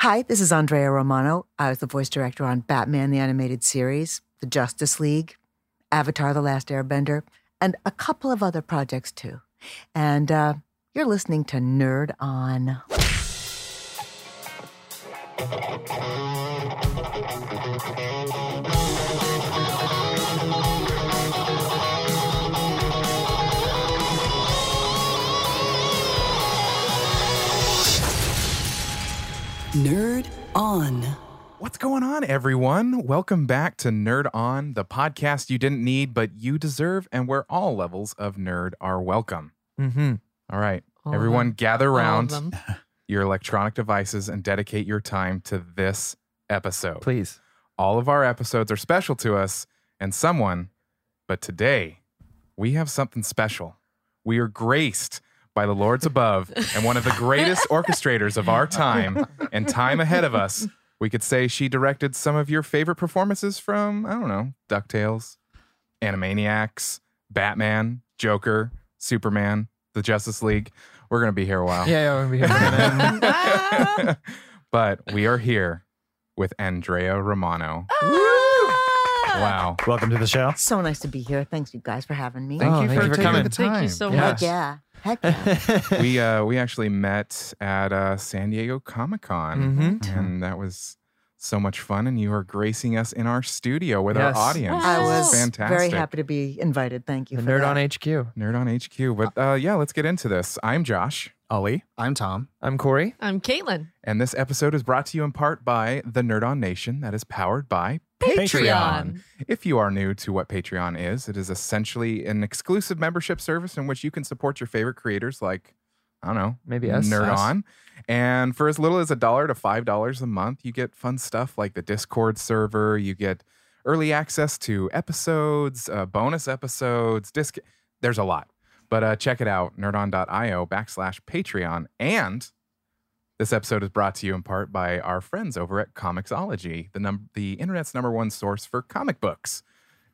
Hi, this is Andrea Romano. I was the voice director on Batman the Animated Series, The Justice League, Avatar The Last Airbender, and a couple of other projects too. And uh, you're listening to Nerd On. Nerd On. What's going on, everyone? Welcome back to Nerd On, the podcast you didn't need, but you deserve, and where all levels of nerd are welcome. Mm-hmm. All right, All everyone, them. gather All around your electronic devices and dedicate your time to this episode. Please. All of our episodes are special to us and someone, but today we have something special. We are graced by the Lords above and one of the greatest orchestrators of our time and time ahead of us. We could say she directed some of your favorite performances from, I don't know, DuckTales, Animaniacs, Batman, Joker, Superman, the Justice League. We're going to be here a while. Yeah, yeah, we're gonna be here for a minute. but we are here with Andrea Romano. Oh, Wow. Welcome to the show. So nice to be here. Thanks, you guys, for having me. Thank Oh, you thank for you for taking coming. the time. Thank you so Yeah. much. Heck yeah. Heck yeah. we uh we actually met at uh San Diego Comic Con Mhm. and that was so much fun and you are gracing us in our studio with Yes. our audience. I This was fantastic. very happy to be invited. Thank you. The for Nerd that. on HQ. Nerd on HQ. But uh yeah, let's get into this. I'm Josh Ali. I'm Tom. I'm Corey. I'm Caitlin. and this episode is brought to you in part by the Nerd on Nation that is powered by Patreon. If you are new to what Patreon is, it is essentially an exclusive membership service in which you can support your favorite creators like, I don't know, Maybe us. Nerd Us. On. And for as little as a dollar to five dollars a month, you get fun stuff like the Discord server. You get early access to episodes, uh, bonus episodes. Disc. There's a lot, but uh, check it out: nerdon.io backslash Patreon. And this episode is brought to you in part by our friends over at Comixology, the num- the internet's number one source for comic books.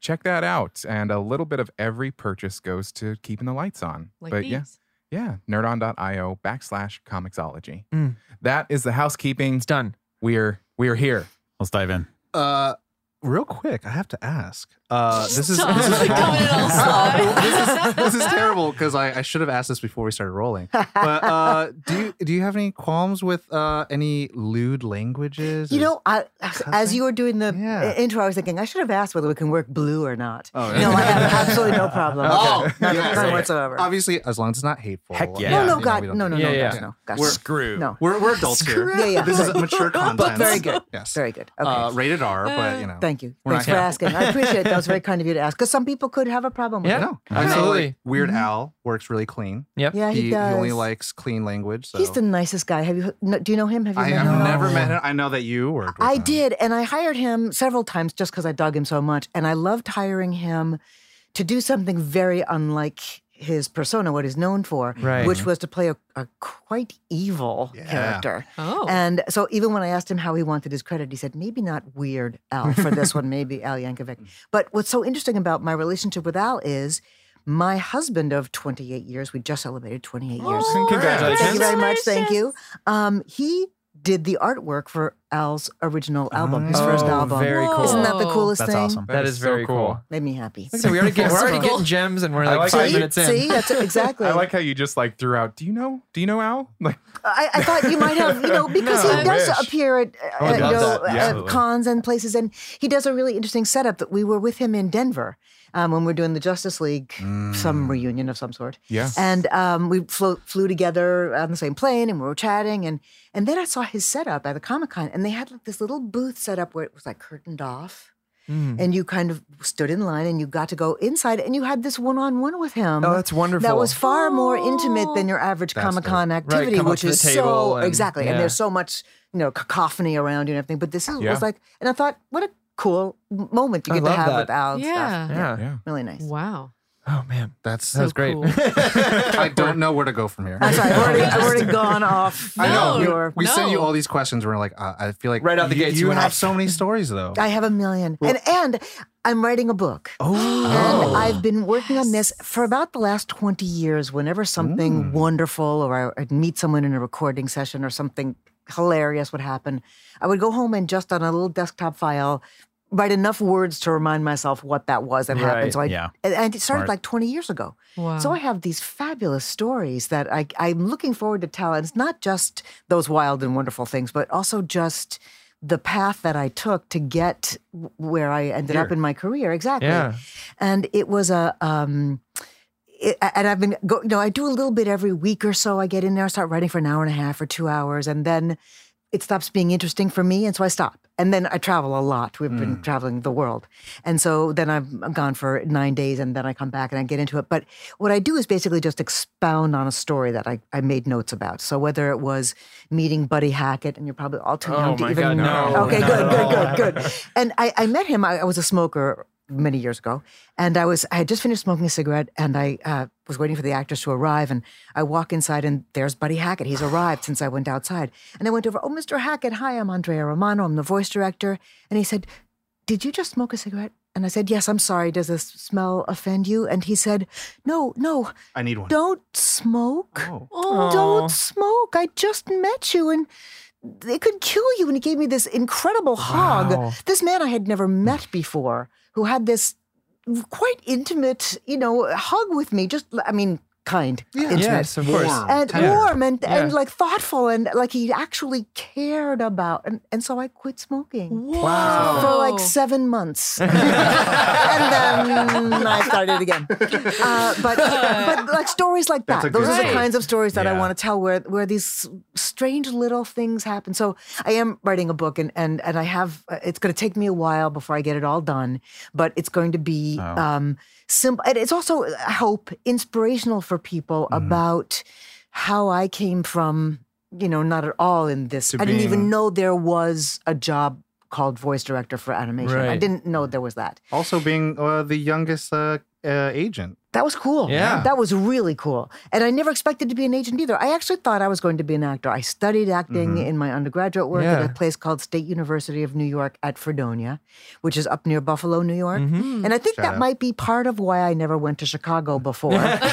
Check that out, and a little bit of every purchase goes to keeping the lights on. Like but these. yeah, yeah, nerdon.io backslash comixology. Mm. That is the housekeeping. It's done. We're we're here. Let's dive in. Uh, real quick, I have to ask. Uh, this is this is, like, coming in all sly. this is this is terrible because I, I should have asked this before we started rolling. But uh, do you do you have any qualms with uh, any lewd languages? You know, I, as you were doing the Yeah. intro, I was thinking I should have asked whether we can work blue or not. Oh, No, I have absolutely no problem. Oh, none, yeah, none right. whatsoever. obviously as long as it's not hateful. Heck yeah. no, you no, know, God, we don't no, no, that. no, Yeah, gosh, no, gosh. We're- Screw. no. We're we're adults here. Yeah, yeah. This is mature content. very good. Yes. Very good. Okay. Uh, rated R, but you know. Thank you. we're Thanks not- for asking. I appreciate it. That was very kind of you to ask because some people could have a problem with Yeah. it. No, Absolutely. like, Weird mm-hmm. Al works really clean. Yep. Yeah, he, he, does. only likes clean language. So. He's the nicest guy. Have you? no, Do you know him? Have you I met have him? never met him. I know that you worked. With I him. did, and I hired him several times just because I dug him so much, and I loved hiring him to do something very unlike his persona, what he's known for, Right. which was to play a, a quite evil Yeah. character. Oh. And so even when I asked him how he wanted his credit, he said, maybe not Weird Al for this one, maybe Al Yankovic. But what's so interesting about my relationship with Al is my husband of 28 years, we just celebrated 28 years. Oh, Congratulations. Thank you very much. Thank you. Um, he did the artwork for Al's original album, his first Oh, album. very cool. Isn't that the Whoa. coolest That's thing? awesome. that is so very cool. Made me happy. So we already get, we're already getting gems, and we're like, like five See? minutes in. See, that's exactly. I like how you just like threw out. Do you know? Do you know Al? Like, I, I thought you might have, you know, because No, he I does wish. appear at, I uh, would you love know, that. Yeah. at cons and places, and he does a really interesting setup. That we were with him in Denver um, when we are doing the Justice League, some reunion of some sort. Yeah. And um, we flew, flew together on the same plane, and we were chatting, and and then I saw his setup at the Comic Con, and they had like this little booth set up where it was like curtained off. Mm. And you kind of stood in line and you got to go inside and you had this one on one with him. Oh, that's wonderful. That was far more intimate than your average Comic Con activity, come up which to the is table so and- exactly. And there's so much, you know, cacophony around you and everything. But this is, Yeah. was like, and I thought, what a cool moment you I get to have that. with Al. and Yeah. stuff. Yeah. yeah. really nice. Wow. Oh man, That's that was great. cool. I don't know where to go from here. I'm sorry, I've already, I've already gone off. I know. No, Your, We send you all these questions. We're like, uh, I feel like Right out the gate. You you went have off. so many stories though. I have a million, and and I'm writing a book. oh, And I've been working on this for about the last 20 years. Whenever something wonderful or I, I'd meet someone in a recording session or something hilarious would happen. I would go home and just on a little desktop file write enough words to remind myself what that was that Right, happened. So I yeah. and, and it started Smart. like 20 years ago. Wow. So I have these fabulous stories that I, I'm looking forward to tell. And it's not just those wild and wonderful things, but also just the path that I took to get where I ended up in my career. Exactly. Yeah. And it was a, um, it, and I've been, go, you know, I do a little bit every week or so. I get in there, I start writing for an hour and a half or two hours, and then it stops being interesting for me, and so I stop. And then I travel a lot. We've been mm. traveling the world, and so then I'm gone for nine days, and then I come back and I get into it. But what I do is basically just expound on a story that I, I made notes about. So whether it was meeting Buddy Hackett, and you're probably all too Oh young to my even God, no. Okay, Not good, good, good, good. And I, I met him. I, I was a smoker many years ago, and I was I had just finished smoking a cigarette, and I uh, was waiting for the actors to arrive, and I walk inside, and there's Buddy Hackett. He's arrived since I went outside, and I went over. Oh, Mr. Hackett, hi, I'm Andrea Romano. I'm the voice director, and he said, "Did you just smoke a cigarette?" And I said, "Yes, I'm sorry. Does this smell offend you?" And he said, "No, no, I need one. don't smoke." Oh. Oh. don't smoke. I just met you and they could kill you. And he gave me this incredible hug. Wow. This man I had never met before who had this quite intimate, you know, hug with me. Just, I mean, kind, intimate. Yes, of course. Warm. And Tender. warm and, and Yeah. like thoughtful and like he actually cared about and, and so I quit smoking Wow. for like seven months, and then I started again. Uh, but but like stories like that, those good are the kinds of stories that I want to tell, where where these strange little things happen. So I am writing a book, and and and I have. uh, It's going to take me a while before I get it all done, but it's going to be Oh. um, simple. It's also, I hope, inspirational for people Mm-hmm. about how I came from. You know, not at all in this. To I didn't even know there was a job called voice director for animation. I didn't know there was that. Also, being uh, the youngest uh, uh, agent. That was cool. Yeah. That was really cool. And I never expected to be an agent either. I actually thought I was going to be an actor. I studied acting mm-hmm. in my undergraduate work at a place called State University of New York at Fredonia, which is up near Buffalo, New York. Mm-hmm. And I think Shout that out. might be part of why I never went to Chicago before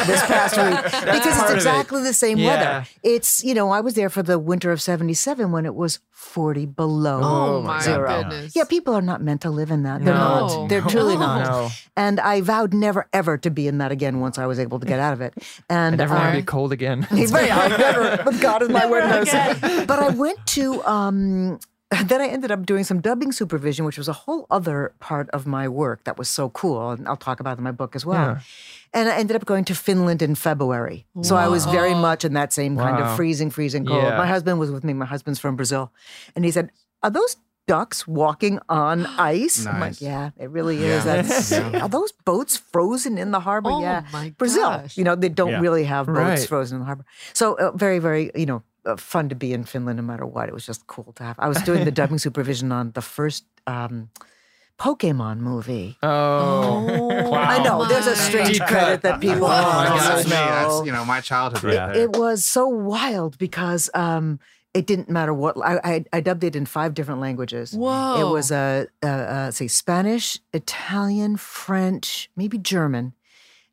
this past week because it's of it. exactly the same Yeah. weather. It's, you know, I was there for the winter of 77 when it was 40 below Oh, Oh zero. goodness. Yeah, people are not meant to live in that. They're No. not. They're truly No. not. No. And I vowed never ever to be in that again once I was able to get out of it. And I never want uh, to be cold again. He's very I never with God is my witness. But I went to um then I ended up doing some dubbing supervision, which was a whole other part of my work that was so cool. And I'll talk about it in my book as well. Yeah. And I ended up going to Finland in February. So I was very much in that same kind of freezing, freezing cold. Yeah. My husband was with me. My husband's from Brazil. And he said, Are those ducks walking on ice? I'm like, Yeah, it really Yeah. is. That's Yeah. are those boats frozen in the harbor? Oh yeah. my Brazil. gosh. You know, they don't Yeah. really have boats Right. frozen in the harbor. So uh, very, very, you know, uh, fun to be in Finland no matter what. It was just cool to have. I was doing the dubbing supervision on the first um, Pokemon movie. Oh. I know there's a strange Deep credit cut. that people Oh, my don't that's me. know. That's you know my childhood right Yeah. there. It was so wild because um, it didn't matter what I, I, I dubbed it in five different languages. Whoa. It was uh, uh, uh, say Spanish, Italian, French, maybe German,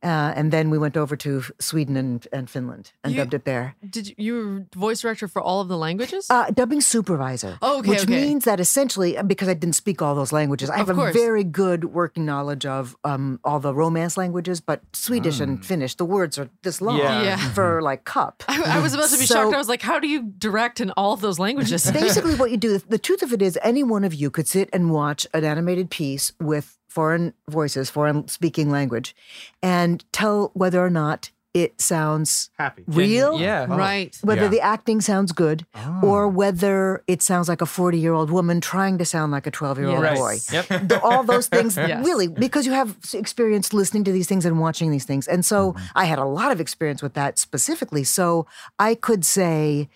uh, and then we went over to Sweden and, and Finland and You- dubbed it there. Did you, you were voice director for all of the languages? Uh, dubbing supervisor. Oh, okay, Which okay. means that essentially, uh, because I didn't speak all those languages, I have a very good working knowledge of um, all the Romance languages, but Swedish and Finnish, the words are this long Yeah. Yeah. for like cup. I, I was about to be So- shocked. I was like, how do you direct in all of those languages? Basically, what you do, the truth of it is, any one of you could sit and watch an animated piece with foreign voices, foreign speaking language, and tell whether or not it sounds Happy. real. Yeah. Oh. right. Whether Yeah. the acting sounds good, Oh. or whether it sounds like a 40 year old woman trying to sound like a 12 year old Yes. boy. Yep. The- all those things, Yes. really, because you have s- experience listening to these things and watching these things. And so mm-hmm. I had a lot of experience with that specifically. So I could say,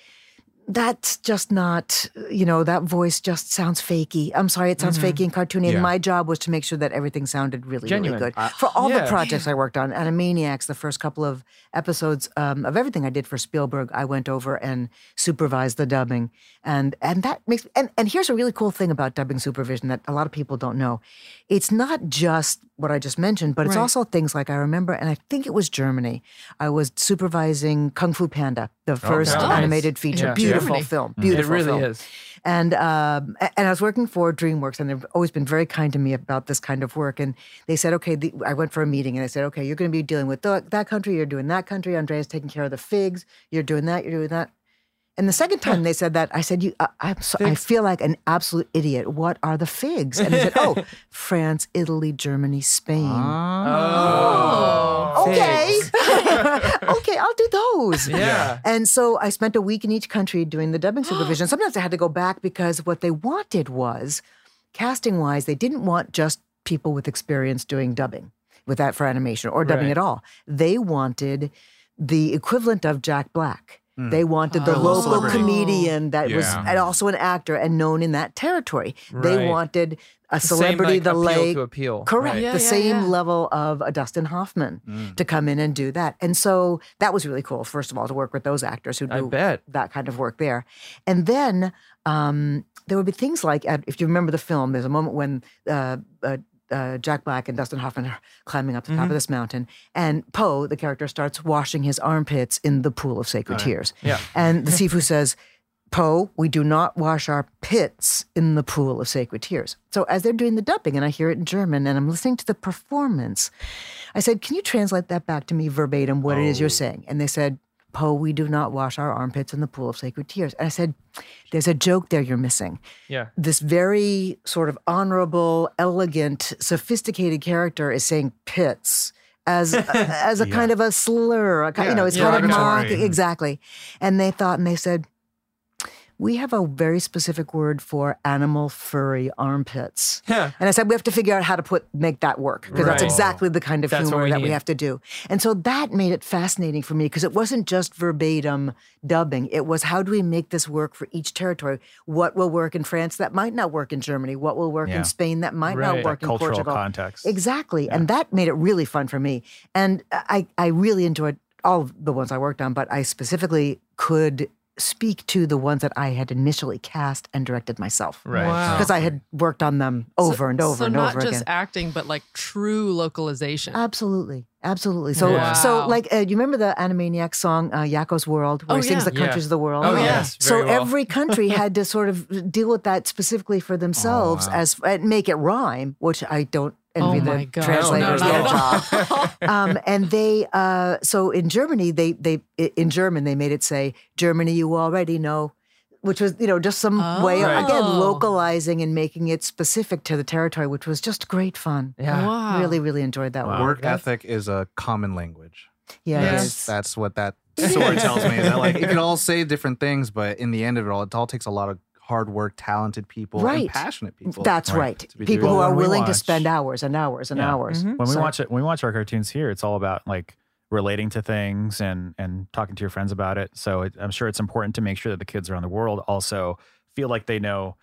that's just not, you know, that voice just sounds fakey. I'm sorry, it sounds fakey and cartoony. Yeah. And my job was to make sure that everything sounded really, Genuine. really good. For all the projects I worked on, Animaniacs, the first couple of episodes um, of everything I did for Spielberg, I went over and supervised the dubbing. And and that makes and, and here's a really cool thing about dubbing supervision that a lot of people don't know. It's not just what I just mentioned, but it's Right. also things like I remember, and I think it was Germany. I was supervising Kung Fu Panda, the first nice. animated feature. Yeah. Beautiful beautiful Germany. film. It Beautiful really film. is. And um, and I was working for DreamWorks, and they've always been very kind to me about this kind of work. And they said, okay, the, I went for a meeting, and I said, okay, you're going to be dealing with th- that country, you're doing that country. Andrea's taking care of the figs. You're doing that. You're doing that. And the second time they said that, I said, "You, I, I'm so, I feel like an absolute idiot. What are the figs?" And they said, "Oh, France, Italy, Germany, Spain." Oh. okay, okay, I'll do those. Yeah. And so I spent a week in each country doing the dubbing supervision. Sometimes I had to go back because what they wanted was, casting wise, they didn't want just people with experience doing dubbing with that for animation or dubbing Right. at all. They wanted the equivalent of Jack Black. They wanted the Oh. local comedian that was and also an actor and known in that territory. They wanted a Same, celebrity, like, the appeal leg, to appeal. Correct. Right. Yeah, the yeah, same yeah. level of a Dustin Hoffman Mm. to come in and do that. And so that was really cool, first of all, to work with those actors who I do that kind of work there. And then um, there would be things like, if you remember the film, there's a moment when uh, uh, uh, Jack Black and Dustin Hoffman are climbing up the Mm-hmm. top of this mountain, and Po, the character, starts washing his armpits in the pool of sacred tears. Yeah. And the Sifu says, Po, we do not wash our pits in the pool of sacred tears. So as they're doing the dubbing, and I hear it in German, and I'm listening to the performance, I said, Can you translate that back to me verbatim, what it is you're saying? And they said, Po, we do not wash our armpits in the pool of sacred tears. And I said, There's a joke there you're missing. Yeah. This very sort of honorable, elegant, sophisticated character is saying pits. As as a kind of a slur, a, ki- you know, it's yeah, kind of derogatory. mocking, exactly. And they thought, and they said, we have a very specific word for animal furry armpits. Yeah. And I said, we have to figure out how to put make that work because that's exactly the kind of That's humor we that we have to do. And so that made it fascinating for me because it wasn't just verbatim dubbing. It was how do we make this work for each territory? What will work in France that might not work in Germany? What will work Yeah. in Spain that might Right. not work in cultural Portugal? context. Exactly. And that made it really fun for me. And I, I really enjoyed all of the ones I worked on, but I specifically could speak to the ones that I had initially cast and directed myself. Right. Wow. Because I had worked on them over and over so and not just again. acting, but like true localization. Absolutely. Absolutely. So, Wow. so like, uh, you remember the Animaniacs song, uh, Yakko's World, where Oh, he sings yeah. the countries Yeah. of the world? Oh, yes. So well. every country had to sort of deal with that specifically for themselves as and make it rhyme, which I don't envy Oh the my God. translators No, no, their job. um, and they, uh, so in Germany, they they in German they made it say Germany, you already know. Which was, you know, just some way of, Right. again, Oh. localizing and making it specific to the territory, which was just great fun. Yeah. Wow. Really, really enjoyed that one. Work ethic is a common language. Yeah, it Yes. That's what that story tells me. That like you can all say different things, but in the end of it all, it all takes a lot of hard work, talented people, Right. and passionate people. That's Right. right. People who are When we willing to spend hours and hours and Yeah. hours. Mm-hmm. when we So- watch it when we watch our cartoons here it's all about like relating to things and and talking to your friends about it so it, i'm sure it's important to make sure that the kids around the world also feel like they know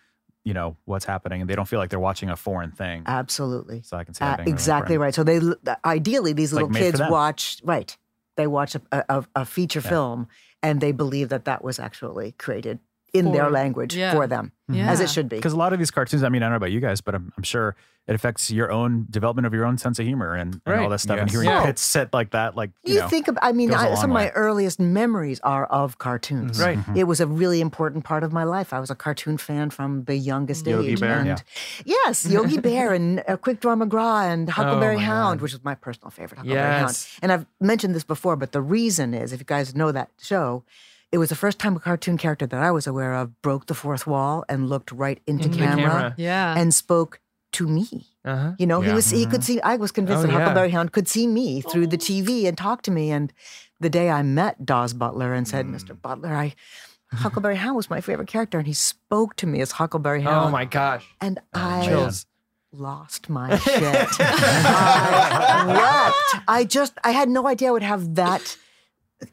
you know what's happening and they don't feel like they're watching a foreign thing Absolutely. so i can see Uh, that being really exactly right. So they ideally these It's, like, little made kids watch right. They watch a, a, a feature Yeah. film and they believe that that was actually created in their language yeah. for them, Yeah. as it should be. because a lot of these cartoons i mean i don't know about you guys but i'm, I'm sure it affects your own development of your own sense of humor and, and all Right. that stuff and hearing Yeah. pits set like that like you, You know think of, I mean, goes a I, long some of my earliest memories are of cartoons. Right. It was a really important part of my life. I was a cartoon fan from the youngest Yogi age. Bear? And Yeah. Yes, Yogi Bear and uh, Quick Draw McGraw and Huckleberry Oh Hound, God. which is my personal favorite Huckleberry Hound. Yes. And I've mentioned this before, but the reason is, if you guys know that show, it was the first time a cartoon character that I was aware of broke the fourth wall and looked right into Into the camera, camera. Yeah. and spoke to me. Uh-huh. You know, he Yeah. was he could see. I was convinced Oh, that yeah. Huckleberry Hound could see me through the TV and talk to me. And the day I met Daws Butler and said, "Mr. Butler, I." Huckleberry Hound was my favorite character, and he spoke to me as Huckleberry Hound. Oh my gosh. And I Chills. lost my shit. I wept. I just, I had no idea I would have that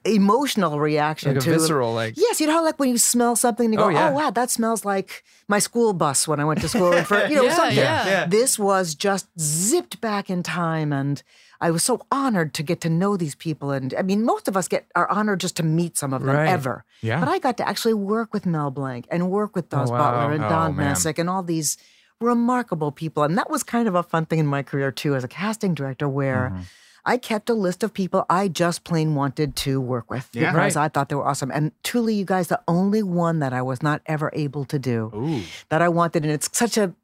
emotional reaction Like to visceral, like Yes, you know how like when you smell something and you go, Oh, oh, wow, that smells like my school bus when I went to school. And for, you know, Yeah, something. yeah. Yeah. This was just zipped back in time and I was so honored to get to know these people. And I mean, most of us get are honored just to meet some of them Right. ever. Yeah. But I got to actually work with Mel Blanc and work with Daws Oh, wow. Butler and Oh, Don man. Messick and all these remarkable people. And that was kind of a fun thing in my career too as a casting director where Mm-hmm. I kept a list of people I just plain wanted to work with Yeah. because Right. I thought they were awesome. And truly, you guys, the only one that I was not ever able to do Ooh. that I wanted, and it's such a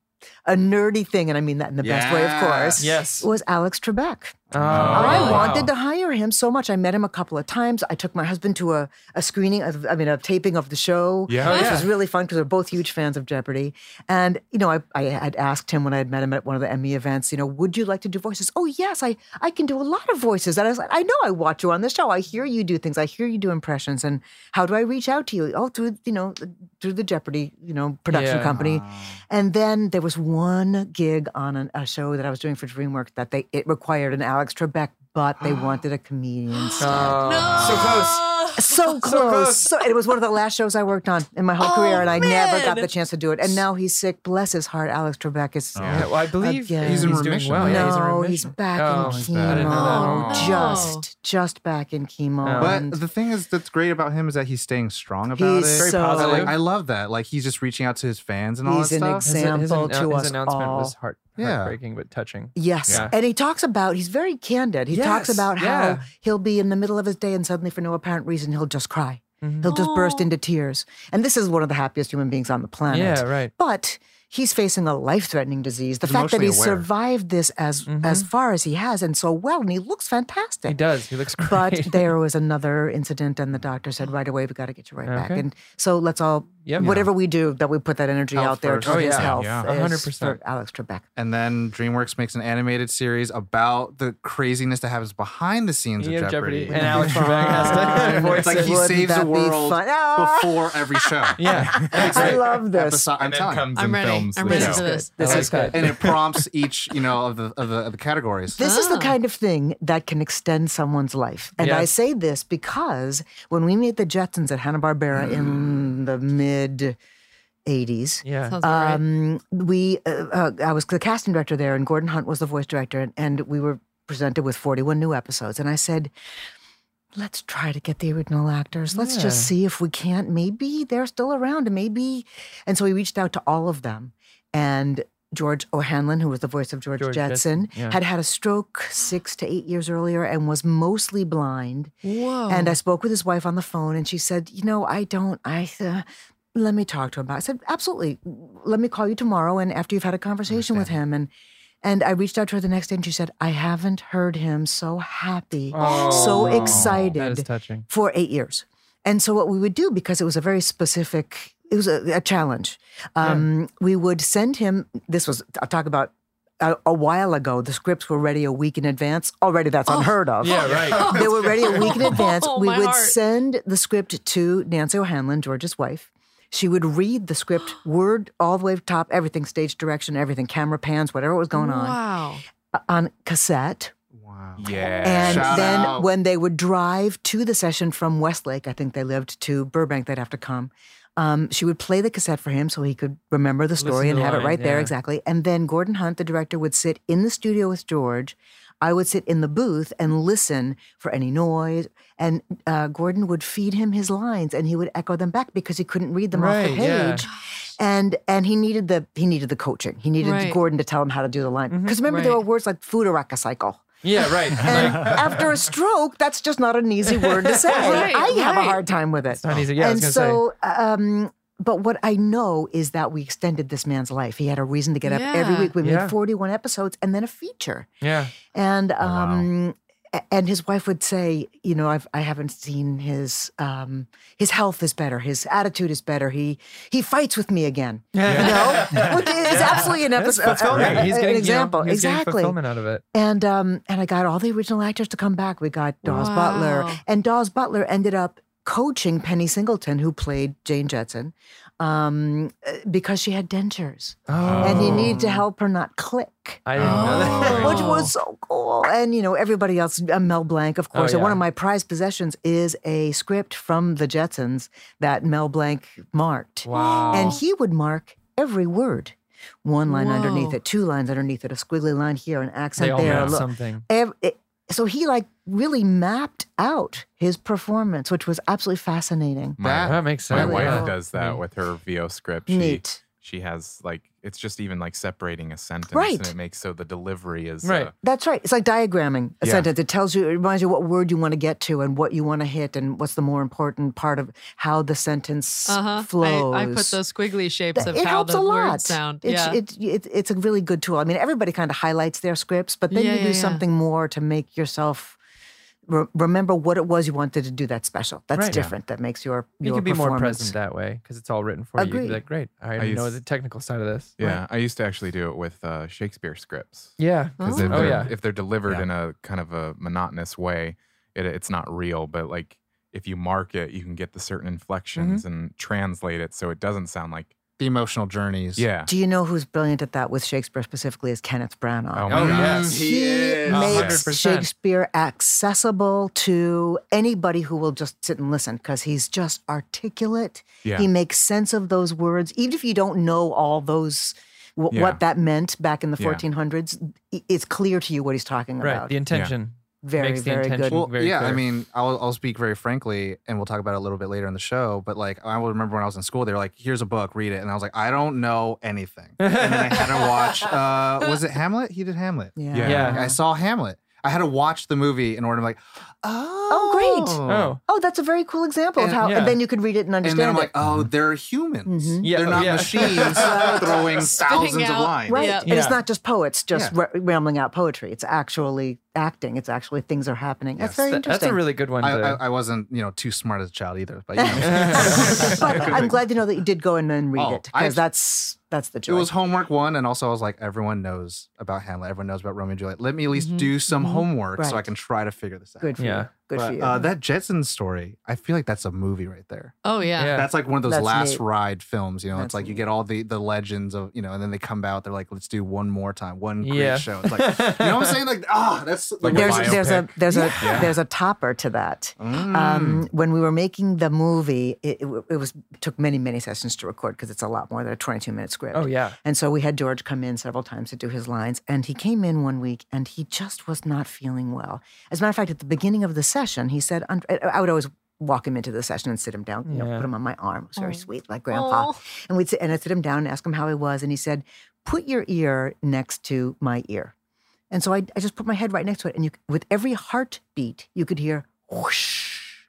a nerdy thing, and I mean that in the best way, of course. Yes. was Alex Trebek. Oh, I wanted to hire him so much. I met him a couple of times. I took my husband to a, a screening, of, I mean, a taping of the show. Yeah. Oh, Which yeah. was really fun because we're both huge fans of Jeopardy. And, you know, I, I had asked him when I had met him at one of the Emmy events, you know, would you like to do voices? Oh, yes, I, I can do a lot of voices. And I was like, I know I watch you on the show. I hear you do things. I hear you do impressions. And how do I reach out to you? Oh, through, you know, through the Jeopardy, you know, production Yeah. company. And then there was one gig on an, a show that I was doing for DreamWorks that they it required an Alex Trebek, but they wanted a comedian instead. Oh, So close. So close. close. So, it was one of the last shows I worked on in my whole Oh, career, and I never got the chance to do it. And now he's sick. Bless his heart. Alex Trebek is. Oh. Yeah, well, I believe Again. he's, He's in doing remission. well. Yeah, he's in no, remission. Oh, he's back oh, in chemo. bad. I didn't know that. Oh. Just, just back in chemo. Oh. But the thing is that's great about him is that he's staying strong about he's it. Very so, positive. Like I love that. Like he's just reaching out to his fans and all He's that an stuff. His, his, example to his us announcement all. was heart, Yeah. heartbreaking but touching. Yes. Yeah. And he talks about, he's very candid. He talks about yeah. how he'll be in the middle of his day and suddenly, for no apparent reason, he'll just cry. Mhm. He'll just burst into tears. And this is one of the happiest human beings on the planet. Yeah, right. But he's facing a life-threatening disease. The He's fact that emotionally he's aware. survived this as as far as he has and so well, and he looks fantastic. He does. He looks great. But there was another incident, and the doctor said right away, "We got to get you right back." And so let's all, Yep. whatever we do, that we put that energy Health out there first. to Oh, his yeah. health. Yeah. is 100%. for Alex Trebek. And then DreamWorks makes an animated series about the craziness that happens behind the scenes Yeah, of Jeopardy. Jeopardy. And Alex Trebek has to voice It's like it. he Wouldn't saves the that be world fun? Ah! before every show. Yeah. I love this. Episode, I'm and then telling you. comes I'm and ready. films I'm the ready show. for this. This I is good. and it prompts each, you know, of the of the, of the categories. This is the Ah. kind of thing that can extend someone's life. And I Yes. say this because when we made the Jetsons at Hanna-Barbera in the mid 80s, Yeah. Sounds about right. um, we uh, uh, I was the casting director there, and Gordon Hunt was the voice director, and, and we were presented with 41 new episodes. And I said, let's try to get the original actors. Let's just see if we can't. Maybe they're still around, and maybe. And so we reached out to all of them, and George O'Hanlon, who was the voice of George, George Jetson, Jetson, yeah. had had a stroke six to eight years earlier and was mostly blind. Whoa. And I spoke with his wife on the phone, and she said, "You know, I don't. I uh, let me talk to him about." It. I said, "Absolutely. Let me call you tomorrow, and after you've had a conversation with him." And and I reached out to her the next day, and she said, "I haven't heard him so happy, so Oh, That is excited for eight years." And so what we would do, because it was a very specific, it was a, a challenge. Um, We would send him. This was I'll talk about. A, a while ago, the scripts were ready a week in advance. Already, that's unheard of Yeah, right. they were ready a week in advance. Oh, we would heart. send the script to Nancy O'Hanlon, George's wife. She would read the script word all the way to top, everything, stage direction, everything, camera pans, whatever was going on, Wow. uh, on cassette. Wow. Yeah. And Shout then out. when they would drive to the session from Westlake, I think they lived to Burbank, they'd have to come. Um, she would play the cassette for him so he could remember the story Listen and the have it line, right there exactly. And then Gordon Hunt, the director, would sit in the studio with George. I would sit in the booth and listen for any noise. And uh, Gordon would feed him his lines, and he would echo them back because he couldn't read them off the Right, yeah. page. And and he needed the he needed the coaching. He needed Right. Gordon to tell him how to do the line. Mm-hmm. Because remember, there were words like food "fooderaka cycle." Yeah, right. And after a stroke, that's just not an easy word to say. Right, I have a hard time with it. not easy. Yeah, I and was gonna so, um, but what I know is that we extended this man's life. He had a reason to get up every week. We Yeah. made 41 episodes and then a feature. Yeah. And Oh, wow. um, and his wife would say, you know, I've I haven't seen his um, his health is better, his attitude is better. He he fights with me again. You know, which is absolutely an That's episode, fulfillment. He's an example. You know, getting exactly. fulfillment out of it. And um, and I got all the original actors to come back. We got Daws Butler, and Daws Butler ended up coaching Penny Singleton, who played Jane Jetson, um, uh, because she had dentures, Oh, and he needed to help her not click. I didn't know that. Which was so cool. And, you know, everybody else, uh, Mel Blanc, of Oh, course. And one of my prized possessions is a script from the Jetsons that Mel Blanc marked. Wow. And he would mark every word. One line underneath it, two lines underneath it, a squiggly line here, an accent there. look- something. ev- it- so he like really mapped out his performance, which was absolutely fascinating. My, That- That makes sense. my wife yeah. does that with her VO script. She, Neat. She has like it's just even like separating a sentence Right. and it makes so the delivery is Right. uh, That's right. It's like diagramming a Yeah. sentence. It tells you, it reminds you what word you want to get to and what you want to hit and what's the more important part of how the sentence Uh-huh. flows. I, I put those squiggly shapes of it how helps the a lot. words sound. It's, yeah. it, it, it's a really good tool. I mean, everybody kind of highlights their scripts, but then Yeah, you do yeah, yeah. something more to make yourself re- remember what it was you wanted to do that's special. That's Right. Yeah. different. That makes your You your can be more present that way because it's all written for you. You can Agreed. be like, great, I I already know the technical side of this. yeah Right. i used to actually do it with uh, shakespeare scripts Yeah. because Oh. if, Oh, they're, yeah. if they're delivered Yeah. in a kind of a monotonous way it, it's not real but like if you mark it you can get the certain inflections Mm-hmm. and translate it so it doesn't sound like The emotional journeys. yeah Do you know who's brilliant at that with Shakespeare specifically is Kenneth Branagh. Oh my Oh, God. yes. he is. makes 100%. Shakespeare accessible to anybody who will just sit and listen because he's just articulate. Yeah. He makes sense of those words, even if you don't know all those. wh- Yeah. What that meant back in the Yeah. 1400s, i- it's clear to you what he's talking Right. about. The intention. Very, makes the very intention- good. Well, Very yeah, I mean, I'll, I'll speak very frankly, and we'll talk about it a little bit later in the show. But like, I will remember when I was in school, they were like, "Here's a book, read it," and I was like, "I don't know anything." And then I had to watch. Uh, was it Hamlet? He did Hamlet. Yeah. Yeah. Yeah. I saw Hamlet. I had to watch the movie in order to like, oh, great. Oh. Oh, that's a very cool example of how, yeah. and then you could read it and understand. And then I'm it. like, oh, they're humans. Mhm. Yeah, They're oh, not yeah. machines throwing thousands of lines. Right. Yeah. And it's not just poets just Yeah. ra- rambling out poetry. It's actually acting. It's actually things are happening. That's Yes. very interesting. that's a really good one. I, I, I wasn't, you know, too smart as a child either, but you know. but I'm glad to know that you did go in and read Oh, it because that's that's the joke. It was homework one, and also I was like, everyone knows about Hamlet. Everyone knows about Romeo and Juliet. Let me at least Mhm. do some Mhm. homework so I can try to figure this out. good for Yeah. you. Good But, for you. Uh, that Jetson story, I feel like that's a movie right there. oh yeah. Yeah. That's like one of those That's last neat. ride films. You know, That's it's like you neat. get all the the legends of you know, and then they come out. They're like, let's do one more time, one great Yeah. show. It's like, you know what I'm saying? Like, ah, that's like, Like a there's biopic. there's a there's a Yeah. there's a topper to that. Mm. Um, when we were making the movie, it, it, it was took many many sessions to record because it's a lot more than a 22 minute script. oh yeah. And so we had George come in several times to do his lines. And he came in one week and he just was not feeling well. As a matter of fact, at the beginning of the session, he said, uh, I would always walk him into the session and sit him down, you know, Yeah. put him on my arm. It was very Oh. sweet, like grandpa. Oh. And we'd sit, and I'd sit him down and ask him how he was. And he said, Put your ear next to my ear. And so I, I just put my head right next to it. And you, with every heartbeat, you could hear whoosh,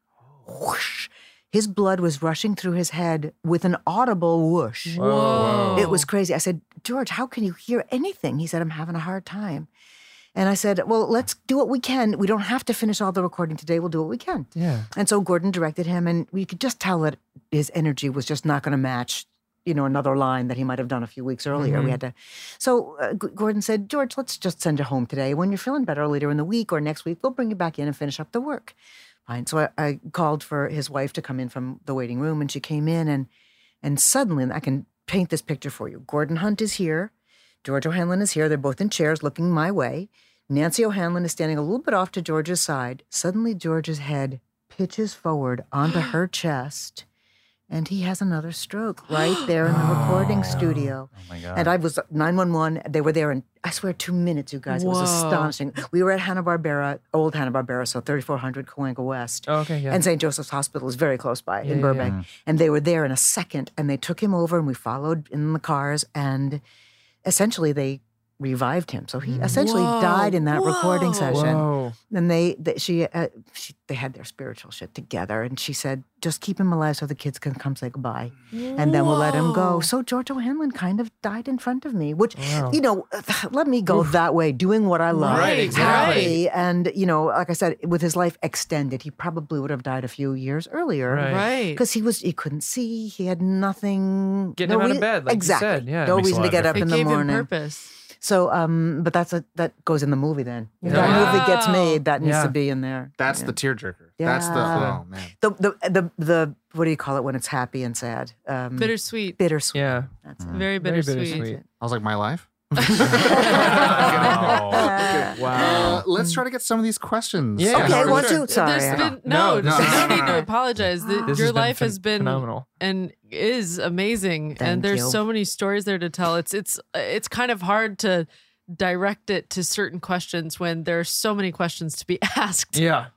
whoosh. His blood was rushing through his head with an audible whoosh. Whoa. It was crazy. I said, George, how can you hear anything? He said, I'm having a hard time. And I said, Well, let's do what we can. We don't have to finish all the recording today. We'll do what we can. Yeah. And so Gordon directed him, and we could just tell that his energy was just not going to match, you know, another line that he might have done a few weeks earlier. We Mhm. had to. So uh, G- Gordon said, George, let's just send you home today. When you're feeling better later in the week or next week, we'll bring you back in and finish up the work. Fine. So I, I called for his wife to come in from the waiting room, and she came in, and and suddenly, and I can paint this picture for you. Gordon Hunt is here. George O'Hanlon is here. They're both in chairs looking my way. Nancy O'Hanlon is standing a little bit off to George's side. Suddenly, George's head pitches forward onto her chest, and he has another stroke right there in the oh. recording studio. Oh my god. And I was 911. They were there in, I swear, two minutes, you guys. It was Whoa. astonishing. We were at Hanna-Barbera, old Hanna-Barbera, so 3400 Cahuenga West. Oh, okay. Yeah. And St. Joseph's Hospital is very close by Yeah, in Burbank. yeah. And they were there in a second and they took him over and we followed in the cars and essentially they revived him. So he essentially Whoa. died in that recording session. Whoa. And they, they she, uh, she, they had their spiritual shit together. And she said, just keep him alive so the kids can come say goodbye. And then we'll let him go. So George O'Hanlon kind of died in front of me, which, Wow. you know, let me go that way, doing what I love. Right, exactly. And, you know, like I said, with his life extended, he probably would have died a few years earlier. Right. Right. Because he was, he couldn't see. He had nothing. Getting no him out of bed, like you exactly. said, yeah. no reason to get up It in the gave him morning. purpose. So, um, but that's a that goes in the movie. Then if Yeah. that movie gets made, that needs Yeah. to be in there. That's Yeah. the tearjerker. That's the oh man. the the the the what do you call it when it's happy and sad? Um, Bittersweet. bittersweet. Yeah. That's it. Very Very bittersweet. bittersweet. I was like, my life. Uh, Uh, let's try to get some of these questions. Yeah. Okay, for one, sure. two. Sorry. There's I- been, no, No, no, no, no, need to apologize. The- your has life phen- has been phenomenal. and is amazing, Thank and there's you. so many stories there to tell. It's it's it's kind of hard to direct it to certain questions when there's so many questions to be asked. Yeah.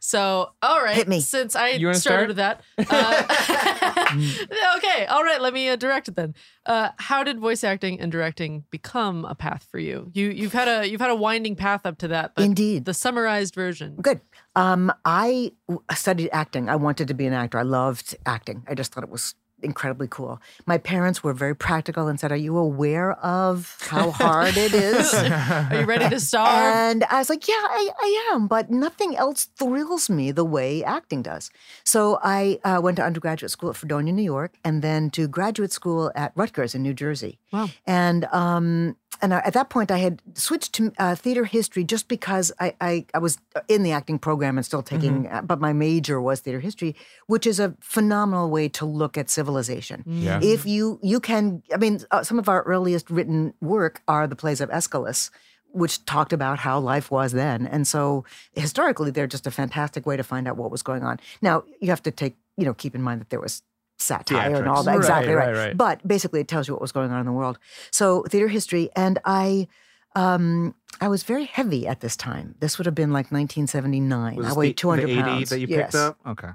So, all right. Hit me. Since I You started start? with that. Uh, okay. All right. Let me uh, direct it then. Uh, how did voice acting and directing become a path for you? You you've had a you've had a winding path up to that. But Indeed. The summarized version. Good. Um, I w- studied acting. I wanted to be an actor. I loved acting. I just thought it was incredibly cool. My parents were very practical and said, "Are you aware of how hard it is?" Are you ready to star? And I was like, yeah, I, I am, but nothing else thrills me the way acting does. So I uh, went to undergraduate school at Fredonia, New York, and then to graduate school at Rutgers in New Jersey. Wow. And um, and at that point, I had switched to uh, theater history just because I, I, I was in the acting program and still taking, uh, but my major was theater history, which is a phenomenal way to look at civilization. Yeah. If you you can, I mean, uh, some of our earliest written work are the plays of Aeschylus, which talked about how life was then, and so historically, they're just a fantastic way to find out what was going on. Now, you have to take, you know, keep in mind that there was satire and all that. Right, exactly right, right, right. But basically, it tells you what was going on in the world. So theater history, and I. Um, I was very heavy at this time. This would have been like 1979. Was I weighed the, 200 the 80 pounds. that you yes. picked up? Okay.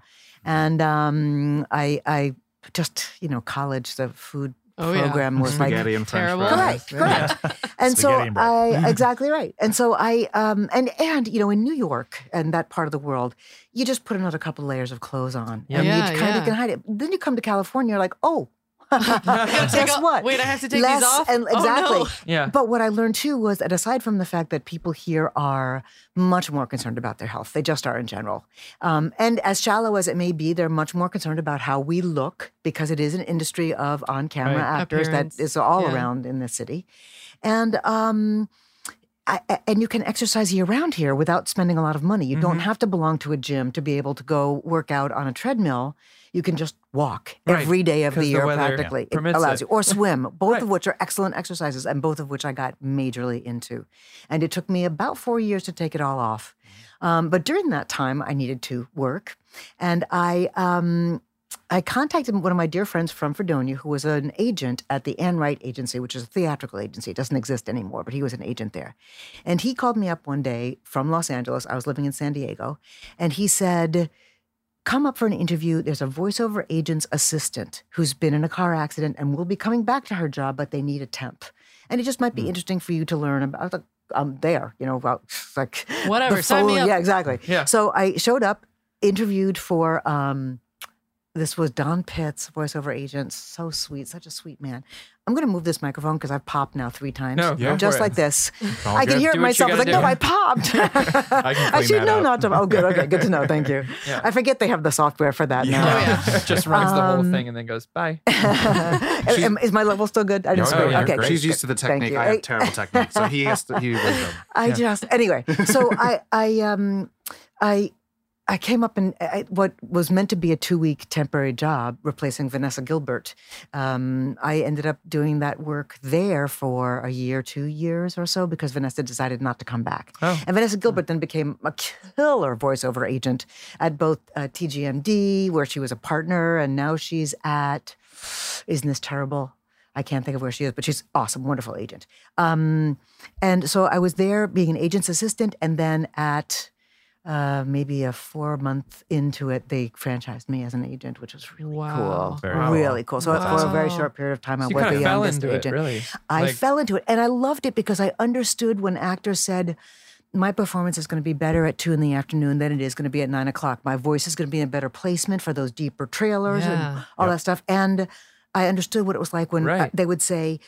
And um, I, I just, you know, college, the food Oh, yeah. program was like Spaghetti and French Terrible. fries. Correct, correct. And so Spaghetti and. I exactly right. And so I um and and you know in New York and that part of the world, you just put another couple layers of clothes on, and Yeah, you kind yeah. of can hide it. Then you come to California, you're like, oh. Take Guess off- what? wait, I have to take Less, these off? And Oh, exactly. no. Yeah. But what I learned too was that aside from the fact that people here are much more concerned about their health, they just are in general. Um, and as shallow as it may be, they're much more concerned about how we look because it is an industry of on camera Right. actors Appearance. that is all Yeah. around in the city. And, um, I, and you can exercise year round here without spending a lot of money. You don't Mm-hmm. have to belong to a gym to be able to go work out on a treadmill. You can just walk Right, every day of the year yeah, practically. It allows it. you. Or swim, both Right. of which are excellent exercises and both of which I got majorly into. And it took me about four years to take it all off. Um, but during that time, I needed to work. And I, um, I contacted one of my dear friends from Fredonia, who was an agent at the Ann Wright Agency, which is a theatrical agency. It doesn't exist anymore, but he was an agent there. And he called me up one day from Los Angeles. I was living in San Diego. And he said, Come up for an interview. There's a voiceover agent's assistant who's been in a car accident and will be coming back to her job, but they need a temp. And it just might be interesting for you to learn about. The, I'm there, you know, about like Whatever, sign me up. Yeah, exactly. Yeah. So I showed up, interviewed for um, this was Don Pitts, voiceover agent. So sweet, such a sweet man. I'm going to move this microphone because I've popped now three times. No, go just like this. I can hear it myself. I was like, no. I popped. I I should know not to. Oh, good. Okay, good to know. Thank you. Yeah. I forget they have the software for that now. Oh, yeah. Just runs the whole Um, thing and then goes bye. Is my level still good? I didn't Oh, screw it. yeah, Okay, great. She's used to the technique. I have terrible technique. So he has to, he I just anyway. So I I um I I came up in I, what was meant to be a two week temporary job replacing Vanessa Gilbert. Um, I ended up doing that work there for a year, two years or so because Vanessa decided not to come back. Oh. And Vanessa Gilbert then became a killer voiceover agent at both uh, TGMD, where she was a partner, and now she's at. Isn't this terrible? I can't think of where she is, but she's awesome, wonderful agent. Um, and so I was there being an agent's assistant, and then at uh, maybe a four month into it, they franchised me as an agent, which was really Wow. cool, Very really cool. So for a very short period of time, I So you was the of fell youngest into it, agent. really. I Like- fell into it, and I loved it because I understood when actors said. My performance is going to be better at two in the afternoon than it is going to be at nine o'clock. My voice is going to be in better placement for those deeper trailers Yeah. and all that stuff. And I understood what it was like when uh, Right. they would say,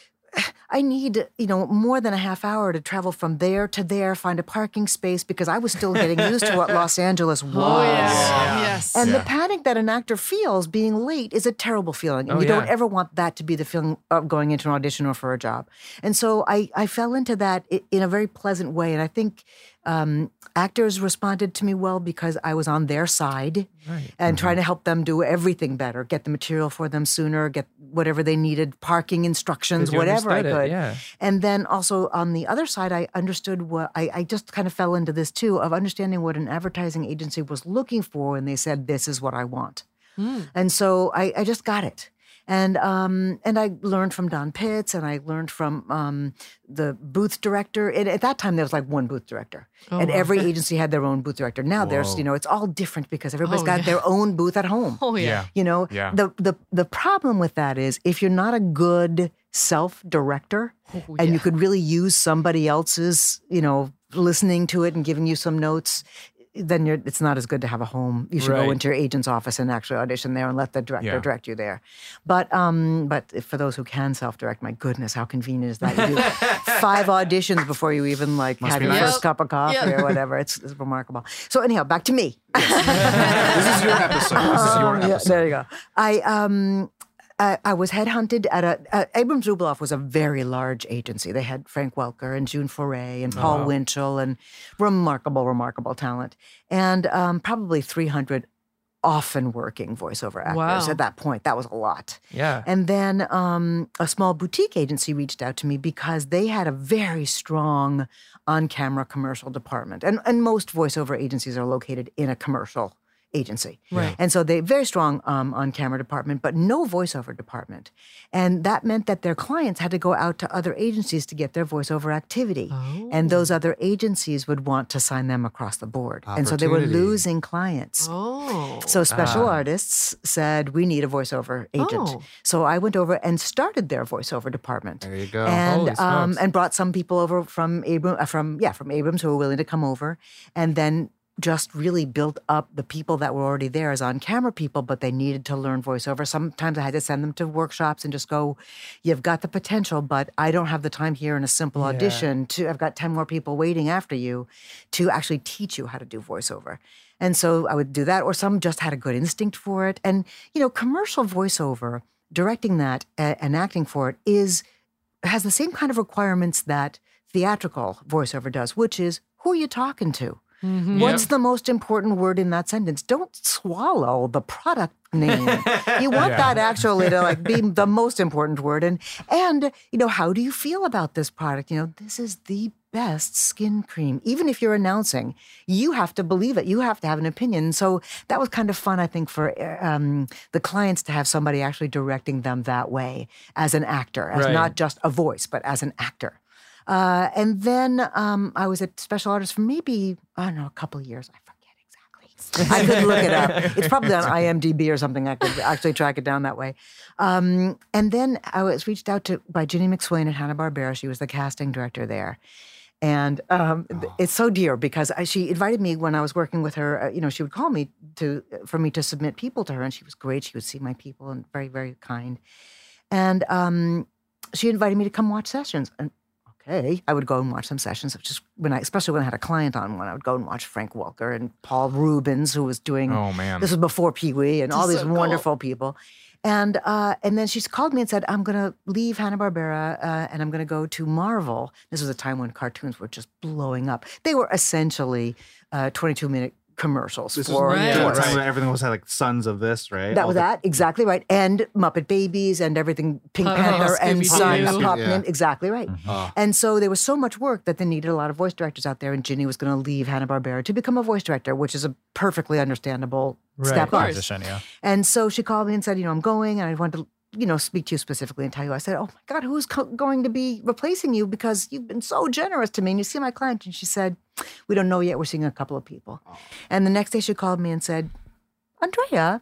I need, you know, more than a half hour to travel from there to there, find a parking space because I was still getting used to what Los Angeles was. Oh, yeah. Yes. And the panic that an actor feels being late is a terrible feeling. And Oh, you don't ever want that to be the feeling of going into an audition or for a job. And so I, I fell into that in a very pleasant way. And I think um, actors responded to me well because I was on their side Right. and mm-hmm. trying to help them do everything better, get the material for them sooner, get whatever they needed, parking instructions, whatever I understood it, could. yeah. And then also on the other side, I understood what I, I just kind of fell into this too of understanding what an advertising agency was looking for when they said, This is what I want. Hmm. And so I, I just got it. And um, and I learned from Don Pitts, and I learned from um, the booth director. And at that time, there was like one booth director, Oh, and wow. every agency had their own booth director. Now there's you know it's all different because everybody's Oh, got yeah. their own booth at home. Oh yeah. You know, Yeah. the the the problem with that is if you're not a good self director Oh, and yeah. you could really use somebody else's, you know, listening to it and giving you some notes, then you're, it's not as good to have a home. You should go into your agent's office and actually audition there and let the director Yeah. direct you there. But um, but if- for those who can self direct, my goodness, how convenient is that? You do five auditions before you even like Must have your nice. first cup of coffee Yep. or whatever. It's, it's remarkable. So anyhow, back to me. this is your episode. This is your Um, yeah, episode. there you go. I um. I, I was headhunted at a. Uh, Abrams Rubaloff was a very large agency. They had Frank Welker and June Foray and Paul Winchell and remarkable, remarkable talent, and um, probably 300 often working voiceover actors Wow. at that point. That was a lot. Yeah. And then um, a small boutique agency reached out to me because they had a very strong on camera commercial department. And, and most voiceover agencies are located in a commercial agency. Right. And so they very strong um, on camera department, but no voiceover department. And that meant that their clients had to go out to other agencies to get their voiceover activity. And those other agencies would want to sign them across the board. And so they were losing clients. Oh. So special artists said we need a voiceover agent. Oh. So I went over and started their voiceover department. There you go. And um, and brought some people over from Abram uh, from yeah from Abrams who were willing to come over, and then just really built up the people that were already there as on camera people, but they needed to learn voiceover. Sometimes I had to send them to workshops and just go, "You've got the potential, but I don't have the time here in a simple Yeah. audition. To I've got ten more people waiting after you to actually teach you how to do voiceover." And so I would do that, or some just had a good instinct for it. And you know, commercial voiceover, directing that and acting for it is has the same kind of requirements that theatrical voiceover does, which is who are you talking to? Mhm. What's the most important word in that sentence? Don't swallow the product name. you want that actually to like be the most important word. And and you know, how do you feel about this product? You know, this is the best skin cream. Even if you're announcing, you have to believe it. You have to have an opinion. So that was kind of fun, I think, for um, the clients to have somebody actually directing them that way as an actor, as Right. not just a voice, but as an actor. Uh, and then um, I was a Special artist for maybe, I don't know, a couple of years. I forget exactly. I could look it up. It's probably on IMDb or something. I could actually track it down that way. Um, and then I was reached out to by Ginny McSwain at Hanna-Barbera. She was the casting director there. And um, th- it's so dear because I, she invited me when I was working with her. Uh, you know, she would call me to for me to submit people to her, and she was great. She would see my people and very, very kind. And um, she invited me to come watch sessions. And okay, I would go and watch some sessions. Just when I, especially when I had a client on one, I would go and watch Frank Welker and Paul Reubens, who was doing. Oh man. This was before Pee Wee and all This is these so cool. wonderful people. And uh, and then she's called me and said, I'm going to leave Hanna Barbera uh, and I'm going to go to Marvel. This was a time when cartoons were just blowing up. They were essentially uh, 22 minute commercials This is for Right. yeah, toys. time when everything was like sons of this, right? That All was the- that exactly right, and Muppet Babies and everything, Pink Puppet, Panther and Scooby-Doo. Sons, Yeah. exactly right. Oh. And so there was so much work that they needed a lot of voice directors out there, and Ginny was going to leave Hanna Barbera to become a voice director, which is a perfectly understandable step course. up. Yeah. And so she called me and said, you know, I'm going, and I wanted to, you know, speak to you specifically and tell you. I said, oh my God, who's co- going to be replacing you because you've been so generous to me, and you see my client. And she said, we don't know yet. We're seeing a couple of people. And the next day she called me and said, Andrea,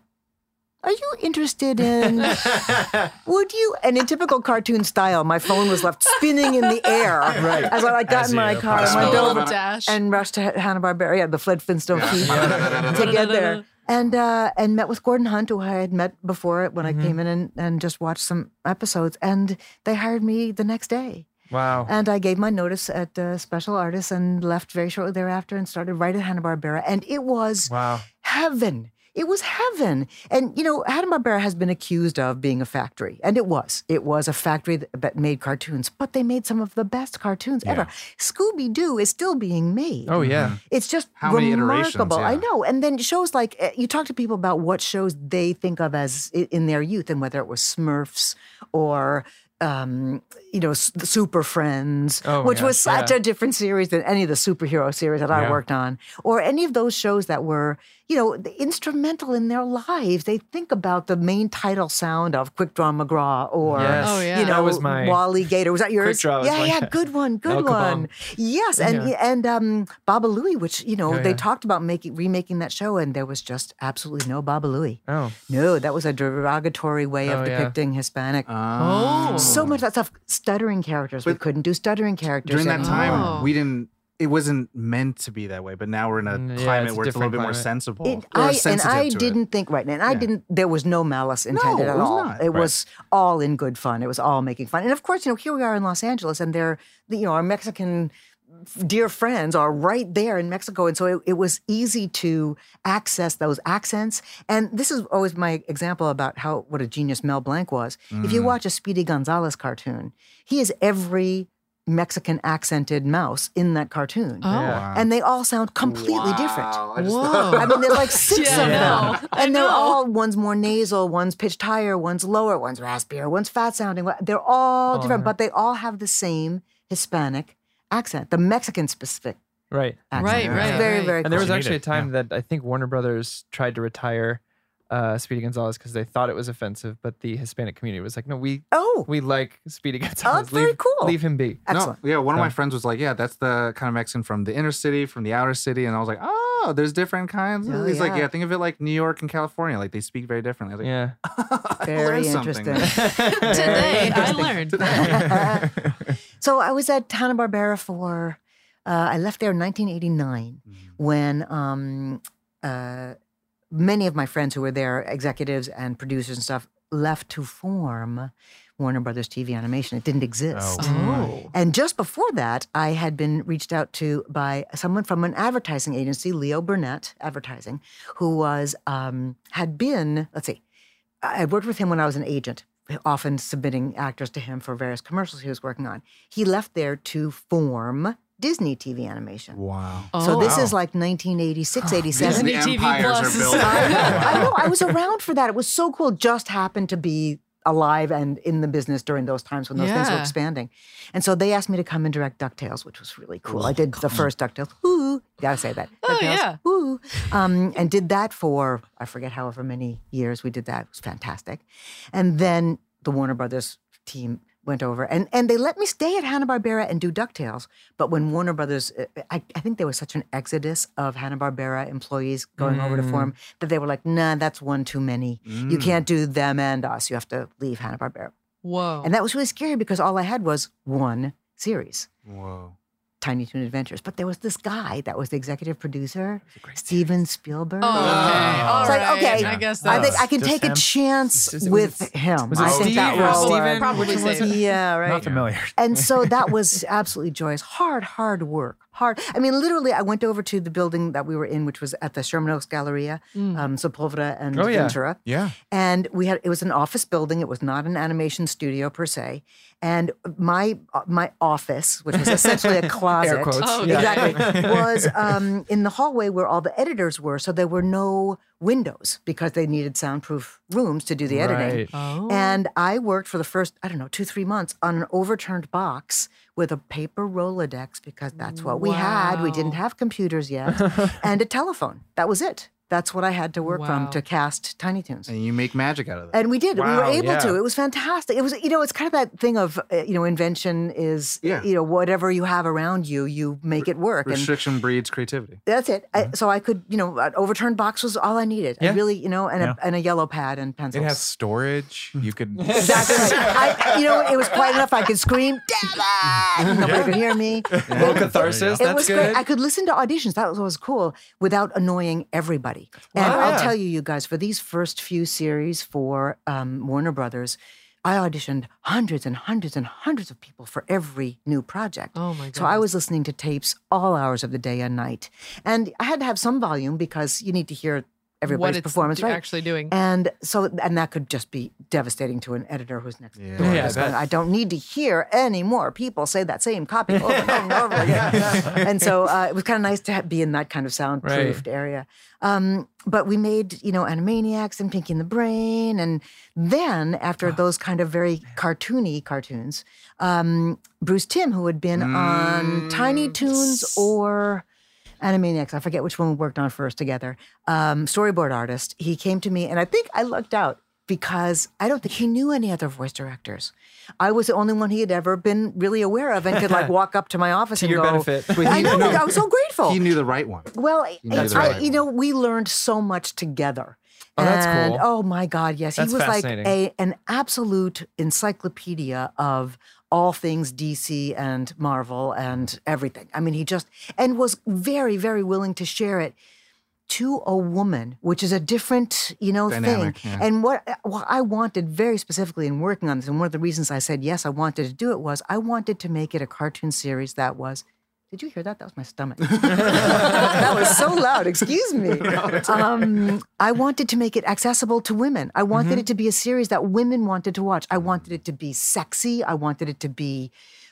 are you interested in? would you? And in typical cartoon style, my phone was left spinning in the air Right. as I got As in my car pass and went by. over Dash. and rushed to Hanna Barbera, yeah, the Fred Flintstone feed to get there. And uh, and met with Gordon Hunt, who I had met before when I came in and, and just watched some episodes, and they hired me the next day. Wow. And I gave my notice at uh, Special Artists and left very shortly thereafter and started right at Hanna Barbera, and it was Wow. heaven. It was heaven. And, you know, Hanna-Barbera has been accused of being a factory. And it was. It was a factory that, that made cartoons, but they made some of the best cartoons ever. Scooby-Doo is still being made. Oh yeah. It's just How many iterations, remarkable. I know. And then shows like uh, you talk to people about what shows they think of as in their youth and whether it was Smurfs or um, you know, the Super Friends, Oh my which was such yeah. a different series than any of the superhero series that I worked on, or any of those shows that were, you know, instrumental in their lives. They think about the main title sound of Quick Draw McGraw or, Yes. Oh, yeah. you That know, was my- Wally Gator. Was that yours? Draw was yeah, my- yeah, good one, good Al Capone. one. Yes, and Yeah. and um, Baba Looey, which you know Oh, they yeah. talked about making remaking that show, and there was just absolutely no Baba Looey. Oh. No, that was a derogatory way of Oh, yeah. depicting Hispanic. Oh. So much of that stuff, stuttering characters. we couldn't do stuttering characters During that time, Oh. we didn't. It wasn't meant to be that way, but now we're in a Mm, yeah, climate it's a where it's a little different bit more sensible. It, or I, and I to didn't think right, and I Yeah. didn't. There was no malice intended it at was all. not. It Right. was all in good fun. It was all making fun, and of course, you know, here we are in Los Angeles, and they're, you know, our Mexican dear friends are right there in Mexico, and so it, it was easy to access those accents. And this is always my example about how what a genius Mel Blanc was. If Mm. you watch a Speedy Gonzalez cartoon, he is every Mexican accented mouse in that cartoon. Oh. Wow. And they all sound completely different. I Whoa. I mean, there's like six Yeah, of them. know. And they're all, one's more nasal, one's pitched higher, one's lower, one's raspier, one's fat sounding. They're all Oh, different, yeah. but they all have the same Hispanic accent, the Mexican specific Right. accent. Right, It's right, Very, right. very And there was actually a needed, time that I think Warner Brothers tried to retire uh, Speedy Gonzalez because they thought it was offensive, but the Hispanic community was like, "No, we Oh, we like Speedy Gonzalez. very leave, cool. Leave him be." excellent. No, yeah, one of my friends was like, "Yeah, that's the kind of Mexican from the inner city, from the outer city," and I was like, "Oh, there's different kinds." Oh, He's like, yeah. "Yeah, think of it like New York and California, like they speak very differently." I was like, Yeah. I Very learned something. interesting. Today I learned. so I was at Hanna Barbera for. Uh, I left there in 1989 when um, uh, many of my friends who were there, executives and producers and stuff, left to form Warner Brothers TV Animation. It didn't exist. Oh. And just before that, I had been reached out to by someone from an advertising agency, Leo Burnett Advertising, who was um, had been. Let's see, I I worked with him when I was an agent, often submitting actors to him for various commercials he was working on. He left there to form Disney TV Animation. Wow. So this wow. is like 1986, 87. Disney Disney TV Plus. I know, I know. I was around for that. It was so cool. Just happened to be alive and in the business during those times when those things were expanding. And so they asked me to come and direct DuckTales, which was really cool. I did the first DuckTales. Ooh, gotta say that. Oh, DuckTales, yeah. Ooh. Um, and did that for, I forget however many years we did that. It was fantastic. And then the Warner Brothers team went over and, and they let me stay at Hanna-Barbera and do DuckTales. But when Warner Brothers, uh, I, I think there was such an exodus of Hanna-Barbera employees going over to form that they were like, nah, that's one too many. You can't do them and us. You have to leave Hanna-Barbera. Whoa. And that was really scary because all I had was one series. Whoa. Tiny Toon Adventures. But there was this guy that was the executive producer, Steven Spielberg. Oh, okay. Ah. All It's like, right. okay, I guess I think I can Just take a chance Was with him. was it I think Steve that role Steven? Probably was Steven. it? Yeah, uh, right. Not familiar. And so that was absolutely joyous. Hard, hard work. Hard. I mean, literally, I went over to the building that we were in, which was at the Sherman Oaks Galleria, um, Sepulveda and Oh, yeah. Ventura. Yeah. And we had it was an office building. It was not an animation studio per se. And my my office, which was essentially a closet, quotes. Oh, okay. exactly, was um, in the hallway where all the editors were. So there were no windows because they needed soundproof rooms to do the editing. Right. Oh. And I worked for the first, I don't know, two, three months on an overturned box with a paper Rolodex because that's what we had. We didn't have computers yet, and a telephone. That was it. That's what I had to work Wow. from to cast Tiny Toons. And you make magic out of that. And we did. we were Wow, able to. It was fantastic. It was, you know, it's kind of that thing of, uh, you know, invention is, Yeah. you know, whatever you have around you, you make it work. And Restriction breeds creativity. that's it. I, so I could, you know, an overturned box was all I needed. I Yeah. really, you know, and, Yeah. a, and a yellow pad and pencils. It has storage. You could. Exactly. right. I, you know, it was quiet enough. I could scream, "Damn it!" Nobody could hear me. little catharsis. It That's was good. great. I could listen to auditions. That was was cool without annoying everybody. And Wow. I'll tell you, you guys, for these first few series for um, Warner Brothers, I auditioned hundreds and hundreds and hundreds of people for every new project. Oh my god. So I was listening to tapes all hours of the day and night. And I had to have some volume because you need to hear everybody's it's performance, right? actually doing. And so, and that could just be devastating to an editor who's next Yeah. door. Yeah, I going. I don't need to hear any more people say that same copy over and over and over again. and so uh, it was kind of nice to be in that kind of soundproofed area. Um, but we made, you know, Animaniacs and Pinky and the Brain. And then after those kind of very cartoony cartoons, um, Bruce Timm, who had been on Tiny Toons or Animaniacs, I forget which one we worked on first together, um, storyboard artist, he came to me and I think I lucked out because I don't think he knew any other voice directors. I was the only one he had ever been really aware of and could like walk up to my office To and your go, benefit. I know, knew- I was so grateful. He knew the right one. Well, it's the I- right you know, we learned so much together. Oh, that's and, cool. Oh my God, yes, That's he was like a an absolute encyclopedia of all things DC and Marvel and everything. I mean, he just and was very, very willing to share it to a woman, which is a different, you know, Dynamic, thing. yeah. And what what I wanted very specifically in working on this, and one of the reasons I said yes, I wanted to do it was I wanted to make it a cartoon series that was. Did you hear that? That was my stomach. that was so loud. Excuse me. Um, I wanted to make it accessible to women. I wanted it to be a series that women wanted to watch. I wanted it to be sexy. I wanted it to be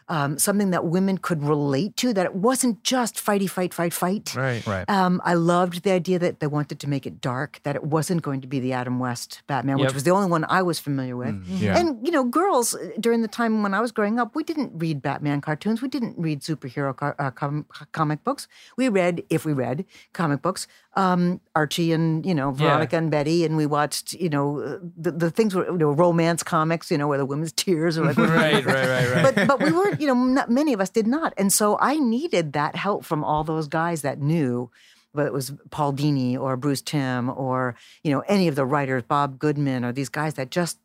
um, something that women could relate to. That it wasn't just fighty, fight, fight, fight. Right. Right. Um, I loved the idea that they wanted to make it dark, that it wasn't going to be the Adam West Batman, which was the only one I was familiar with. Yeah. And, you know, girls uh, during the time when I was growing up, we didn't read Batman cartoons. We didn't read superhero car- uh, com- comic books. We read, if we read comic books, um, Archie and, you know, Veronica and Betty. And we watched, you know, uh, the, the things were, you know, romance comics, you know, where the women's tears are like, Right, right, right, right. but but we weren't, you know, not, many of us did not, and so I needed that help from all those guys that knew, whether it was Paul Dini or Bruce Timm or you know any of the writers, Bob Goodman or these guys that just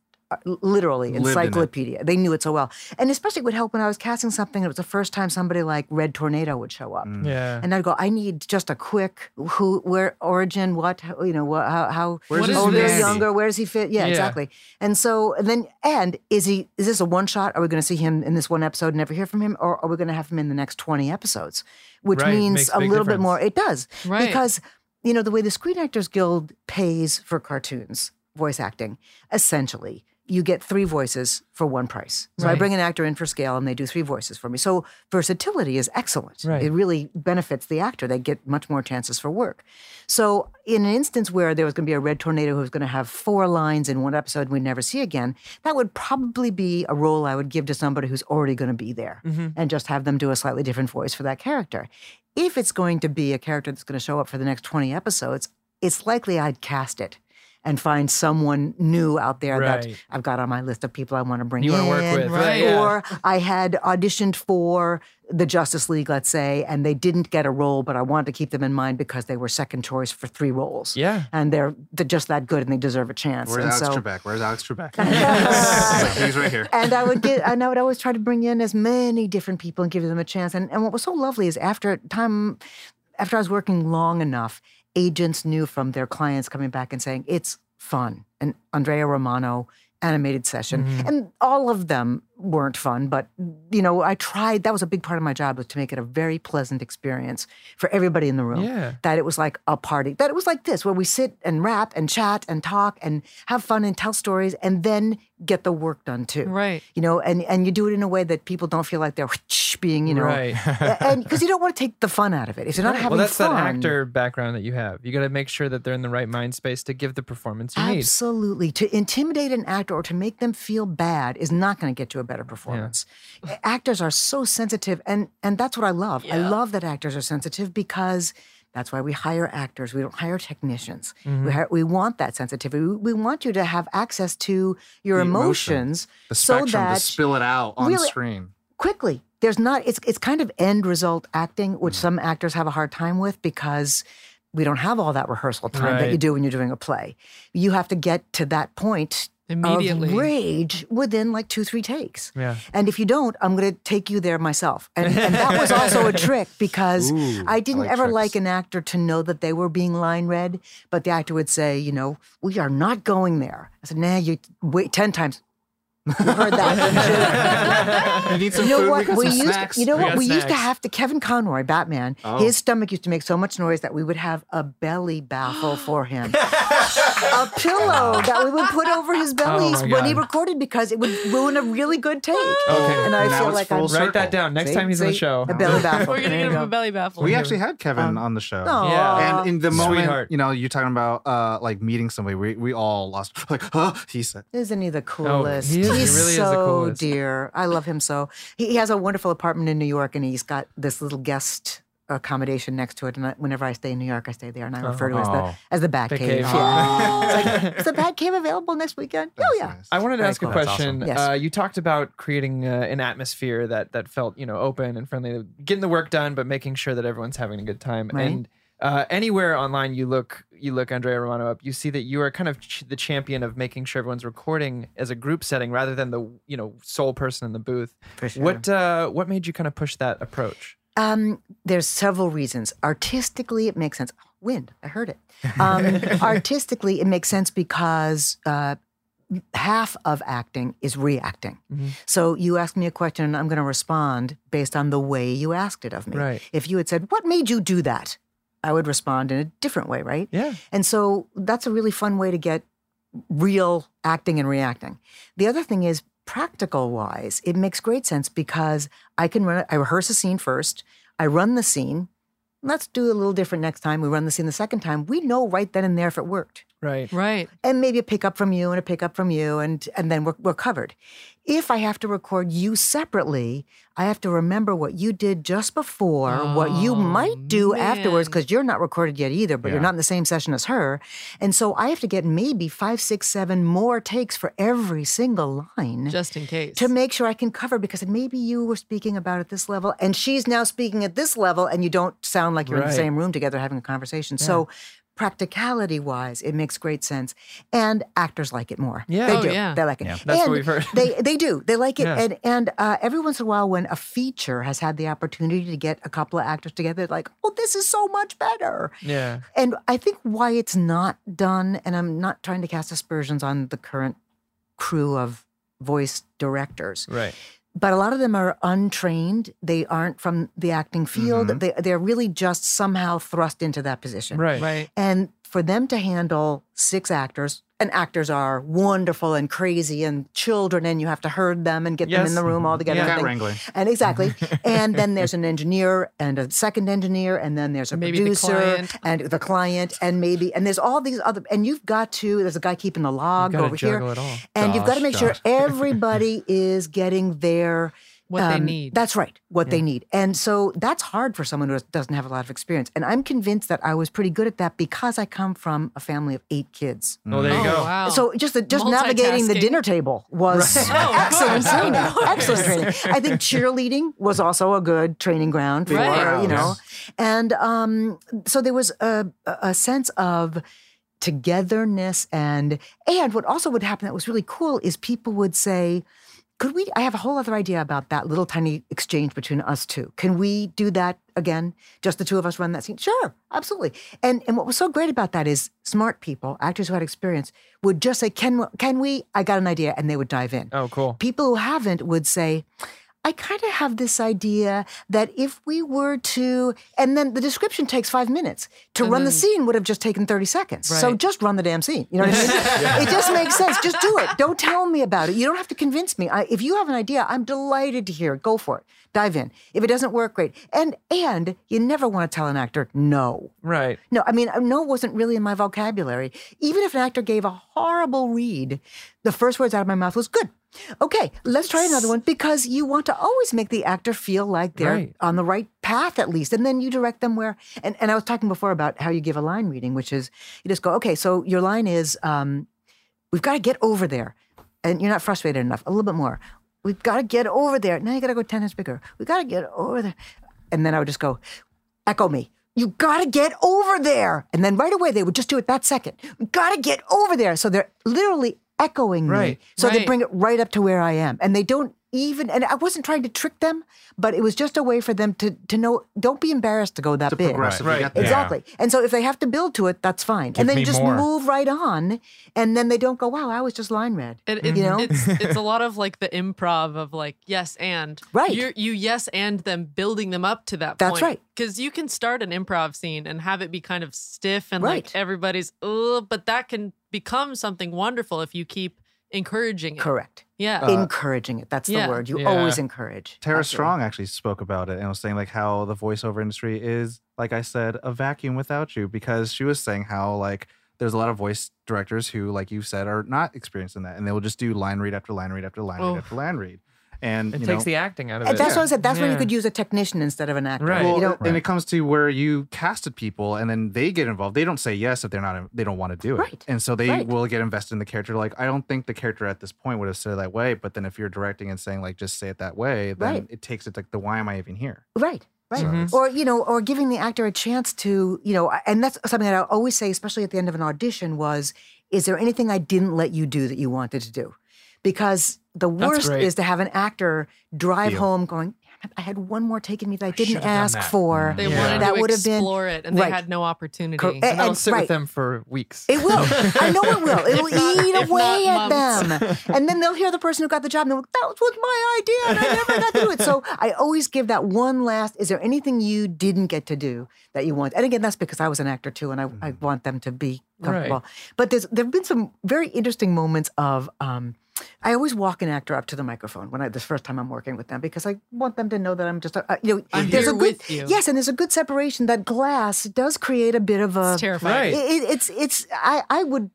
literally Lived in it. encyclopedia. They knew it so well, and especially it would help when I was casting something. It was the first time somebody like Red Tornado would show up. Mm. yeah. And I'd go, I need just a quick who, where, origin, what, you know, what, how, how Where's What his is older, younger, where does he fit? Yeah, Yeah. exactly. And so and then, and is he, is this a one shot? Are we going to see him in this one episode and never hear from him? Or are we going to have him in the next 20 episodes? Which Right, means makes a a big little bit more. It does. Right. Because, you know, the way the Screen Actors Guild pays for cartoons, voice acting, essentially, you get three voices for one price. So I bring an actor in for scale and they do three voices for me. So versatility is excellent. Right. It really benefits the actor. They get much more chances for work. So in an instance where there was going to be a red tornado who was going to have four lines in one episode we'd never see again, that would probably be a role I would give to somebody who's already going to be there mm-hmm. and just have them do a slightly different voice for that character. If it's going to be a character that's going to show up for the next 20 episodes, it's likely I'd cast it and find someone new out there that I've got on my list of people I want to bring You in. wanna work with, right, yeah. Or I had auditioned for the Justice League, let's say, and they didn't get a role, but I wanted to keep them in mind because they were second choice for three roles. Yeah. And they're, they're just that good and they deserve a chance. Where's and Alex so, Trebek? Where's Alex Trebek? Like, he's right here. and I would get, and I would always try to bring in as many different people and give them a chance. And, and what was so lovely is after time, after I was working long enough, agents knew from their clients coming back and saying, it's fun. And Andrea Romano, animated session. Mm-hmm. And all of them weren't fun, but you know, I tried, that was a big part of my job was to make it a very pleasant experience for everybody in the room. Yeah. That it was like a party. That it was like this, where we sit and rap and chat and talk and have fun and tell stories and then get the work done too. Right. You know, and, and you do it in a way that people don't feel like they're being, you know, Right. and because you don't want to take the fun out of it. If you're not having well, that's fun, that actor background that you have. You got to make sure that they're in the right mind space to give the performance you need. Absolutely. To intimidate an actor or to make them feel bad is not going to get you a better performance. Actors are so sensitive and and that's what I love. I love that actors are sensitive because that's why we hire actors. We don't hire technicians. Mm-hmm. We, hire, we want that sensitivity. We, we want you to have access to your The emotion, emotions The so spectrum that to spill it out on Really- screen. quickly. There's not it's it's kind of end result acting, which some actors have a hard time with because we don't have all that rehearsal time that you do when you're doing a play. You have to get to that point Immediately. of rage within like two, three takes. Yeah. And if you don't, I'm going to take you there myself. And, and that was also a trick because Ooh, I didn't I like ever tricks. like an actor to know that they were being line read, but the actor would say, you know, we are not going there. I said, nah, you wait 10 times. You heard that? You need some you know food. what? We We used, snacks. you know We what? got We used to have to. Kevin Conroy, Batman. Oh. His stomach used to make so much noise that we would have a belly baffle for him, a pillow that we would put over his belly Oh when he recorded because it would ruin a really good take. Okay. and I Now feel it's like I'm circle. Write that down next See? time he's on the show. A belly baffle. We're gonna There get you him a belly baffle. We actually had Kevin on the show. Aw. Yeah. And in the moment, Sweetheart. you know, you're talking about uh, like meeting somebody, we, we all lost. Like, huh? He said, Isn't he the coolest? he is. He He's really is the so coolest. dear. I love him so. He, he has a wonderful apartment in New York, and he's got this little guest accommodation next to it. And I, whenever I stay in New York, I stay there, and I refer to it as the Oh. as the Bat Bat Cave. Cave. Yeah. It's like, is the Bat Cave available next weekend? That's oh yeah. nice. I wanted to Very ask cool. a question. awesome. Yes. Uh, you talked about creating uh, an atmosphere that that felt, you know, open and friendly, getting the work done, but making sure that everyone's having a good time. Right. And uh, anywhere online you look, you look Andrea Romano up, you see that you are kind of ch- the champion of making sure everyone's recording as a group setting rather than the, you know, sole person in the booth. For sure. What uh, what made you kind of push that approach? Um, there's several reasons. Artistically, it makes sense. Wind, I heard it. Um, artistically, it makes sense because uh, half of acting is reacting. Mhm. So you ask me a question, and I'm going to respond based on the way you asked it of me. Right. If you had said, "What made you do that?" I would respond in a different way, right? Yeah. And so that's a really fun way to get real acting and reacting. The other thing is practical wise, it makes great sense because I can run it. I rehearse a scene first. I run the scene. Let's do a little different next time. We run the scene the second time. We know right then and there if it worked. Right. Right. And maybe a pickup from you and a pickup from you, and and then we're we're covered. If I have to record you separately, I have to remember what you did just before, what you Oh, might do afterwards, because you're not recorded yet either, but you're not in the same session as her. And so I have to get maybe five, six, seven more takes for every single line Just in case. to make sure I can cover because maybe you were speaking about at this level and she's now speaking at this level and you don't sound like you're in the same room together having a conversation. So practicality wise, it makes great sense. And actors like it more. Yeah. They Oh, do. yeah. They like it. Yeah. That's what And we've heard. they they do. They like it. Yeah. And and uh, every once in a while when a feature has had the opportunity to get a couple of actors together, like, oh, this is so much better. Yeah. And I think why it's not done, and I'm not trying to cast aspersions on the current crew of voice directors, Right. But a lot of them are untrained. They aren't from the acting field. Mhm. They, they're really just somehow thrust into that position. Right. right. And for them to handle six actors, and actors are wonderful and crazy and children, and you have to herd them and get them in the room mm-hmm. all together. Yeah. and wrangling. And exactly. and then there's an engineer and a second engineer, and then there's a Maybe producer client. and the client, and maybe, and there's all these other, and you've got to, there's a guy keeping the log over here. juggle it all. And you've got to Gosh, make sure everybody is getting their What they um, need. That's right, what they need. And so that's hard for someone who doesn't have a lot of experience. And I'm convinced that I was pretty good at that because I come from a family of eight kids. Oh, there you oh, go. wow. So just the, just navigating the dinner table was Right. Oh, excellent training. Excellent training. I think cheerleading was also a good training ground for Right. you know. And um, so there was a, a sense of togetherness and and what also would happen that was really cool is people would say could we i have a whole other idea about that little tiny exchange between us two. Can we do that again? Just the two of us run that scene? Sure absolutely. And and what was so great about that is smart people actors who had experience would just say can can we? I got an idea and they would dive in. Oh, cool. people who haven't would say, I kind of have this idea that if we were to, and then the description takes five minutes. To And run the mm-hmm. scene would have just taken 30 seconds. So just run the damn scene. You know what I mean? It just makes sense. Just do it. Don't tell me about it. You don't have to convince me. I, if you have an idea, I'm delighted to hear it. Go for it. Dive in. If it doesn't work, great. And and you never want to tell an actor no. Right. No, I mean, no wasn't really in my vocabulary. Even if an actor gave a horrible read, the first words out of my mouth was good. Okay, let's try another one because you want to always make the actor feel like they're Right. on the right path at least. And then you direct them where, and, and I was talking before about how you give a line reading, which is you just go, okay, so your line is, um, we've got to get over there. And you're not frustrated enough, a little bit more. We've got to get over there. Now you got to go 10 times bigger. We've got to get over there. And then I would just go, echo me. You gotta get over there. And then right away they would just do it that second. We gotta get over there. So they're literally echoing me. Right, So they bring it right up to where I am. And they don't even, and I wasn't trying to trick them, but it was just a way for them to to know. Don't be embarrassed to go that To big. progressively Right. get there. Exactly. And so if they have to build to it, that's fine. Give and then just more. move right on, and then they don't go, "Wow, I was just line read." It, it, You know? it's it's a lot of like the improv of like yes and Right. you you yes and them building them up to that. That's right. Because you can start an improv scene and have it be kind of stiff and Right. like everybody's oh, but that can become something wonderful if you keep encouraging it. Correct. Yeah. Uh, encouraging it. That's Yeah. the word. You Yeah. always encourage. Tara Absolutely. Strong actually spoke about it and was saying like how the voiceover industry is, like I said, a vacuum without you because she was saying how like there's a lot of voice directors who, like you said, are not experienced in that and they will just do line read after line read after line Oh. read after line read. And It you takes know, the acting out of it. that's what I said. That's when you could use a technician instead of an actor. Right. well, You know, and it comes to where you casted people and then they get involved. They don't say yes if they're not they don't want to do it. Right. And so they Right. will get invested in the character. Like I don't think the character at this point would have said it that way. But then if you're directing and saying like just say it that way, then Right. it takes it like the why am I even here? Right. Right. Mhm. Or, you know, or giving the actor a chance to, you know, and that's something that I always say, especially at the end of an audition, was, is there anything I didn't let you do that you wanted to do? Because the worst is to have an actor drive Feel. home going, I had one more taken me that I didn't should've ask that." for. They Yeah. wanted That to would have been- it and right. they had no opportunity. Cor- And that'll and- sit right. with them for weeks. It will. I know it will. It will not- eat away at months. them. And then they'll hear the person who got the job and they'll go, that was my idea and I never got to do it. So I always give that one last, is there anything you didn't get to do that you want? And again, that's because I was an actor too and I, I want them to be comfortable. But there's there have been some very interesting moments of um, I always walk an actor up to the microphone when I this first time I'm working with them because I want them to know that I'm just a, you know I'm there's here a good with you. yes and there's a good separation that glass does create a bit of a It's terrifying. Right. it, it- it's it's I, I would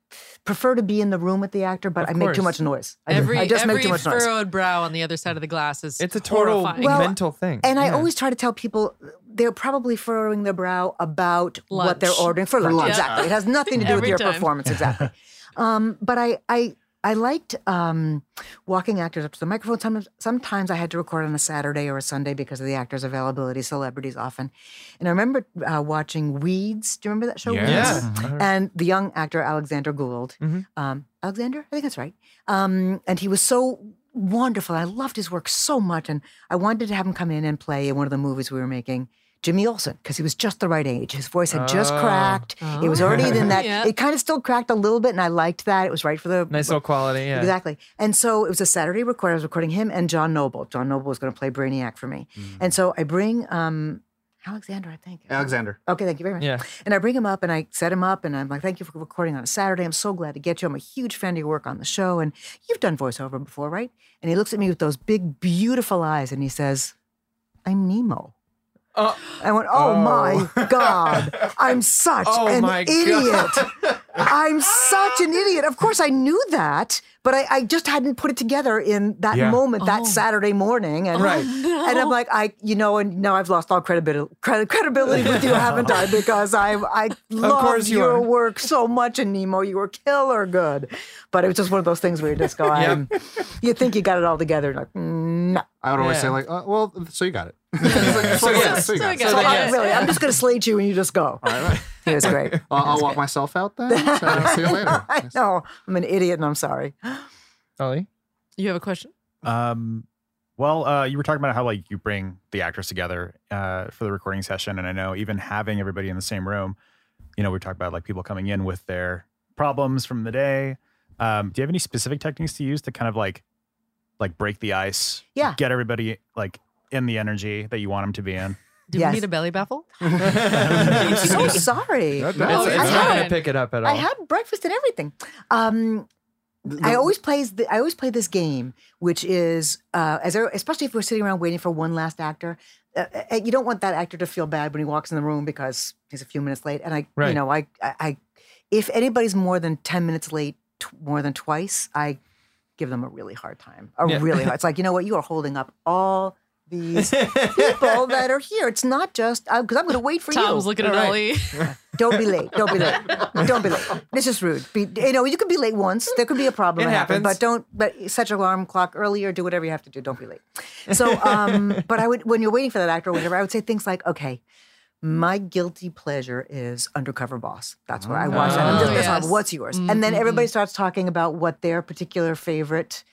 prefer to be in the room with the actor, but Of I make too much noise. I, Every I just every make too much noise. furrowed brow on the other side of the glass is It's a total horrifying. Well, mental thing. And I always try to tell people they're probably furrowing their brow about what they're ordering for lunch. lunch. Exactly. It has nothing to do with your time. performance. Exactly. um, but I, I, I liked um, walking actors up to the microphone. Sometimes, sometimes I had to record on a Saturday or a Sunday because of the actors' availability, celebrities often. And I remember uh, watching Weeds. Do you remember that show? Yes. Yeah. and the young actor Alexander Gould. Mhm. Um, Alexander, I think that's right. Um, and he was so wonderful. I loved his work so much, and I wanted to have him come in and play in one of the movies we were making. Jimmy Olsen, because he was just the right age. His voice had just Oh. cracked. It was already in that. Yeah. It kind of still cracked a little bit, and I liked that. It was right for the nice little quality. Yeah. Exactly. And so it was a Saturday record. I was recording him and John Noble. John Noble was going to play Brainiac for me. And so I bring um, Alexander, I think. Alexander. Okay, thank you very much. Yeah. And I bring him up and I set him up and I'm like, thank you for recording on a Saturday. I'm so glad to get you. I'm a huge fan of your work on the show. And you've done voiceover before, right? And he looks at me with those big, beautiful eyes and he says, I'm Nemo. Oh. I went, oh, my God, I'm such Oh, an idiot. I'm such an idiot. Of course, I knew that, but I, I just hadn't put it together in that Yeah. moment, that Oh. Saturday morning. And, Right. and I'm like, I, you know, and now I've lost all credibility, credibility with you, haven't I? Because I, I loved you your are. work so much in Nemo. You were killer good, but it was just one of those things where you just go, Yeah. You think you got it all together, like, mm, no. I would always Yeah. say like, uh, well, so you got it. So, yeah. so you got it. got So it. Yes. really, I'm just going to slate you and you just go. All right, right. It was great. I'll, I'll walk myself out then. So, see you later. I know I'm an idiot and I'm sorry. Ollie? You have a question? Um, well, uh, you were talking about how like you bring the actors together uh, for the recording session, and I know even having everybody in the same room, you know, we talked about like people coming in with their problems from the day. Um, do you have any specific techniques to use to kind of like, like break the ice? Yeah. Get everybody like in the energy that you want them to be in. Do Yes. we need a belly baffle? I'm so sorry. That- It's, that's- Oh, it's I not had- going to pick it up at all. I had breakfast and everything. Um, I always plays. I always play this game, which is uh, as I, especially if we're sitting around waiting for one last actor. Uh, uh, you don't want that actor to feel bad when he walks in the room because he's a few minutes late. And I, you know, I, I, I, if anybody's more than ten minutes late, t- more than twice, I give them a really hard time. A Yeah. really hard. It's like you know what? You are holding up all these people that are here. It's not just because I'm going to wait for you. Tom's looking at All Ollie. Don't be late. Don't be late. Don't be late. This is rude. Be, you know, you could be late once. There could be a problem. It that happened, happens. but don't. But set your alarm clock earlier. Do whatever you have to do. Don't be late. So, um, but I would when you're waiting for that actor or whatever, I would say things like, okay. Mm-hmm. My guilty pleasure is Undercover Boss. That's what I oh, watch. that. I'm just, Oh, that's not- yes. what's yours? And then everybody mm-hmm. starts talking about what their particular favorite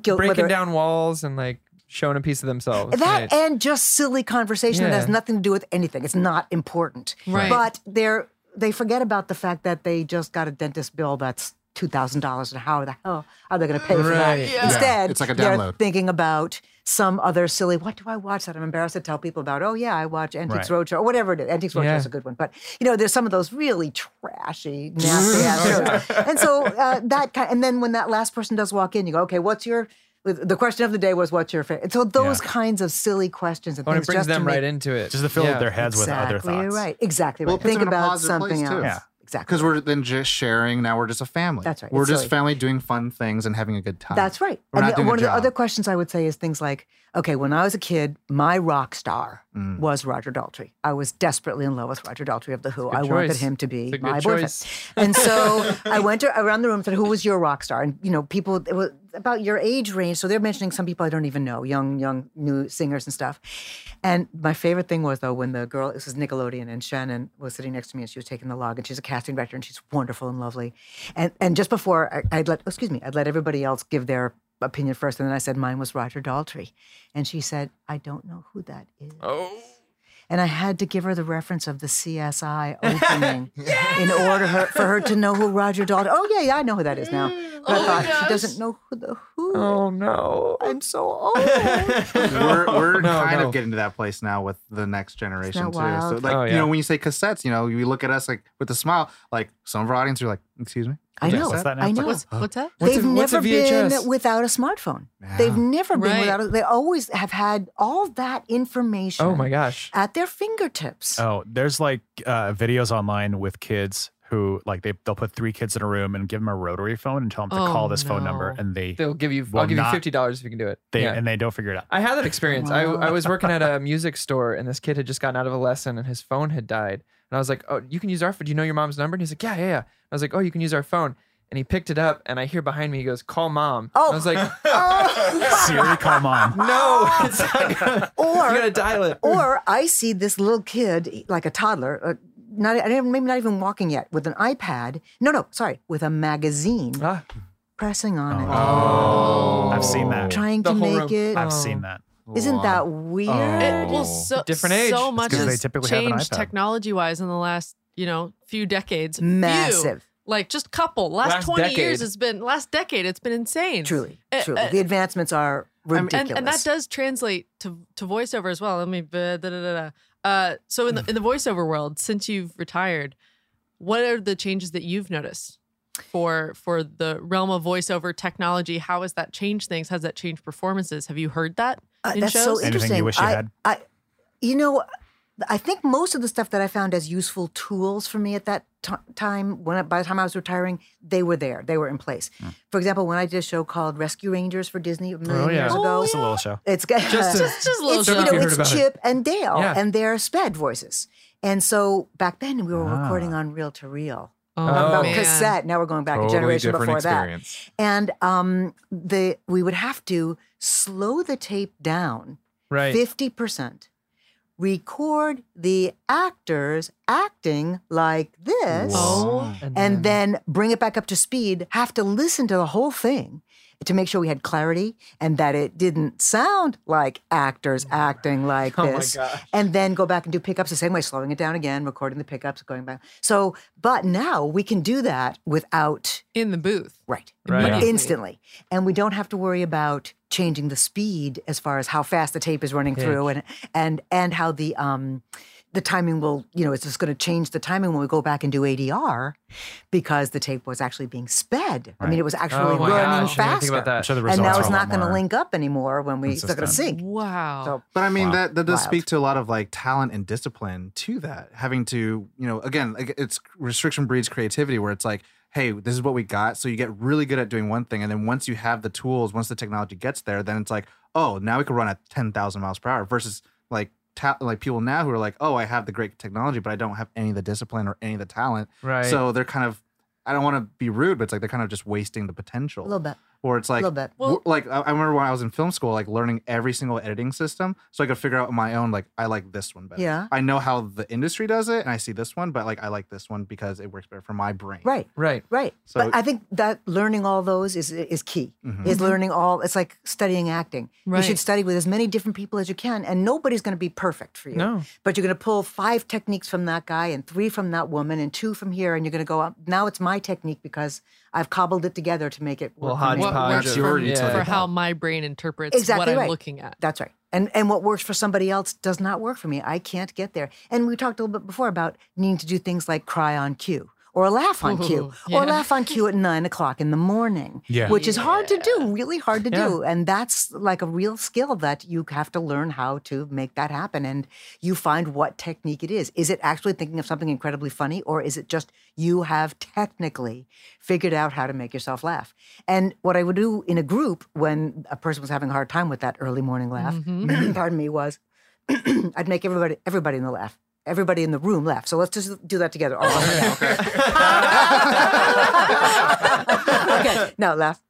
guilt, breaking whether- down walls and like showing a piece of themselves. that Right. and just silly conversation that has nothing to do with anything. It's not important. Right. But they're they forget about the fact that they just got a dentist bill that's two thousand dollars, and how the hell are they going to pay for that? Yeah. Instead, It's like a they're thinking about some other silly. What do I watch that I'm embarrassed to tell people about? Oh yeah, I watch Antiques Right. Roadshow or whatever it is. Antiques Roadshow Yeah. is a good one, but you know, there's some of those really trashy, nasty ass shows. And so uh, that kind, and then when that last person does walk in, you go, okay, what's your the question of the day was what's your favorite? So those Yeah. kinds of silly questions and Oh, and things it brings just to them make- right into it. Just to fill Yeah. their heads with other Exactly thoughts. right. Exactly right. it puts Think them in a about positive place, something too. else. Yeah. Exactly. Because we're then just sharing. Now we're just a family. That's right. We're It's just silly. family doing fun things and having a good time. That's right. We're and the- one of the other questions I would say is things like, okay, when I was a kid, my rock star Mm. was Roger Daltrey. I was desperately in love with Roger Daltrey of The Who. I good wanted him to be It's a good my boyfriend. And so I went to, around the room and said, who was your rock star? And, you know, people, it was about your age range. So they're mentioning some people I don't even know, young, young, new singers and stuff. And my favorite thing was, though, when the girl, this was Nickelodeon, and Shannon was sitting next to me and she was taking the log, and she's a casting director and she's wonderful and lovely. And and just before I, I'd let, oh, excuse me, I'd let everybody else give their opinion first. And then I said, mine was Roger Daltrey. And she said, I don't know who that is. Oh. And I had to give her the reference of the CSI opening in order her, for her to know who Roger Daltrey. Oh yeah, yeah, I know who that is now. Mm. But I Oh my she doesn't know who the who. Oh no. I'm so old. we're we're No, kind no. of getting to that place now with the next generation that too. So wild? like Oh, you know when you say cassettes, you know you look at us like with a smile. Like some of our audience are like, "Excuse me." I know. What's that now? I know. What's, what's that? They've a- what's a never been without a smartphone. They've never been Right. without. A, they always have had all that information. Oh my gosh. At their fingertips. Oh, there's like uh, videos online with kids who like they they'll put three kids in a room and give them a rotary phone and tell them to Oh, call this phone number no. and they They'll give you. Will I'll give not- you fifty dollars if you can do it. they yeah. and they don't figure it out. I had that experience. I, Wow. I was working at a music store and this kid had just gotten out of a lesson and his phone had died. And I was like, "Oh, you can use our phone. Do you know your mom's number?" And he's like, "Yeah, yeah, yeah." I was like, "Oh, you can use our phone." And he picked it up and I hear behind me he goes, "Call mom." Oh. And I was like, Siri, call mom. "No, it's not gonna, Or- you gotta dial it." Or I see this little kid, like a toddler, uh, not I don't- maybe not even walking yet, with an iPad. No, no, sorry, with a magazine, Ah, pressing on it, Oh, I've seen that. trying The to make room. it. I've seen that. Isn't that weird? It, well, Oh. so Different age. So much much 'cause they has typically have changed technology-wise in the last, you know, few decades. Few. Massive. like just couple. Last, Last twenty decade. years has been last decade. It's been insane. Truly, Uh, truly, uh, the advancements are ridiculous. and, and that does translate to to voiceover as well. Let me da, da, da, da. Uh, so in the in the voiceover world, since you've retired, what are the changes that you've noticed for for the realm of voiceover technology? How has that changed things? Has that changed performances? Have you heard that Uh, that's shows? so Anything you interesting. wish you I, had? I, you know, I think most of the stuff that I found as useful tools for me at that ti time, when by the time I was retiring, they were there. They were in place. Hmm. For example, when I did a show called Rescue Rangers for Disney a million Oh, yeah. years Oh, ago, It's a little show. it's got Just to- just just a little it's, show. you know, You heard it's about it. Chip and Dale Yeah. and their sped voices. And so back then we were Ah. recording on reel to reel. Oh, About man. cassette. Now we're going back a generation different before that. And um, the we would have to slow the tape down right. fifty percent, record the actors acting like this, Oh, and then bring it back up to speed. Have to listen to the whole thing to make sure we had clarity and that it didn't sound like actors acting like Oh my this. gosh. And then go back and do pickups the same way, slowing it down again, recording the pickups, going back. So, but now we can do that without in the booth. Right. Right. Immediately. Instantly. And we don't have to worry about changing the speed as far as how fast the tape is running through and and and how the um the timing will, you know, it's just going to change the timing when we go back and do ADR because the tape was actually being sped. I mean, it was actually Oh running gosh, I faster. think about that. I'm sure and now it's not going to link up anymore when we it's not going to consistent. sync. Wow. So But I mean Wow. that that does Wild. speak to a lot of like talent and discipline to that. Having to, you know, again, like it's restriction breeds creativity where it's like, hey, this is what we got. So you get really good at doing one thing. And then once you have the tools, once the technology gets there, then it's like, oh, now we can run at 10,000 miles per hour versus like, ta- like people now who are like, oh, I have the great technology, but I don't have any of the discipline or any of the talent. Right. So they're kind of, I don't want to be rude, but it's like they're kind of just wasting the potential. a little bit. Where it's like little bit. Well- like I I remember when I was in film school, like learning every single editing system, so I could figure out on my own like I like this one better. Yeah. I know how the industry does it, and I see this one, but like I like this one because it works better for my brain. Right. Right. Right. So- but I think that learning all those is is key. Mhm. Is learning all it's like studying acting. Right. You should study with as many different people as you can and nobody's going to be perfect for you. No. But you're going to pull five techniques from that guy and three from that woman and two from here and you're going to go up now it's my technique because I've cobbled it together to make it Well, work for me. What hodgepodge works for, yeah. for how my brain interprets Exactly what I'm looking at. That's right. And and what works for somebody else does not work for me. I can't get there. And we talked a little bit before about needing to do things like cry on cue. Or laugh on cue, Ooh, or yeah. laugh on cue at nine o'clock in the morning, Yeah. which is hard to do, really hard to Yeah. do, and that's like a real skill that you have to learn how to make that happen. And you find what technique it is. Is it actually thinking of something incredibly funny, or is it just you have technically figured out how to make yourself laugh? And what I would do in a group when a person was having a hard time with that early morning laugh, Mm-hmm. pardon me, was I'd make everybody everybody in the laugh. Everybody in the room laugh. So let's just do that together. Us okay, now laugh.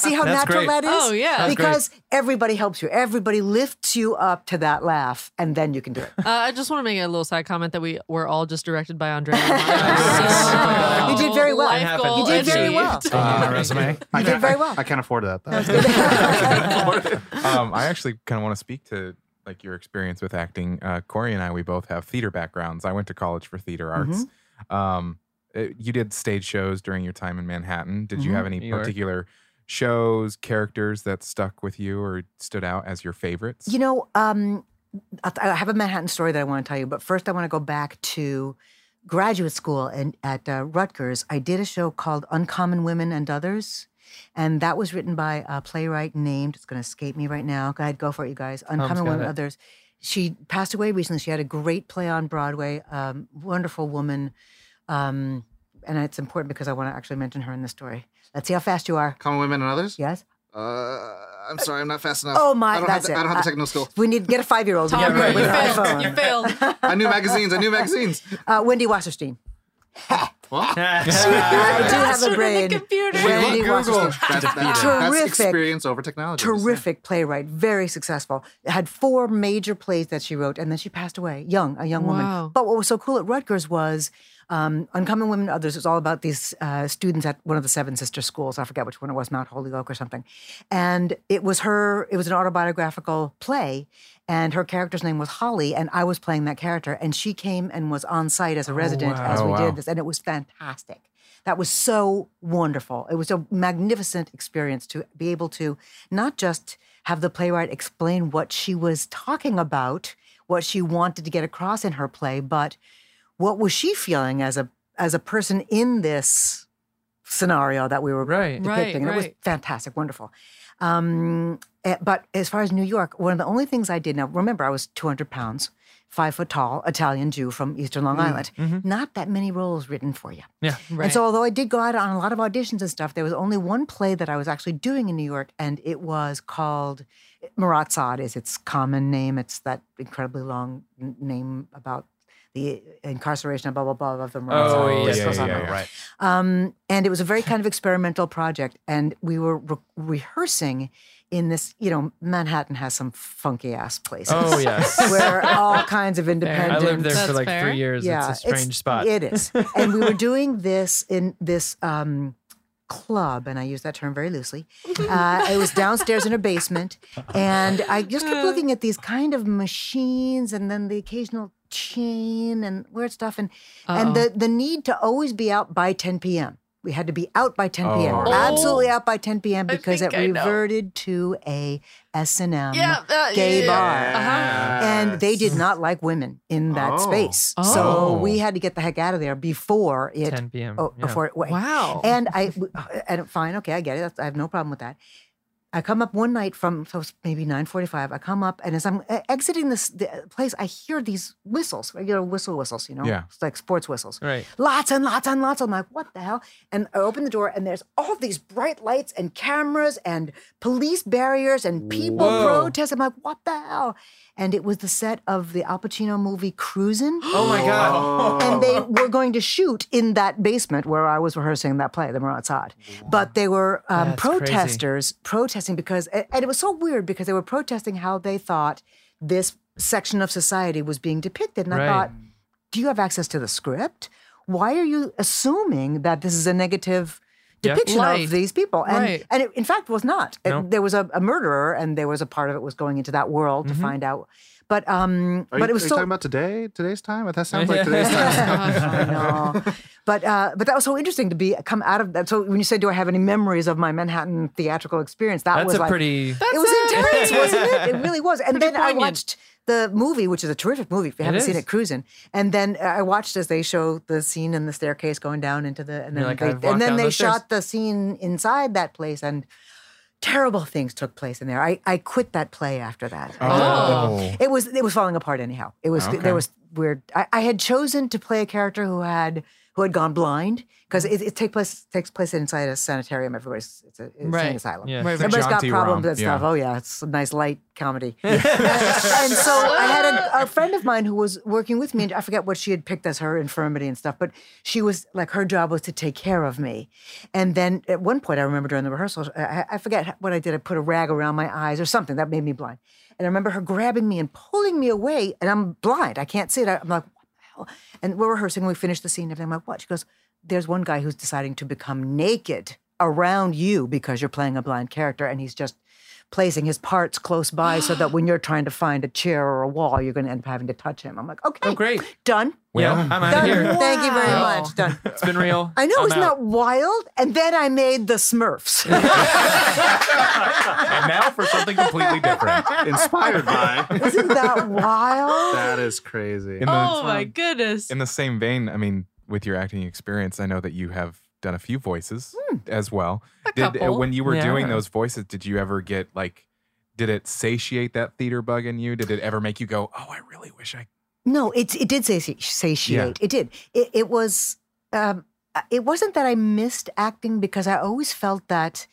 See how That's natural great. that is? Oh, yeah. That's because everybody helps you. Everybody lifts you up to that laugh, and then you can do it. Uh, I just want to make a little side comment that we were all just directed by Andrea. You did very well. Life It goal happened. You did very well. achieved. on my resume. I You can't- did very well. I can't afford that. Though. um, I actually kind of want to speak to like your experience with acting. Uh, Corey and I, we both have theater backgrounds. I went to college for theater arts. Um, you did stage shows during your time in Manhattan. Did you Mhm. have any New York. Particular shows, characters that stuck with you or stood out as your favorites? You know, um, I I have a Manhattan story that I want to tell you, but first I want to go back to graduate school and at uh, Rutgers. I did a show called Uncommon Women and Others, and that was written by a playwright named. It's going to escape me right now. Go ahead, go for it, you guys. Uncommon got Women and. Others. She passed away recently. She had a great play on Broadway. Um, wonderful woman, um, and it's important because I want to actually mention her in the story. Let's see how fast you are. Common women and others. Yes. Uh, I'm sorry, I'm not fast enough. Oh my, I don't that's have the, it. I don't have the I- technical skill. We need to get a five-year-old. Tom, do it you with an failed. You failed. I knew magazines. I knew magazines. Uh, Wendy Wasserstein. What? I do have a brain. the computer. Wendy Wasserstein. That's, that's, that's Terrific. experience over technology. Terrific playwright, very successful. Had four major plays that she wrote, and then she passed away young, a young woman. But what was so cool at Rutgers was um, Uncommon Women Others. It was all about these uh, students at one of the Seven Sister schools. I forget which one it was, Mount Holyoke or something. And it was her. It was an autobiographical play, and her character's name was Holly, and I was playing that character. And she came and was on site as a resident as wow. we Oh, wow. did this, and it was fantastic. That was so wonderful. It was a magnificent experience to be able to not just have the playwright explain what she was talking about, what she wanted to get across in her play, but what was she feeling as a as a person in this scenario that we were Right. depicting. Right, And it was fantastic, wonderful. Um, eh, but as far as New York, one of the only things I did now, remember, I was 200 pounds, five foot tall, Italian Jew from Eastern Long Island. Not that many roles written for you. Yeah. Right. And so, although I did go out on a lot of auditions and stuff, there was only one play that I was actually doing in New York, and it was called Marat/Sade is its common name. It's that incredibly long name about the incarceration blah blah blah of the Marat Oh, Sade. yeah, yeah, yeah, yeah. Right. Um, and it was a very kind of experimental project, and we were re- rehearsing in this. You know, Manhattan has some funky ass places. Oh yes. Where all kinds of independent. I lived there for like fair. three years. Yeah, it's a strange spot. It is, and we were doing this in this um, club, and I use that term very loosely. Uh, it was downstairs in a basement, and I just kept looking at these kind of machines, and then the occasional chain and weird stuff, and and the the need to always be out by 10 p.m. We had to be out by 10 p.m. Oh. Absolutely out by 10 p.m. Because it I know. reverted to a S and M Yeah, uh, gay yeah, bar Uh-huh. and they did not like women in that Oh. space. Oh. So we had to get the heck out of there before it. 10 p.m. Oh, yeah. before it went. Wow. And I, and fine, okay, I get it. I have no problem with that. I come up one night from so maybe nine forty-five. I come up, and as I'm uh, exiting this the place, I hear these whistles, regular whistle whistles. You know, Yeah. it's like sports whistles. Right. Lots and lots and lots. I'm like, what the hell? And I open the door, and there's all these bright lights and cameras and police barriers and people Whoa. protest. I'm like, what the hell? And it was the set of the Al Pacino movie Cruising. Oh my god. and they were going to shoot in that basement where I was rehearsing that play, the Marat/Sade. But they were um, crazy. protesters protesting because, and it was so weird because they were protesting how they thought this section of society was being depicted. And I thought, do you have access to the script? Why are you assuming that this is a negative Yeah. depiction Right. of these people? And, Right. and it, in fact, was not. It- No. there was a, a murderer, and there was a part of it was going into that world Mm-hmm. to find out. But um, Are but you, it was are you so talking about today? Today's time? That sounds like today's time. I know. But uh, but that was so interesting to be come out of that. So when you said, "Do I have any memories of my Manhattan theatrical experience?" That That's was a like pretty. it was intense, wasn't it? It really was. And Pretty then I watched the movie, which is a terrific movie. If you It haven't seen it, Cruising. And then I watched as they show the scene in the staircase going down into the, and then like, they, and then down they those stairs." shot the scene inside that place, and terrible things took place in there. I, I quit that play after that. Oh. It was it was falling apart anyhow. It was Okay. there was weird. I, I had chosen to play a character who had who had gone blind because mm. it, it take place takes place inside a sanitarium. Everybody's it's a it's Right. an asylum. Yeah. Right, right. Everybody's John got problems Rom, and stuff. yeah. Oh yeah, it's a nice light comedy. and so I had a, a friend of mine who was working with me, and I forget what she had picked as her infirmity and stuff, but she was like her job was to take care of me. And then at one point, I remember during the rehearsals, I, I forget what I did. I put a rag around my eyes or something that made me blind. And I remember her grabbing me and pulling me away, and I'm blind. I can't see it. I- I'm like, And we're rehearsing. And we finish the scene. And. I'm like, what? She goes, there's one guy who's deciding to become naked around you because you're playing a blind character, and he's just placing his parts close by so that when you're trying to find a chair or a wall, you're going to end up having to touch him. I'm like, okay, Oh, great. done. Yeah, Well, I'm out of Done. here. Thank you very Wow. much. Done. It's been real. I know, I'm isn't out. that wild? And then I made the Smurfs. and now for something completely different. Inspired by. isn't that wild? That is crazy. The, Oh my goodness. in the same vein, I mean, with your acting experience, I know that you have done a few voices Hmm. as well. A did uh, couple. when you were doing those voices, did you ever get like did it satiate that theater bug in you? Did it ever make you go, "Oh, I really wish I No, it it did sati- satiate. It did. It, it was. Um, it wasn't that I missed acting because I always felt that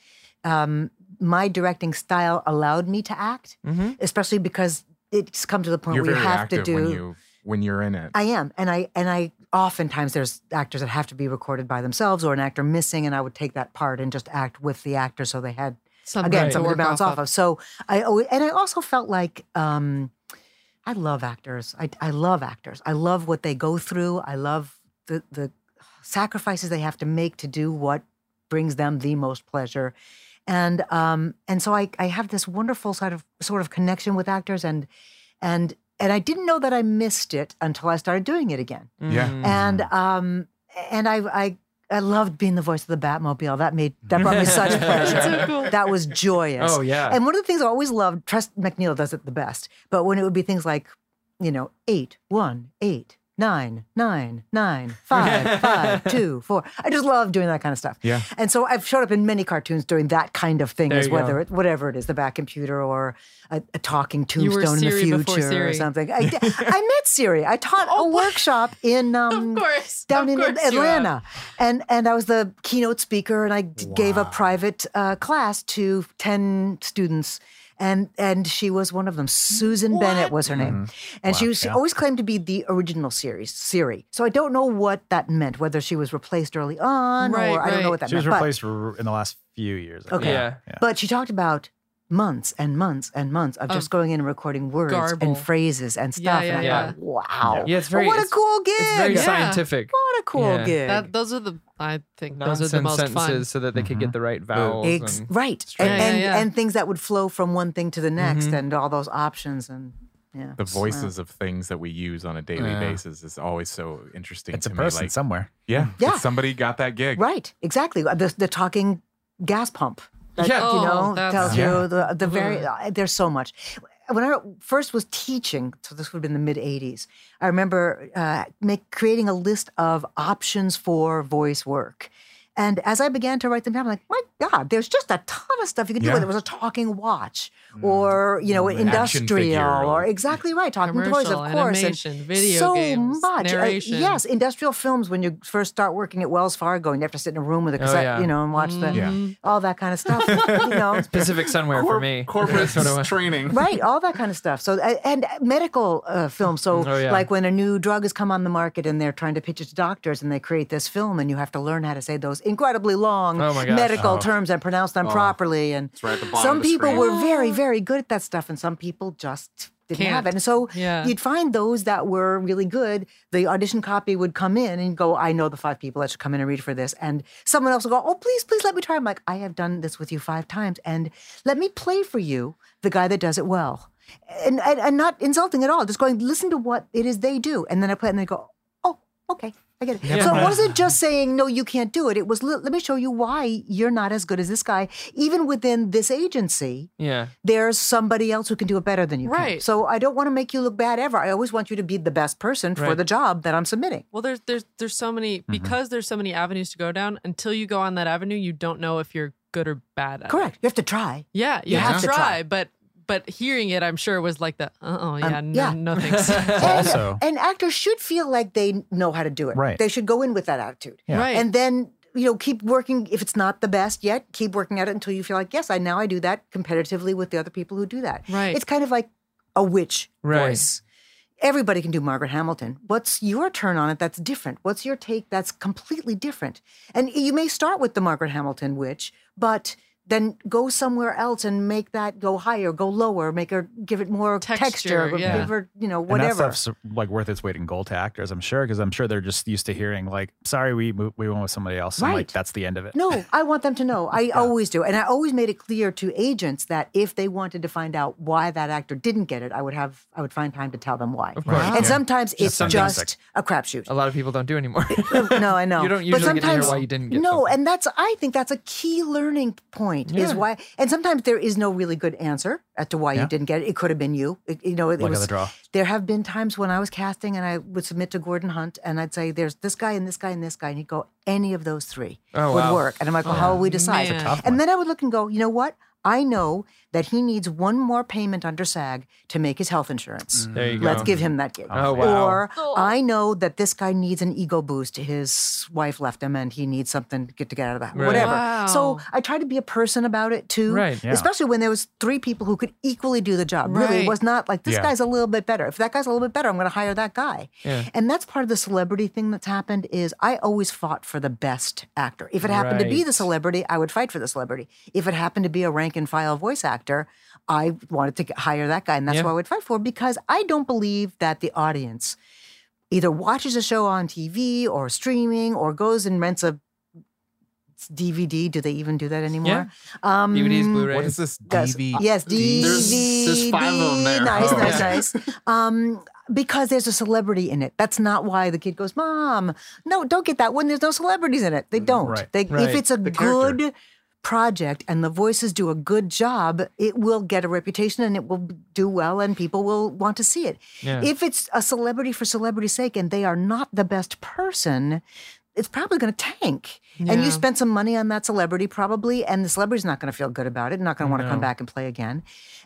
um, my directing style allowed me to act, Mhm. especially because it's come to the point you're where you have to do. when you when you're in it." I am, and I and I oftentimes there's actors that have to be recorded by themselves or an actor missing, and I would take that part and just act with the actor so they had Something again to something to work bounce off off of. So I always, and I also felt like um, I love actors. I I love actors. I love what they go through. I love the the sacrifices they have to make to do what brings them the most pleasure. And um and so I I have this wonderful sort of sort of connection with actors and and and I didn't know that I missed it until I started doing it again. Yeah. And um and I I I loved being the voice of the Batmobile. That made that brought me such pleasure. so cool. That was joyous. Oh yeah. And one of the things I always loved, Tress MacNeille does it the best, but when it would be things like, you know, eight, one, eight, nine, nine, nine, five, five, two, four. I just love doing that kind of stuff. Yeah. And so I've showed up in many cartoons doing that kind of thing, There as whether it, whatever it is, the back computer or a, a talking tombstone in the future or something. I, I met Siri. I taught a workshop in um, of course. down in. Atlanta, and and I was the keynote speaker, and I d- gave a private uh, class to ten students, and and she was one of them. Susan Bennett was her name, mm-hmm. and she was she yeah. always claimed to be the original series Siri. So I don't know what that meant, whether she was replaced early on, Right, or I don't know what that She was meant. but- replaced r- in the last few years. I Okay. think. Yeah. but she talked about months and months and months of just going in and recording words garble. and phrases and stuff. yeah, and I yeah. thought, wow, Yeah, it's very- what a cool gig! It's very Yeah. scientific. What a cool Yeah. gig. That, those are the I think those are the most sentences fun. so that they could get the right vowels. Ex- and- right. And, yeah, and, yeah. and things that would flow from one thing to the next Mhm. and all those options and yeah. the So, voices of things that we use on a daily Yeah. basis is always so interesting It's a to person me. Like, somewhere. yeah, Yeah. it's somebody got that gig. Right. Exactly. The the talking gas pump. That, Yeah. you Oh, know, that's- tells Yeah. you the the very uh, there's so much. When I first was teaching, so this would have been the mid '80s. I remember uh, make, creating a list of options for voice work, and as I began to write them down, I'm like, my God, there's just a ton of stuff you can do. Yeah. Whether it was a talking watch or you know, Mm, industrial or or- exactly right, talking toys, of course, and video so games, much. Uh, yes, industrial films. When you first start working at Wells Fargo, and you have to sit in a room with a Oh, yeah. you know, and watch the Mm-hmm. Yeah. all that kind of stuff. you know, Pacific Sunwear for me. corporate That's what I want. training. right all that kind of stuff so uh, and medical uh, films so Oh, yeah. like when a new drug has come on the market and they're trying to pitch it to doctors and they create this film and you have to learn how to say those incredibly long Oh, medical Oh. terms and pronounce them Oh. properly and It's right at the some of the people screen. were very very good at that stuff and some people just didn't have it and so Yeah. you'd find those that were really good the audition copy would come in and go i know the five people that should come in and read for this and someone else will go oh please please let me try i'm like i have done this with you five times and let me play for you the guy that does it well and, and, and not insulting at all just going listen to what it is they do and then i play it and they go oh okay I get it. Yeah. So it wasn't just saying no, you can't do it. It was let let me show you why you're not as good as this guy. Even within this agency, Yeah. there's somebody else who can do it better than you can. Right. So I don't want to make you look bad ever. I always want you to be the best person for Right. the job that I'm submitting. Well, there's there's there's so many Mm-hmm. because there's so many avenues to go down. Until you go on that avenue, you don't know if you're good or bad at it. Correct. You have to try. Yeah, you You have, have to to try, try. but but hearing it, I'm sure was like the uh oh yeah Um, no, yeah. no thanks. And, Also- and actors should feel like they know how to do it. Right. They should go in with that attitude. Yeah. Right. And then you know keep working. If it's not the best yet, keep working at it until you feel like yes, I now I do that competitively with the other people who do that. Right. It's kind of like a witch Right. voice. Everybody can do Margaret Hamilton. What's your turn on it that's different? What's your take that's completely different? And you may start with the Margaret Hamilton witch, but then go somewhere else and make that go higher, go lower, make her give it more texture, Texture, yeah. give her, you know, And that whatever. stuff's like worth its weight in gold to actors, I'm sure, because I'm sure they're just used to hearing like, "Sorry, we we went with somebody else." And like Right. that's the end of it. No, I want them to know. I always do. And I always made it clear to agents that if they wanted to find out why that actor didn't get it, I would have I would find time to tell them why. Of course. And Yeah. sometimes it's something just sick. a crapshoot. A lot of people don't do anymore. no, I know. You don't But usually get to hear why you didn't get No, something. and that's I think that's a key learning point is Yeah. why. And sometimes there is no really good answer as to why Yeah. you didn't get it. It could have been you. It- you know, it, Luck of was. the draw. There have been times when I was casting and I would submit to Gordon Hunt and I'd say, "There's this guy and this guy and this guy," and he'd go, "Any of those three Oh, would wow. work." And I'm like, "Well, how will we decide?" man. It's a tough and one. then I would look and go, "You know what?" I know that he needs one more payment under SAG to make his health insurance. Mm. There you go. Let's give him that gig. Oh, wow. Or I know that this guy needs an ego boost. His wife left him and he needs something to get to get out of that. Right. Whatever. Wow. So I try to be a person about it too. Right, yeah. Especially when there was three people who could equally do the job. Right. Really, it was not like this Yeah. guy's a little bit better. If that guy's a little bit better, I'm going to hire that guy. Yeah. And that's part of the celebrity thing that's happened is I always fought for the best actor. If it happened to be the celebrity, I would fight for the celebrity. If it happened to be a rank and file voice actor, I wanted to hire that guy, and that's Yeah. who I would fight for because I don't believe that the audience either watches a show on TV or streaming or goes and rents a DVD. Do they even do that anymore? Um, DVDs, Blu-rays. What is this Does- DV? Yes, DVD. There's- there's five of them there. Nice, Oh, nice, okay. nice. Um, because there's a celebrity in it. That's not why the kid goes, Mom, no, don't get that one. There's no celebrities in it. They don't. Right. They, Right. If it's a The character. Project and the voices do a good job, it will get a reputation and it will do well and people will want to see it. Yeah. If it's a celebrity for celebrity's sake and they are not the best person, it's probably going to tank. And you spent some money on that celebrity probably, and the celebrity's not going to feel good about it, not going to want to come back and play again.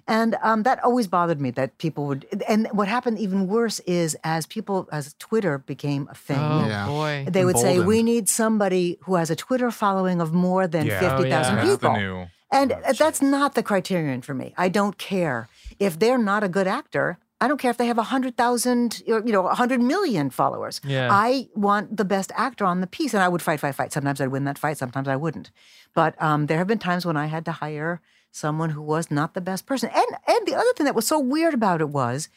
And um, that always bothered me that people would. And what happened even worse is as people, as Twitter became a thing, Oh Yeah. boy. they would say, we need somebody who has a Twitter following of more than Yeah. 50,000 Oh, yeah. That's people. the new. And Oh, that's not the criterion for me. I don't care if they're not a good actor. I don't care if they have a hundred thousand, or you know, a hundred million followers. Yeah. I want the best actor on the piece, and I would fight, fight, fight. Sometimes I'd win that fight, sometimes I wouldn't. But um, there have been times when I had to hire someone who was not the best person. And and the other thing that was so weird about it was.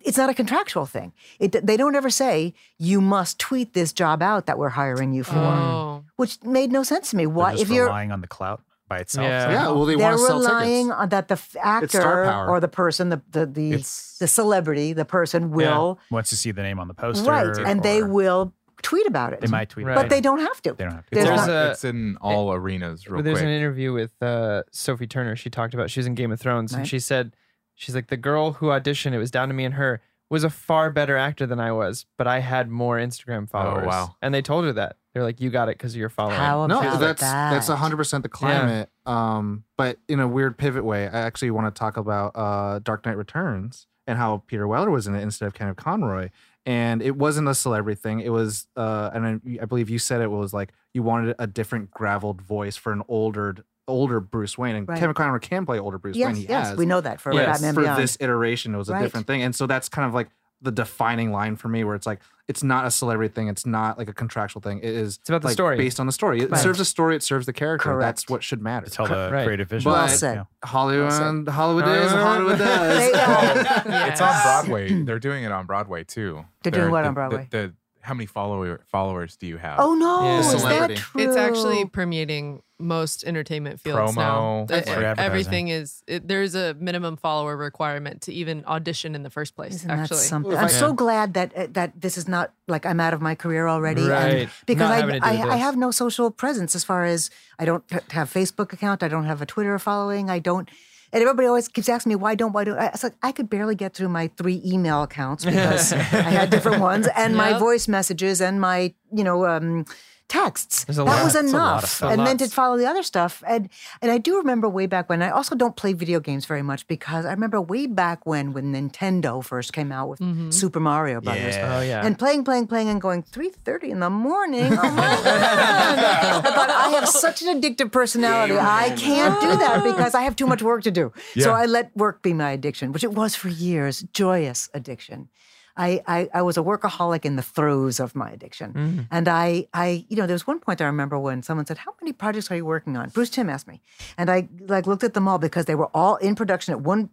It's not a contractual thing. It, they don't ever say you must tweet this job out that we're hiring you for, Oh. which made no sense to me. Why, just if you're relying on the clout by itself. Yeah. Yeah, well, they they're want to sell relying tickets. on that the actor or the person, the the the, It's- the celebrity, the person will wants to see the name on the poster, right, and they will tweet about it. they might tweet, Right. about but they don't have to. They don't have to. There's It's, There's all- a- it's in all arenas, real Well, There's quick. an interview with uh, Sophie Turner. She talked about she was in Game of Thrones, and she said she's like the girl who auditioned. It was down to me and her. Was a far better actor than I was, but I had more Instagram followers. wow. And they told her that. They're like, you got it because you're following. How no, about that's that? that's hundred percent the climate. Um, but in a weird pivot way, I actually want to talk about uh, Dark Knight Returns and how Peter Weller was in it instead of Kevin Conroy. And it wasn't a celebrity thing. It was, uh, and I, I believe you said it was like you wanted a different graveled voice for an older, older Bruce Wayne. And Right. Kevin Conroy can play older Bruce yes, Wayne. He yes, has. we know that for Yes, Batman for Beyond. this iteration, it was a Right. different thing. And so that's kind of like the defining line for me, where it's like it's not a celebrity thing, it's not like a contractual thing. It is It's about the like, story. based on the story. It Right. serves a story. It serves the character. Correct. That's what should matter. To tell the Right. creative vision. Well Yeah. said. Yeah. Hollywood, Well Hollywood is Hollywood does. They- uh, It's on Broadway. They're doing it on Broadway too. They're doing what on Broadway? The, the, how many follower followers do you have? oh no, Yeah. is that true? It's actually permeating most entertainment fields now. Promo. The- For advertising. everything is it, there's a minimum follower requirement to even audition in the first place. Isn't actually, that something? I'm if I- so glad that uh, that this is not like I'm out of my career already, and- Right. because Not I having to do I, I have no social presence as far as I don't have Facebook account, I don't have a Twitter following, I don't. And everybody always keeps asking me why don't why don't I? It's like I could barely get through my three email accounts because I had different ones and my voice messages and my you know um, texts. A that lot. was That's a lot enough, stuff. and then to follow the other stuff. And and I do remember way back when. I also don't play video games very much because I remember way back when when Nintendo first came out with Mm-hmm. Super Mario Brothers. Oh yeah. And playing, playing, playing, and going three thirty in the morning. Oh my god! but I have such an addictive personality. I can't do that because I have too much work to do. So I let work be my addiction, which it was for years. Joyous addiction. I, I, I was a workaholic in the throes of my addiction. Mm-hmm. And I, I, you know, there was one point I remember when someone said, How many projects are you working on? Bruce Timm asked me. And I like looked at them all because they were all in production at one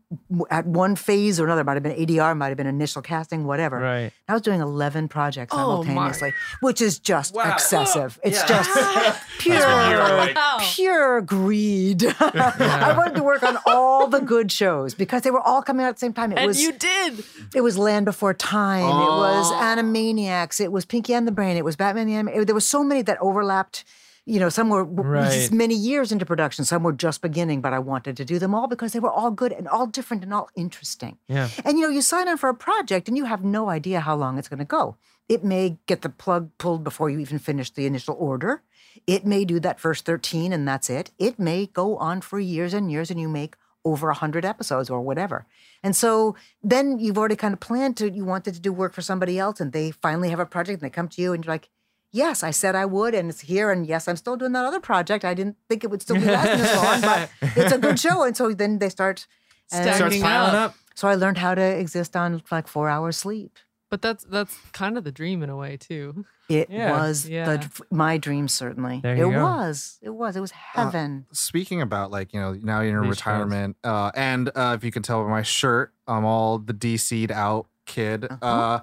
at one phase or another. It Might have been ADR, might have been initial casting, whatever. Right. I was doing 11 projects Oh, my. simultaneously, which is just Wow. excessive. It's Yeah. just pure, Wow. pure greed. I wanted to work on all the good shows because they were all coming out at the same time. It and was you did. it was Land Before Time. It was Oh. Animaniacs. It was Pinky and the Brain. It was Batman the There were so many that overlapped. You know, some were Right. many years into production. Some were just beginning, but I wanted to do them all because they were all good and all different and all interesting. Yeah. And you know, you sign on for a project and you have no idea how long it's going to go. It may get the plug pulled before you even finish the initial order. It may do that first 13 and that's it. It may go on for years and years and you make over 100 episodes or whatever. And so then you've already kind of planned to, you wanted to do work for somebody else and they finally have a project and they come to you and you're like, yes, I said I would and it's here. And yes, I'm still doing that other project. I didn't think it would still be lasting this long, but it's a good show. And so then they start. and- Stacking Starts piling up. up. so I learned how to exist on like four hours sleep. But that's that's kind of the dream in a way too. It Yeah. was Yeah. the my dream certainly. There it go. was. It was. It was heaven. Speaking about like you know now you're in Niche retirement, uh, and uh, if you can tell by my shirt, I'm all the DC'd out kid. uh Uh-huh.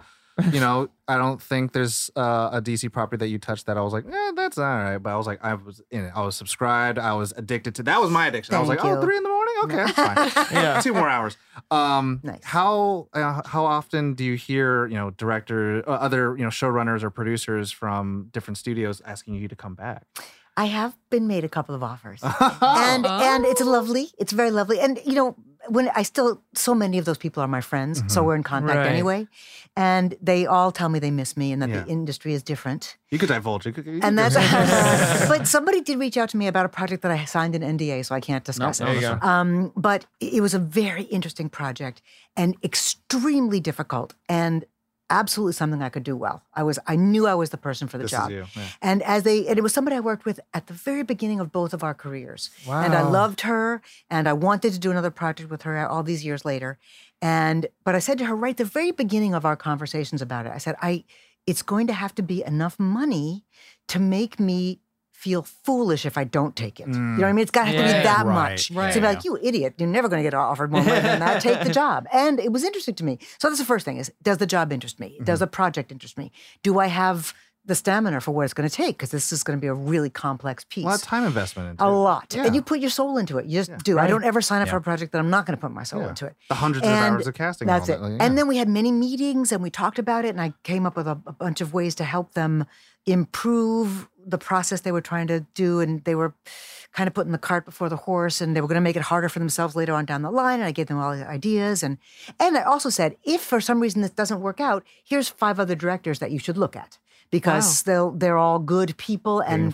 You know, I don't think there's uh, a DC property that you touched that I was like, eh, that's all right. But I was like, I was in it. I was subscribed. I was addicted to. That was my addiction. I was like, oh, you. three in the morning. Okay, that's fine. Yeah. two more hours. Um, Nice. How uh, how often do you hear you know director, uh, other you know showrunners or producers from different studios asking you to come back? I have been made a couple of offers. and and it's lovely. It's very lovely. And you know, when I still so many of those people are my friends, so we're in contact Right. anyway. And they all tell me they miss me and that Yeah. the industry is different. You could divulge. You could, you And that's but somebody did reach out to me about a project that I signed an NDA, so I can't discuss No, it. There you go. Um, but it was a very interesting project and extremely difficult and absolutely something I could do well. I was I knew I was the person for the This job. is you. Yeah. And as they and it was somebody I worked with at the very beginning of both of our careers. Wow. And I loved her and I wanted to do another project with her all these years later. And but I said to her right at the very beginning of our conversations about it, I said, I it's going to have to be enough money to make me feel foolish if I don't take it. You know what I mean? It's got to have to be that Right. much. Right. So be like, you idiot, you're never going to get offered more money than that. Take the job. And it was interesting to me. So that's the first thing is, does the job interest me? Mm-hmm. Does the project interest me? Do I have the stamina for what it's going to take? Because this is going to be a really complex piece. A lot of time investment into A it. lot. Yeah. And you put your soul into it. You just do. I don't ever sign up Yeah. for a project that I'm not going to put my soul Yeah. into it. The hundreds And of hours of casting. That's it. yeah. And then we had many meetings and we talked about it, and I came up with a, a bunch of ways to help them improve the process they were trying to do. And they were kind of putting the cart before the horse, and they were going to make it harder for themselves later on down the line. And I gave them all the ideas, and and I also said, if for some reason this doesn't work out, here's five other directors that you should look at. because they'll they're all good people and.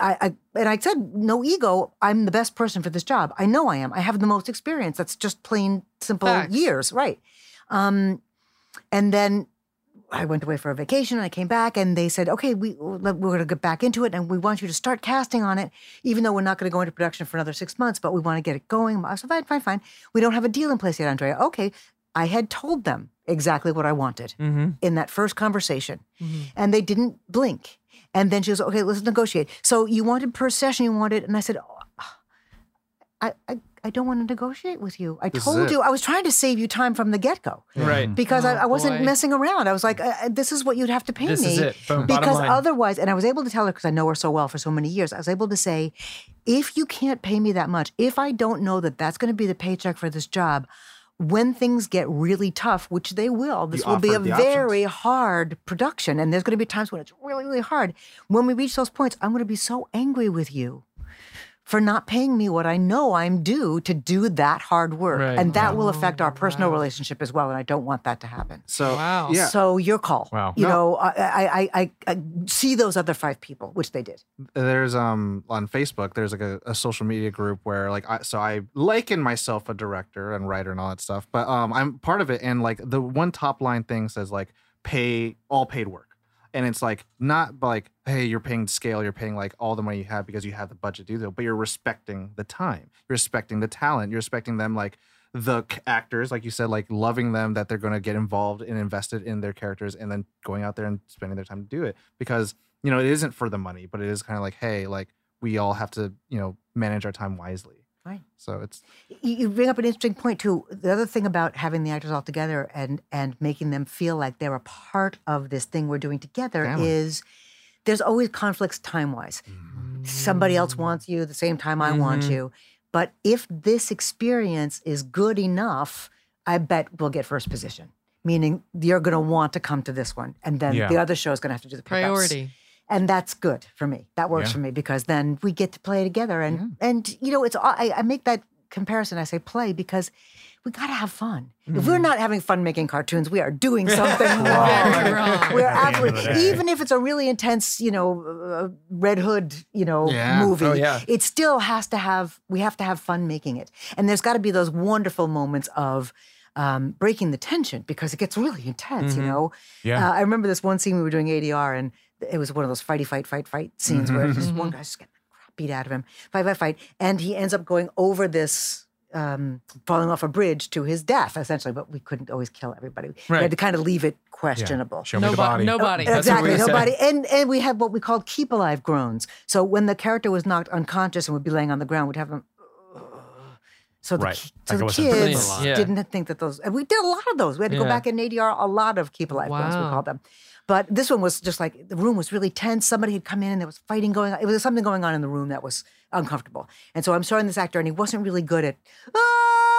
I, I and I said no ego. I'm the best person for this job. I know I am. I have the most experience. That's just plain simple Facts. years, right? Um, and then I went away for a vacation and I came back and they said, okay, we we're going to get back into it and we want you to start casting on it, even though we're not going to go into production for another six months, but we want to get it going. I said, fine, fine, fine. We don't have a deal in place yet, Andrea. Okay, I had told them exactly what I wanted Mm-hmm. in that first conversation, and they didn't blink. And then she goes, "Okay, let's negotiate." So you wanted per session, you wanted, and I said, oh, "I, I, I don't want to negotiate with you. I This told you I was trying to save you time from the get go Right. because I, Oh, I wasn't boy. messing around. I was like, uh, uh, "This is what you'd have to pay This me." is it. Boom. Because line. otherwise, and I was able to tell her because I know her so well for so many years. I was able to say, if you can't pay me that much, if I don't know that that's going to be the paycheck for this job, when things get really tough, which they will, this You will be a offered the options. very hard production, and there's going to be times when it's really, really hard. When we reach those points, I'm going to be so angry with you for not paying me what I know I'm due to do that hard work, Right. and that will affect our personal wow. relationship as well. And I don't want that to happen. So Wow. yeah, So your call. Wow. You No. know, I, I, I, I, I see those other five people, which they did. there's um on Facebook there's like a, a social media group where like I so I liken myself a director and writer and all that stuff, but um I'm part of it and like the one top line thing says like pay all paid work. And it's like not like, hey, you're paying scale, you're paying like all the money you have because you have the budget to do that, but you're respecting the time, you're respecting the talent, you're respecting them like the actors, like you said, like loving them that they're going to get involved and invested in their characters, and then going out there and spending their time to do it because you know it isn't for the money, but it is kind of like, hey, like we all have to you know manage our time wisely. Right. So it's You, you bring up an interesting point too. The other thing about having the actors all together and and making them feel like they're a part of this thing we're doing together Family. is there's always conflicts time wise. Somebody else wants you the same time I want Mhm. you. But if this experience is good enough, I bet we'll get first position. Meaning you're going to want to come to this one, and then Yeah. the other show is going to have to do the pickups. Priority. And that's good for me. That works Yeah. for me because then we get to play together, and and you know, it's I, I make that comparison. I say play because we got to have fun. If we're not having fun making cartoons, we are doing something wrong. Wrong. We're At the end of the absolutely, even if it's a really intense, you know, uh, Red Hood, you know, Yeah. movie. Oh, yeah. It still has to have. We have to have fun making it, and there's got to be those wonderful moments of. Um, breaking the tension because it gets really intense, you know. Yeah. Uh, I remember this one scene we were doing ADR, and it was one of those fighty fight fight fight scenes where just one guy's just getting the crap beat out of him, fight fight fight, and he ends up going over this. Um, falling off a bridge to his death, essentially, but we couldn't always kill everybody. We had to kind of leave it questionable. Show me the Nobody. body. Nobody. That's what Exactly. we said. Nobody. And and we had what we called keep alive groans. So when the character was knocked unconscious and would be laying on the ground, we'd have them. So the, Right. ki- Like so the kids didn't think that those. And we did a lot of those. We had to go back in ADR a lot of keep alive groans. We Wow. called them. But this one was just like the room was really tense. Somebody had come in and there was fighting going on. It was something going on in the room that was uncomfortable. And so I'm showing this actor, and he wasn't really good at ah,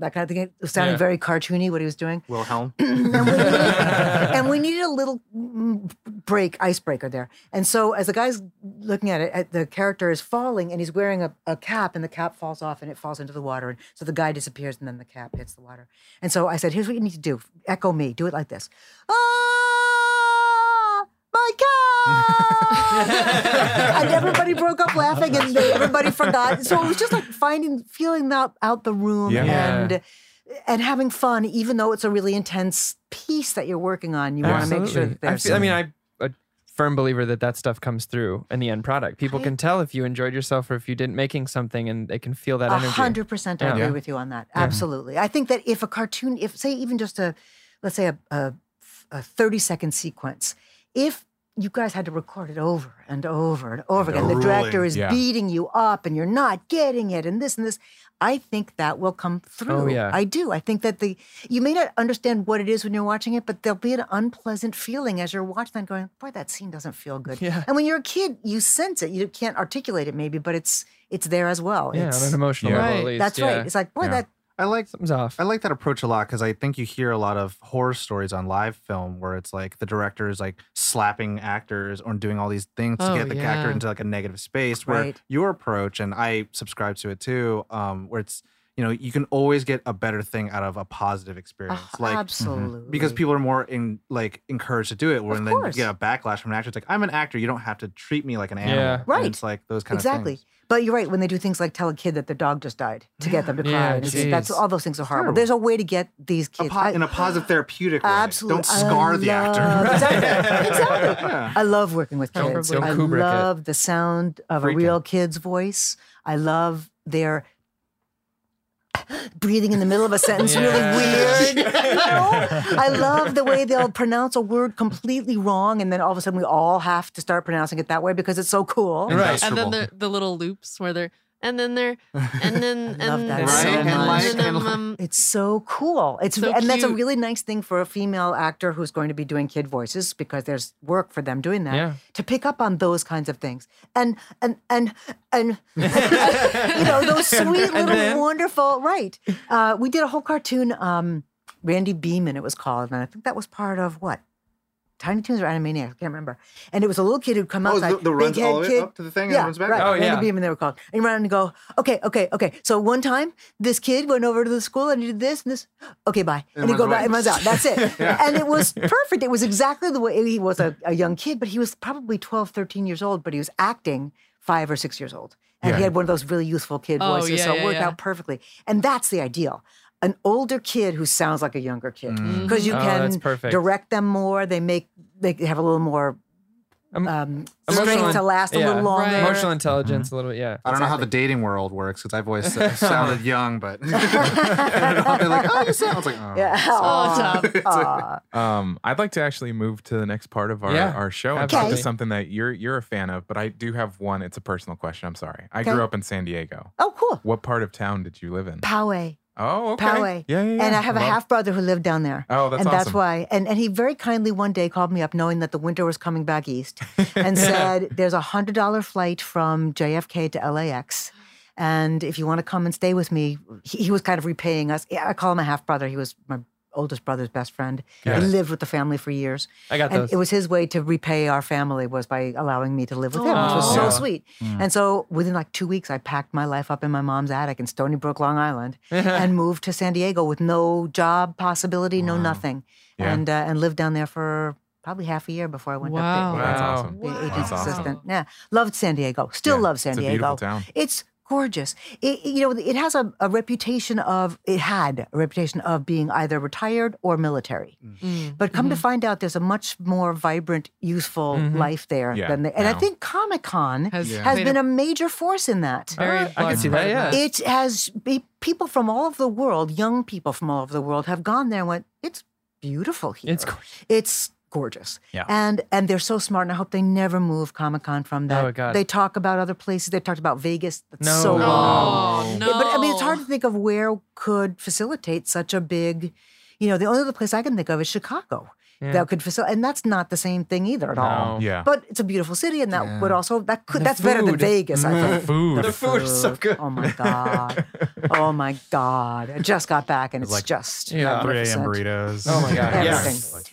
that kind of thing. It was sounding Yeah. very cartoony what he was doing Wilhelm. and, we needed, and we needed a little mm, break, icebreaker there. And so, as the guy's looking at it, at the character is falling, and he's wearing a, a cap, and the cap falls off, and it falls into the water, and so the guy disappears, and then the cap hits the water. And so I said, "Here's what you need to do: echo me. Do it like this. Ah, my cap!" and everybody broke up laughing, and they, everybody forgot. So it was just like finding, feeling out out the room, Yeah. and and having fun, even though it's a really intense piece that you're working on. You want to make sure Absolutely. that I, feel, I mean, I'm a firm believer that that stuff comes through in the end product. People Right. can tell if you enjoyed yourself or if you didn't making something, and they can feel that A energy. hundred percent, I Yeah. agree Yeah. with you on that. Absolutely. I think that if a cartoon, if say even just a, let's say a, a, a thirty second sequence, if you guys had to record it over and over and over again, the director is Yeah. beating you up and you're not getting it, and this and this. I think that will come oh, through. yeah. I do. I think that the you may not understand what it is when you're watching it, but there'll be an unpleasant feeling as you're watching that, going, "Boy, that scene doesn't feel good." Yeah. And when you're a kid, you sense it. You can't articulate it, maybe, but it's it's there as well. Yeah, It's- on an emotional Yeah. level, Right. at least. that's yeah. right. It's like, boy, Yeah. that I like Something's off. I like that approach a lot because I think you hear a lot of horror stories on live film where it's like the director is like slapping actors or doing all these things to Oh, get the actor into like a negative space. Where Right. your approach, and I subscribe to it too, um, where it's you know you can always get a better thing out of a positive ah, experience. Oh, like absolutely. Mm-hmm. because people are more in like encouraged to do it. When Of then you get a backlash from an actor. It's like I'm an actor. You don't have to treat me like an animal. Yeah. And Right. It's like those kind exactly. of things. Exactly. But you're right when they do things like tell a kid that their dog just died to get them to cry. Yeah, that's all those things are horrible. Terrible. There's a way to get these A kids po- I- in a positive therapeutic way. Absolutely. Don't scar I the love- actor. Exactly. exactly. Yeah. I love working with Don't- kids. don't I Kubrick it. love the sound of a Freaking. real kid's voice. I love their breathing in the middle of a sentence really weird. you know? I love the way they'll pronounce a word completely wrong, and then all of a sudden we all have to start pronouncing it that way because it's so cool. Right. And then the the little loops where they're and then they're and then I love and, that and, so and, much. then, And like- um, It's so cool. It's So and that's a really nice thing for a female actor who's going to be doing kid voices because there's work for them doing that. Yeah. To pick up on those kinds of things. And and and and you know, those sweet little then? wonderful right. Uh, we did a whole cartoon, um, Randy Beaman it was called, and I think that was part of what? Tiny Toons or Animaniacs, I can't remember. And it was a little kid who'd come Oh, outside. the- the runs big all head the way kid. up to the thing and yeah, runs back? Right. Oh, Randy yeah. Beaman, they were called. And you run and go, okay, okay, okay. So one time, this kid went over to the school and he did this and this. Okay, bye. And, And he go runs back and runs out. That's it. And it was perfect. It was exactly the way he was a, a young kid, but he was probably 12, 13 years old, but he was acting five or six years old. And he had one of those really youthful kid Oh, voices. yeah, so it yeah, worked yeah. out perfectly. And that's the ideal. An older kid who sounds like a younger kid. Because you Oh, can that's direct them more. They make they have a little more Um, emotional strength to in- last a yeah. little longer. Right. Emotional intelligence, a little bit, yeah. I don't know how the dating world works because I've always uh, sounded young, but they're like, oh, you sound. I was like, oh. Yeah. Oh, Aw. Aw. Um, I'd like to actually move to the next part of our, Yeah, our show and talk absolutely. to something that you're you're a fan of, but I do have one. It's a personal question. I'm sorry. I Okay. grew up in San Diego. Oh, cool. What part of town did you live in? Poway. Oh, okay. Poway. Yeah, yeah, yeah. And I have a half brother who lived down there. Oh, that's and that's why. And, and he very kindly one day called me up, knowing that the winter was coming back east, and said, "There's a hundred dollar flight from JFK to LAX, and if you want to come and stay with me, he, he was kind of repaying us. I call him a half brother. He was my oldest brother's best friend. Got he it. lived with the family for years, I got and those. it was his way to repay our family was by allowing me to live with him, which was so Aw. sweet. And so within like two weeks, I packed my life up in my mom's attic in Stony Brook, Long Island, and moved to San Diego with no job possibility, no nothing, Yeah. and uh, and lived down there for probably half a year before I went Wow. up there. That's awesome. Be Wow. agent's That's awesome. assistant. Yeah, loved San Diego. Still Yeah, love San it's a Diego. beautiful town. It's gorgeous. It, you know, it has a, a reputation of it had a reputation of being either retired or military. Mm. But come to find out, there's a much more vibrant, useful life there Yeah, than the, and I think Comic Con Has has, been a a major force in that. very Uh, I can see that, yeah. It has be, people from all over the world, young people from all over the world, have gone there and went, "It's beautiful here. It's gorgeous. It's gorgeous." Yeah. and and they're so smart, and I hope they never move Comic Con from that. Oh, God. They talk about other places. They talked about Vegas. That's No. so No. long. No. Yeah, But I mean, it's hard to think of where could facilitate such a big. You know, the only other place I can think of is Chicago. That could facilitate, and that's not the same thing either at all. Yeah. But it's a beautiful city, and that would also that could The that's better than. Vegas. I The think. food. The food is so good. Oh my god! Oh my god! I just got back, and it's like just Yeah. 3 a.m. burritos. Oh my God, yeah.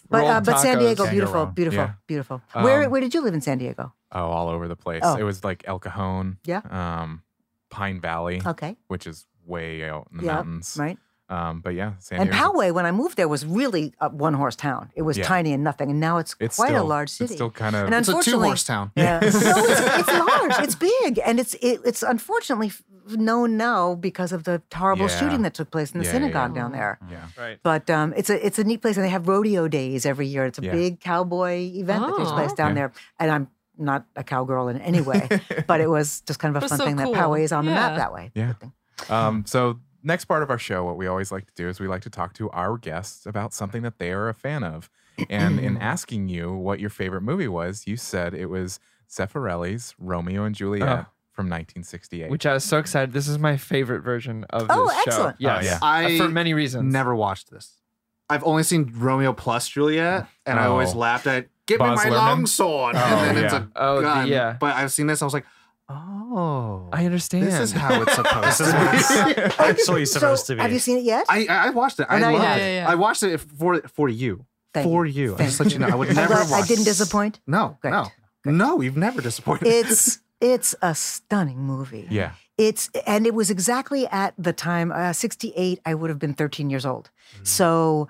But uh, but San. Diego, beautiful, wrong. beautiful, Yeah. beautiful. where Um, where did you live in San Diego? Oh, all over the place. Oh. It was like El Cajon. Yeah. Um, Pine Valley, Okay, which is way out in the yeah, mountains. right. Um, but yeah, San And Diego's a- Poway, when I moved there, was really a one horse town. It was Yeah. tiny and nothing, and now it's, It's quite still, a large city. It's still kind of. And It's a two horse town. Yeah, no, it's, it's large. It's big, and it's it, it's unfortunately f- known now because of the horrible Yeah. shooting that took place in the Yeah, yeah, synagogue yeah. down there. yeah. Right. But um, it's a it's a neat place, and they have rodeo days every year. It's a Yeah. big cowboy event that takes Oh. place down Yeah. there, and I'm not a cowgirl in any way, but it was just kind of a But fun so thing cool. that Poway is on the map that way. Yeah. Good. Um, so next part of our show, what we always like to do is we like to talk to our guests about something that they are a fan of. And in asking you what your favorite movie was, you said it was Zeffirelli's Romeo and oh. Juliet Oh. from 1968. Which I was so excited. This is my favorite version of Oh, this excellent. show. Yes. Oh, yeah. Uh, I for many reasons. Never watched this. I've only seen Romeo plus Juliet, and I always Oh. laughed at "Give Baz me my Luhrmann? long sword," Oh, and then it's yeah. a Oh, the- gun. yeah. But I've seen this, I was like, "Oh, I understand. this is how it's supposed to be." it's actually So, supposed to be. Have you seen it yet? I I I watched it. I no, loved haven't. Yeah, yeah, yeah. I watched it for for you. Thank for you. you. I just let you know. I would never glad watch. I didn't disappoint. No, Good. no, no. You've never disappointed. It's it's a stunning movie. yeah. It's and it was exactly at the time uh, 68 I would have been 13 years old. So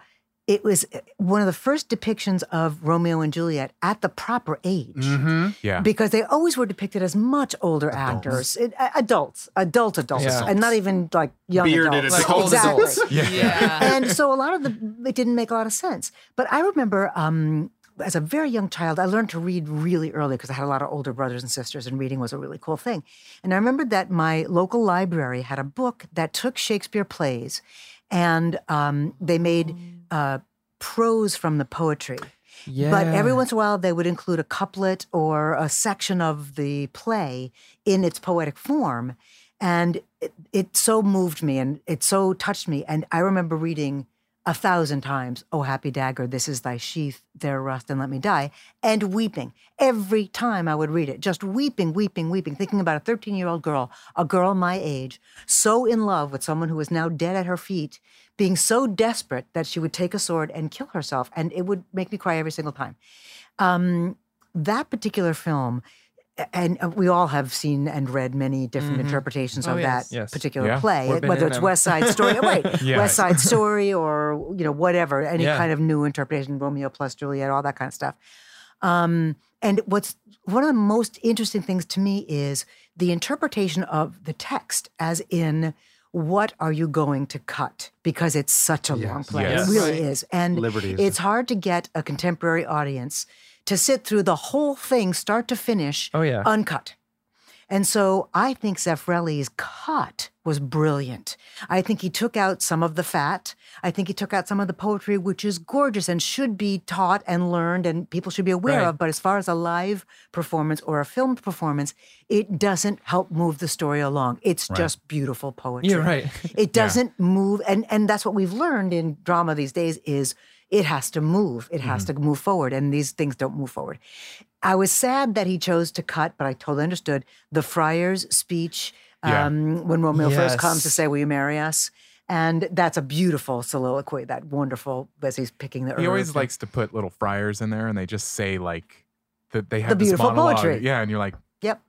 it was uh, one of the first depictions of Romeo and Juliet at the proper age. Mm-hmm. Yeah. Because they always were depicted as much older actors, It- uh, adults, adult adults, Yeah. and not even like young Bearded adults. Like old exactly. adults. Yeah. and so a lot of the it didn't make a lot of sense. But I remember um, as a very young child, I learned to read really early because I had a lot of older brothers and sisters, and reading was a really cool thing. And I remember that my local library had a book that took Shakespeare plays, and um, they made uh, prose from the poetry. Yeah. But every once in a while, they would include a couplet or a section of the play in its poetic form. And it, it so moved me and it so touched me. And I remember reading a thousand times, Oh, happy dagger, this is thy sheath, there rust and let me die, and weeping every time I would read it, just weeping, weeping, weeping, thinking about a 13 year old girl, a girl my age, so in love with someone who was now dead at her feet, being so desperate that she would take a sword and kill herself. And it would make me cry every single time. Um, that particular film, and uh, we all have seen and read many different interpretations Oh, of yes. that Yes. particular Yeah. play, been whether it's. West Side Story, right? Yeah. West Side Story, or you know whatever, any Yeah. kind of new interpretation, Romeo plus Juliet, all that kind of stuff. Um, and what's one of the most interesting things to me is the interpretation of the text, as in what are you going to cut? Because it's such a long play. Yes. It really is. And Liberties. it's hard to get a contemporary audience to sit through the whole thing, start to finish, Oh, yeah. uncut. And so I think Zeffirelli's cut was brilliant. I think he took out some of the fat. I think he took out some of the poetry, which is gorgeous and should be taught and learned and people should be aware Right. of. But as far as a live performance or a filmed performance, it doesn't help move the story along. It's just beautiful poetry. You're right. It doesn't move, and and that's what we've learned in drama these days is it has to move. It has Mm-hmm. to move forward, and these things don't move forward. I was sad that he chose to cut, but I totally understood the friar's speech Yeah. um, when Romeo first comes to say, "Will you marry us?" And that's a beautiful soliloquy. That wonderful as he's picking the. He always likes to put little friars in there, and they just say like that they have The beautiful monologue. poetry. Yeah, and you're like, Yep.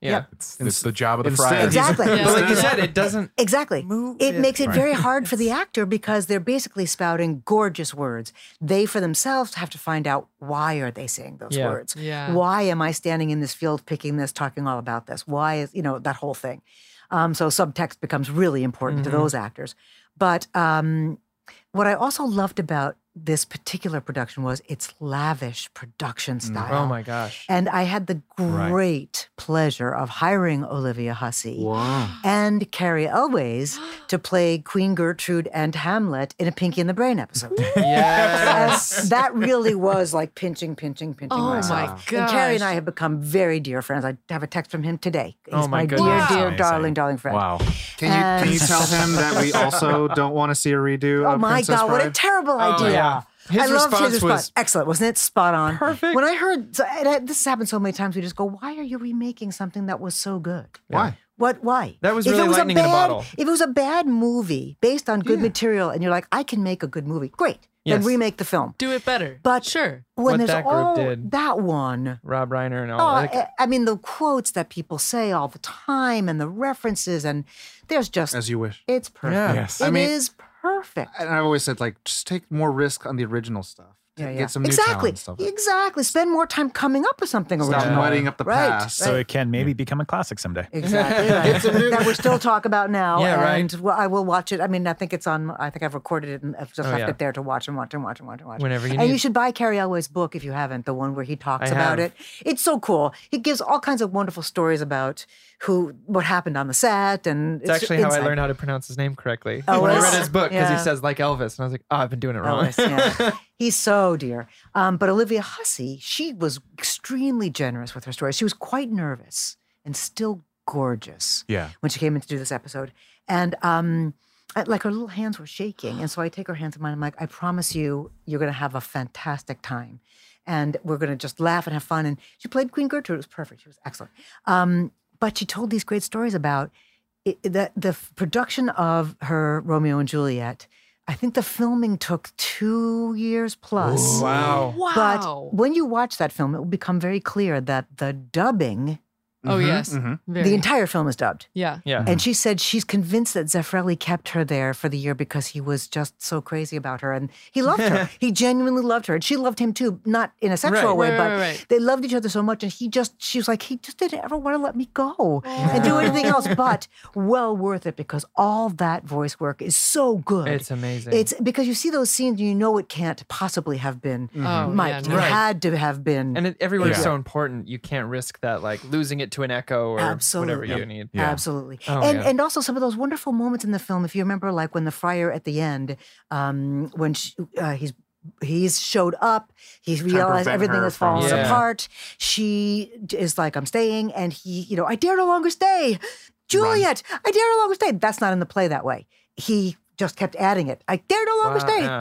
Yeah. it's, it's the job of the Instead- friars. Exactly. Yeah. But like you said, it doesn't Exactly. move. It makes it Right. very hard for the actor because they're basically spouting gorgeous words. They for themselves have to find out why are they saying those Yeah. words? Yeah. Why am I standing in this field picking this, talking all about this? Why is, you know, that whole thing. Um, so subtext becomes really important to those actors. But um, what I also loved about this particular production was its lavish production mm. style. Oh my gosh. And I had the great pleasure of hiring Olivia Hussey Wow. and Cary Elwes to play Queen Gertrude and Hamlet in a Pinky and the Brain episode. Yes. And that really was like pinching, pinching, pinching Oh myself. my And Cary and I have become very dear friends. I have a text from him today. He's Oh my my, goodness. dear, Wow. dear, Amazing. darling, darling friend. Wow. Can you can you tell him that we also don't want to see a redo Oh of my Princess God, what a terrible oh, idea. yeah. His I loved response his was. Excellent. Wasn't it spot on? Perfect. When I heard, so, I- this has happened so many times, we just go, why are you remaking something that was so good? Why? What? Why? That was If it really a lightning in a bad- bottle. If it was a bad movie based on good Yeah. material, and you're like, I can make a good movie, great. Yes. Then remake the film. Do it better. But sure. When What there's that group all did. that one, Rob Reiner and all. oh, like, I, I mean, the quotes that people say all the time, and the references, and there's just As you wish. it's perfect. Yeah. Yes. It I mean- is perfect. And I've always said like just take more risk on the original stuff. Yeah, Get yeah. some new exactly. talent stuff. Exactly. Spend more time coming up with something Stop original. muddying up the Right, past. So right. it can maybe become a classic someday. Exactly. right. that we still talk about now. Yeah, right. and well, I will watch it. I mean, I think it's on. I think I've recorded it and I've just Oh, left yeah. it there to watch and watch and watch and watch and watch. Whenever you and you should buy Cary Elwes's book if you haven't. The one where he talks I about have. it. It's so cool. He gives all kinds of wonderful stories about who, what happened on the set, and It's actually how I learned how to pronounce his name correctly. Oh, when I read his book, because Yeah. he says like Elvis, and I was like, oh, I've been doing it wrong. Elvis, yeah. He's so dear. Um, but Olivia Hussey, she was extremely generous with her story. She was quite nervous and still gorgeous Yeah. when she came in to do this episode. And um, I- like her little hands were shaking. And so I take her hands in mine. I'm like, I promise you, you're going to have a fantastic time. And we're going to just laugh and have fun. And she played Queen Gertrude. It was perfect. She was excellent. Um, but she told these great stories about it, the, the production of her Romeo and Juliet. I think the filming took two years plus. wow. Wow. But when you watch that film, it will become very clear that the dubbing Oh yes, mhm. The entire film is dubbed. yeah. Yeah. And she said she's convinced that Zeffirelli kept her there for the year because he was just so crazy about her. And he loved her. he genuinely loved her. And she loved him too, not in a sexual Right. way, Right, but right, right. they loved each other so much. And he just, she was like, he just didn't ever want to let me go and do anything else. But well worth it because all that voice work is so good. It's amazing. It's because you see those scenes and you know it can't possibly have been Oh, mic'd. yeah, It no. had to have been. and it, everywhere's Yeah. so important. You can't risk that, like losing it to an echo or Absolutely. whatever you need. Yeah. Absolutely. Oh, and yeah. and also some of those wonderful moments in the film, if you remember, like when the friar at the end, um, when she, uh, he's he's showed up, he's realized everything her has fallen Yeah. apart. She is like, I'm staying, and he, you know, I dare no longer stay. Juliet, I dare no longer stay. That's not in the play that way. He just kept adding it. I dare no longer Wow, stay. yeah.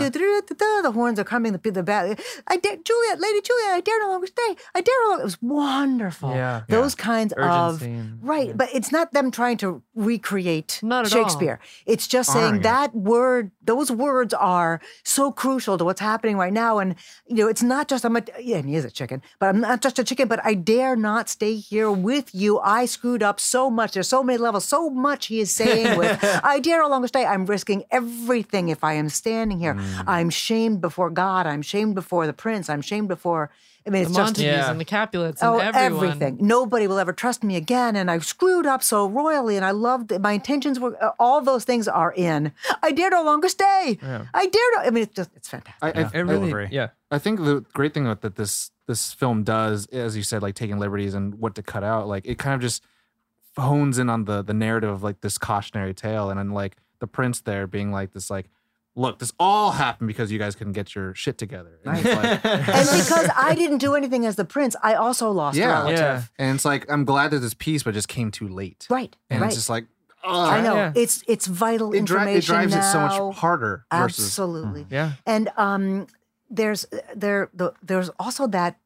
The horns are coming. The the bad. I dare Juliet, Lady Juliet. I dare no longer stay. I dare no longer. It was wonderful. Yeah. Those kinds of Urgency and- right, but it's not them trying to recreate Not at all. Shakespeare. It's just Honoring saying it. that word. Those words are so crucial to what's happening right now, and you know, it's not just I'm a yeah, and he is a chicken, but I'm not just a chicken. But I dare not stay here with you. I screwed up so much. There's so many levels. So much he is saying with I dare no longer stay. I'm risking everything if I am standing here. Mm. I'm shamed before God. I'm shamed before the prince. I'm shamed before. I mean, The it's just Montagues Yeah. and the Capulets and Oh, everyone. everything. Nobody will ever trust me again. And I've screwed up so royally. And I loved it. My intentions were, uh, all those things are in. I dare no longer stay. I dare not. I mean, it's just, it's fantastic. I, I, It really, agree. yeah. I think the great thing that this this film does, as you said, like taking liberties and what to cut out, like it kind of just hones in on the the narrative of like this cautionary tale, and then like the prince there being like this, like, look, this all happened because you guys couldn't get your shit together, and, it's like, and because I didn't do anything as the prince, I also lost Yeah. a relative. Yeah. and it's like I'm glad that this piece, but it just came too late, Right. and right. it's just like, I know. Yeah. It's it's vital it, dri- information. it drives it so much harder versus Absolutely. Yeah. And um, there's there the, there's also that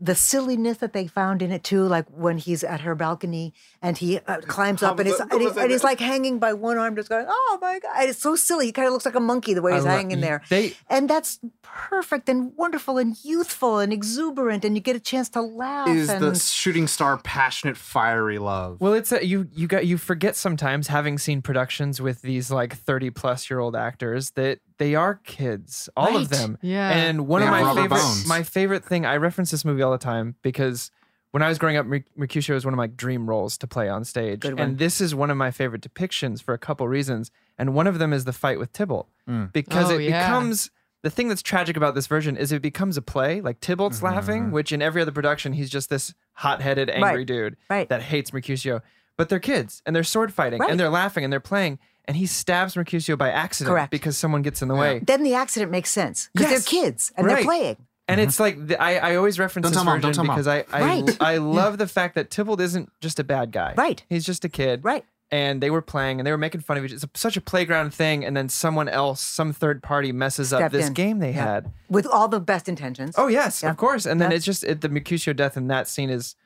the silliness that they found in it too, like when he's at her balcony and he uh, climbs up and comes he's, up- and, he's, comes and he's like hanging by one arm, just going, "Oh my god!" And it's so silly. He kind of looks like a monkey the way he's lo- hanging there. They and that's perfect and wonderful and youthful and exuberant, and you get a chance to laugh. is and the shooting star passionate, fiery love. Well, it's a, you you got you forget sometimes having seen productions with these like 30 plus year old actors that they are kids, all Right. of them. Yeah. And one They of my favorite bones. my favorite thing, I reference this movie all the time because when I was growing up, Mercutio was one of my dream roles to play on stage. And this is one of my favorite depictions for a couple reasons. And one of them is the fight with Tybalt. Mm. Because Oh, it yeah. becomes the thing that's tragic about this version is it becomes a play. Like Tybalt's mm-hmm. laughing, which in every other production, he's just this hot headed, angry Right. dude Right. that hates Mercutio. But they're kids and they're sword fighting Right. and they're laughing and they're playing. And he stabs Mercutio by accident Correct. because someone gets in the way. then the accident makes sense because Yes. they're kids and Right. they're playing. And it's mm-hmm. like the, I, I always reference Don't this tell mom, version mom. because I I, Right. I love the fact that Tybalt isn't just a bad guy. Right. He's just a kid. Right. And they were playing and they were making fun of each. Other. It's a, such a playground thing, and then someone else, some third party, messes up this in. game they Yeah. had. with all the best intentions. Oh yes, Yeah. of course. And then it's just it, the Mercutio death in that scene is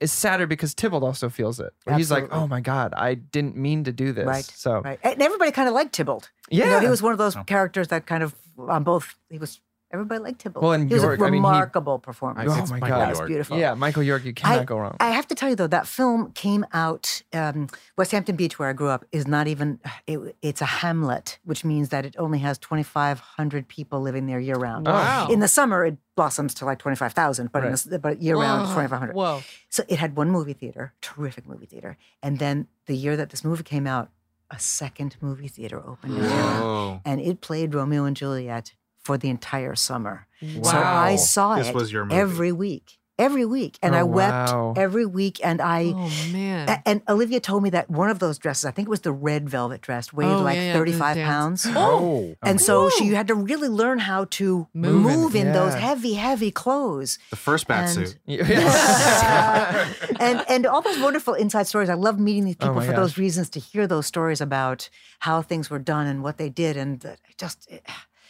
is sadder because Tybalt also feels it. Where he's like, Absolutely. "Oh my god, I didn't mean to do this." Right. So Right. And everybody kind of liked Tybalt. You know, Yeah. he was one of those oh. characters that kind of on both. He was everybody liked Tybalt. Well, and he was York, a I mean, he- remarkable performance. Oh It's my Michael God. that was beautiful. yeah, Michael York, you cannot go wrong. I have to tell you though, that film came out. Um, West Hampton Beach, where I grew up, is not even. It, it's a hamlet, which means that it only has twenty five hundred people living there year round. Wow. In the summer, it blossoms to like twenty five thousand, but in Right. the, but year round, twenty five hundred. Whoa. So it had one movie theater, terrific movie theater, and then the year that this movie came out, a second movie theater opened in and it played Romeo and Juliet for the entire summer. So I saw This it was your every week, every week, and Oh, I wept wow. every week. And I Oh man. a- and Olivia told me that one of those dresses, I think it was the red velvet dress, weighed Oh, like yeah, yeah, 35 pounds. Oh, oh, And so she had to really learn how to Move move, in- in those heavy, heavy clothes. The first bat And- suit. And and all those wonderful inside stories. I love meeting these oh people Oh for gosh. those reasons to hear those stories about how things were done and what they did. And just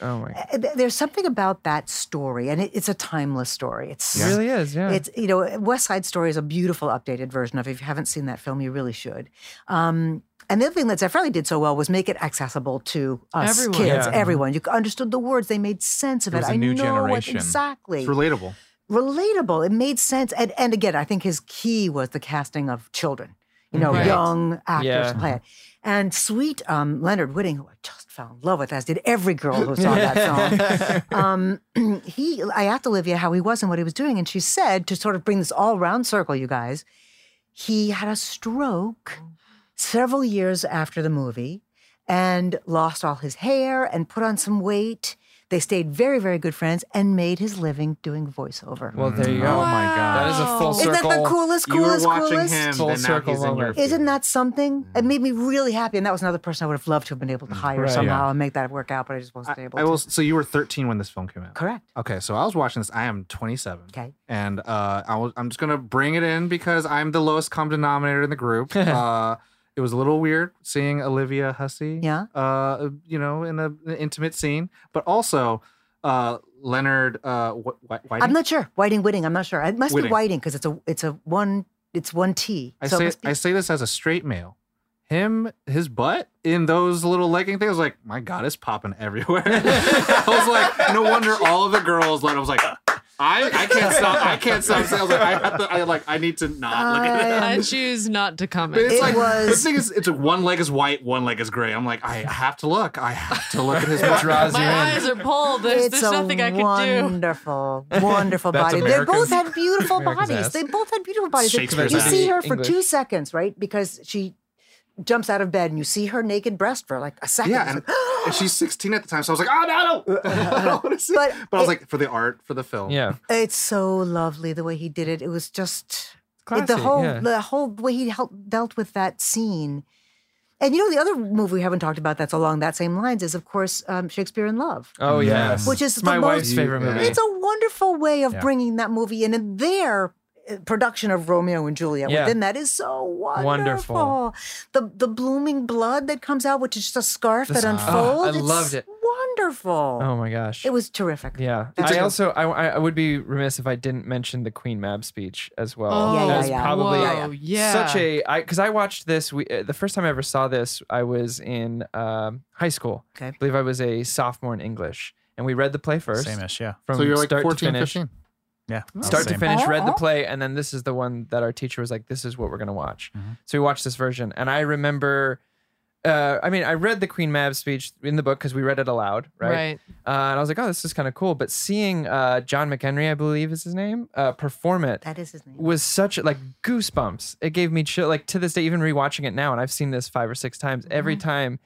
oh my. uh, there's something about that story, and it, it's a timeless story. It's It really is. Yeah. It's you know West Side Story is a beautiful updated version of. it. If you haven't seen that film, you really should. Um, and the other thing that Zeffirelli did so well was make it accessible to us Everyone. kids, Yeah. everyone. You understood the words; they made sense of It it. was a I new know what generation. exactly. It's relatable. relatable. It made sense. And, and again, I think his key was the casting of children, you know, Right. young actors Yeah. to play it. And sweet um, Leonard Whiting, who I just fell in love with, as did every girl who saw that song. um, he, I asked Olivia how he was and what he was doing, and she said to sort of bring this all round circle, you guys, he had a stroke several years after the movie and lost all his hair and put on some weight. They stayed very, very good friends and made his living doing voiceover. Well, there you go. Oh go. my god. That is a full circle. Isn't that the coolest, coolest, you were watching coolest? him, Full and now circle he's moment. Isn't that something? It made me really happy. And that was another person I would have loved to have been able to hire Right. somehow Yeah. and make that work out, but I just wasn't I, able I to. will. So you were 13 when this film came out. Correct. Okay, so I was watching this. I am 27. Okay. And uh, I was, I'm just gonna bring it in because I'm the lowest common denominator in the group. uh, it was a little weird seeing Olivia Hussey. Yeah. Uh, you know, in a, an intimate scene, but also uh, Leonard. Uh, what? Whiting? I'm not sure. Whiting, Whiting. I'm not sure. It must Whiting. be Whiting because it's a it's a one it's one T. I so say be- I say this as a straight male. Him, his butt in those little legging things. I was like, my God, it's popping everywhere. I was like, no wonder all of the girls. Like, I was like, I, I can't stop. I can't stop. saying- I was like, I have to. I like. I need to not look at it. I- I choose not to But comment. it's It like was- the thing is, it's like one leg is white, one leg is gray. I'm like, I have to look. I have to look at his butt. draws My you in. eyes are pulled. There's, it's there's nothing I can do. wonderful, wonderful That's body. They American- both had beautiful American's bodies. ass. They both had beautiful bodies. You see her for English. two seconds, right? Because she jumps out of bed and you see her naked breast for like a second. Yeah, and, and she's 16 at the time, so I was like, oh no, no. I don't want to see. But But, I was it- like, for the art, for the film. Yeah. It's so lovely the way he did it. It was just Classy, the whole yeah. the whole way he helped, dealt with that scene. And you know the other movie we haven't talked about that's along that same lines is of course um, Shakespeare in Love, Oh. Yes. which is the my most- wife's favorite movie. It's a wonderful way of Yeah. bringing that movie in, and their uh, production of Romeo and Juliet Yeah. within that is so wonderful. Wonderful. The the blooming blood that comes out, which is just a scarf that Oh, I loved it. Wonderful. oh my gosh. It was terrific. Yeah, It's I a- also I, I I would be remiss if I didn't mention the Queen Mab speech as well. Oh, Yeah, yeah, That was yeah. probably Whoa, yeah. such a I because I watched this. We uh, the first time I ever saw this, I was in um, high school. Okay. I believe I was a sophomore in English, and we read the play first. Same-ish, yeah. From So you're like start 14, to finish. 15. Yeah. Start to finish, read the Oh. play, and then this is the one that our teacher was like, "This is what we're gonna watch." Mhm. So we watched this version, and I remember. Uh, I mean, I read the Queen Mab speech in the book because we read it aloud, right? Right. Uh, and I was like, "Oh, this is kind of cool." But seeing uh, John McEnery, I believe is his name, uh, perform it That is his name. was such like goosebumps. It gave me chill. Like to this day, even rewatching it now, and I've seen this five or six times. Every Mm-hmm. time,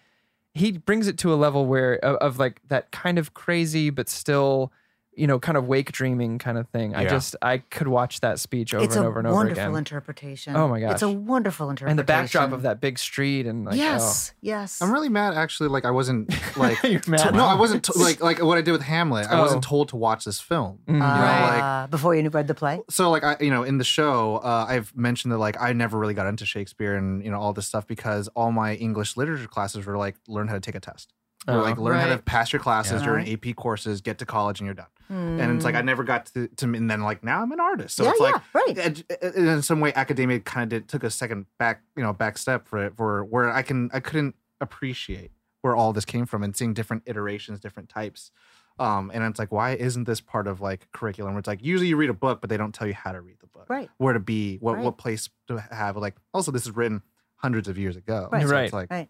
he brings it to a level where of, of like that kind of crazy, but still, you know, kind of wake dreaming kind of thing. I just I could watch that speech over it's and over and over again. It's a wonderful interpretation. Oh my god. It's a wonderful interpretation. and the backdrop of that big street and like oh. yes, yes. I'm really mad, actually. Like, I wasn't like. You're mad? to- no, I wasn't to- like like what I did with Hamlet. I wasn't Oh. told to watch this film. Mm. You know, Right. like Uh, before you read the play. so like I you know in the show uh, I've mentioned that like I never really got into Shakespeare and you know all this stuff because all my English literature classes were like learn how to take a test. Or, Oh. like learn how to pass your classes Yeah. during AP courses, get to college, and you're done. And it's like I never got to, to and then like now I'm an artist. So yeah, it's yeah, like right. ed- in some way academia kind of did, took a second back you know back step for it for where I can I couldn't appreciate where all this came from and seeing different iterations, different types. Um, and it's like, why isn't this part of like curriculum? Where it's like usually you read a book, but they don't tell you how to read the book, Right. Where to be, what Right. what place to have. Like, also this is written hundreds of years ago, Right. So Right. It's like, Right.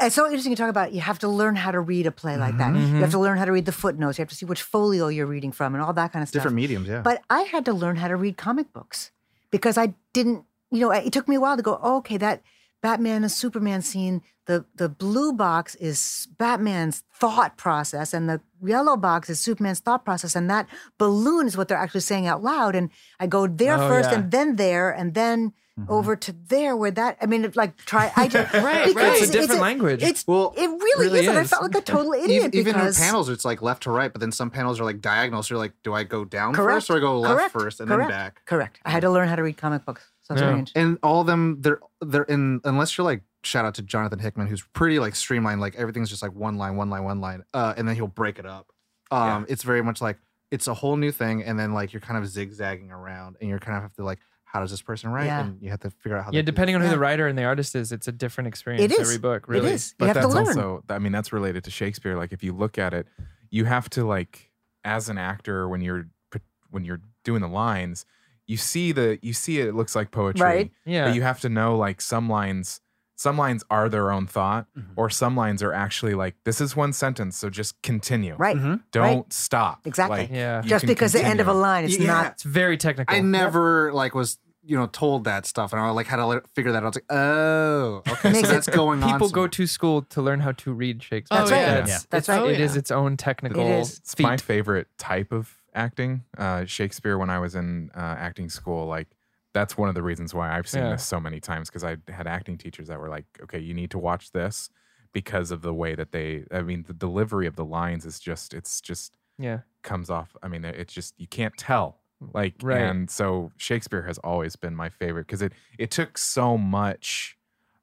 It's so interesting you talk about you have to learn how to read a play like that. Mhm. You have to learn how to read the footnotes. You have to see which folio you're reading from and all that kind of stuff. different mediums, yeah. But I had to learn how to read comic books because I didn't, you know, it took me a while to go, oh, okay, that Batman and Superman scene, the the blue box is Batman's thought process and the yellow box is Superman's thought process and that balloon is what they're actually saying out loud and I go there Oh, first yeah. and then there and then over to there where that I mean like try I just Right, right. It's a different language. It's Well, it really, really is, and I felt like a total even, idiot even in panels, it's like left to right, but then some panels are like diagonal. So you're like, do I go down correct first or I go left correct, first and correct, then back? Correct. I had to learn how to read comic books. So Yeah. strange. and all of them they're they're in unless you're like shout out to jonathan hickman who's pretty like streamlined like everything's just like one line one line one line uh and then he'll break it up um it's very much like it's a whole new thing and then like you're kind of zigzagging around and you're kind of have to like how does this person write Yeah. and you have to figure out how yeah, they do depending on who Yeah. the writer and the artist is, it's a different experience It is. every book. Really, It is. You But have to that's learn. also, I mean, that's related to Shakespeare. Like, if you look at it, you have to like, as an actor, when you're when you're doing the lines, you see the you see it, it looks like poetry. Right. Yeah. But you have to know like some lines some lines are their own thought Mhm. or some lines are actually like this is one sentence so just continue. Right. mm-hmm. Don't stop. Exactly. Like, Yeah. Just can because the end of a line is Yeah. not. It's very technical. I never like was you know told that stuff, and I like had to let- figure that out. I was like, oh, okay, Makes so that's going on. People go to school to learn how to read Shakespeare. That's right. Yeah. That's, Yeah. That's right. Oh, It is yeah. its own technical is. It's feat. my favorite type of acting. Uh, Shakespeare, when I was in uh, acting school, like that's one of the reasons why I've seen Yeah. this so many times because I had acting teachers that were like, okay, you need to watch this because of the way that they, I mean, the delivery of the lines is just, it's just yeah. comes off. I mean, it's just, you can't tell. Like, Right. and so Shakespeare has always been my favorite because it, it took so much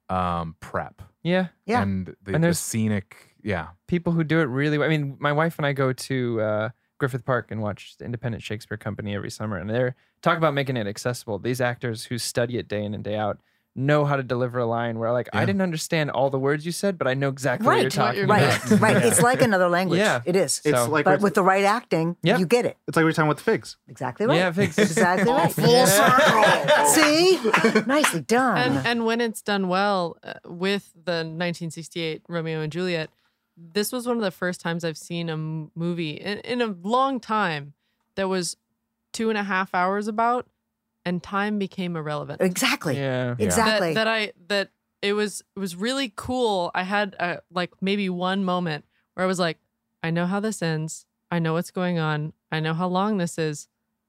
um, prep Yeah. Yeah. and the, And the scenic, yeah. People who do it really well. I mean, my wife and I go to uh, Griffith Park and watch the Independent Shakespeare Company every summer, and they're talk about making it accessible. These actors who study it day in and day out know how to deliver a line where like I didn't understand all the words you said, but I know exactly what you're talking you're Right. about. right. It's like another language. Yeah. It is. It's So- like but with the right acting, Yep. you get it. it's like we're talking with the figs. Exactly right. Yeah, Figs. Exactly right. Full circle. See? Nicely done. and and when it's done well uh, with the 1968 Romeo and Juliet, this was one of the first times I've seen a m- movie in, in a long time that was two and a half hours about, and time became irrelevant. exactly. Yeah. Exactly. That, that I that it was it was really cool. I had uh like maybe one moment where I was like, I know how this ends. I know what's going on. I know how long this is,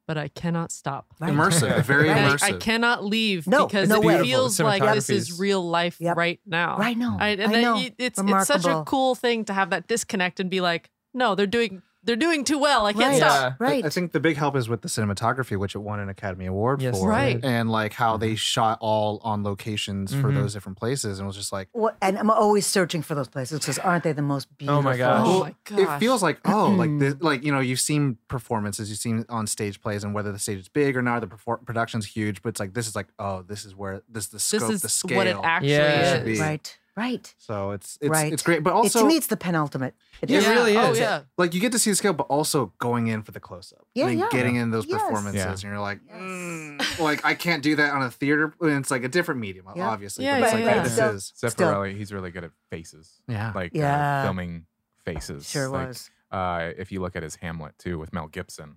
but I cannot stop. Right. Immersive, very Right. And I, immersive. I cannot leave No, because no it way. feels like this is real life Yep. right now. Right now. I, and I then know. you- it's it's such a cool thing to have that disconnect and be like, no, they're doing they're doing too well. I can't Right. stop. Yeah. Right. I think the big help is with the cinematography, which it won an Academy Award Yes, for, Right. and like how they shot all on locations for Mhm. those different places, and it was just like What, and I'm always searching for those places because aren't they the most beautiful? Oh my gosh. Oh my gosh. it feels like oh like this, like you know you've seen performances you've seen on stage plays and whether the stage is big or not the perfor- production's huge but it's like this is like oh this is where this is the This scope is the scale what it actually Yeah. Should be. is. Right. Right. so it's it's Right. it's great but It, also to me, it's the penultimate. It Yeah, is. It really Oh yeah. like you get to see the scale but also going in for the close up Yeah, and yeah. getting in those Yes. performances Yeah. and you're like Yes. mm, like I can't do that on a theater and it's like a different medium Yeah. obviously Yeah, but it's yeah, like yeah. oh, this Still- is Zeffirelli, he's really good at faces. yeah Like Yeah. uh, filming faces. Sure Like, was. Uh, if you look at his Hamlet too with Mel Gibson,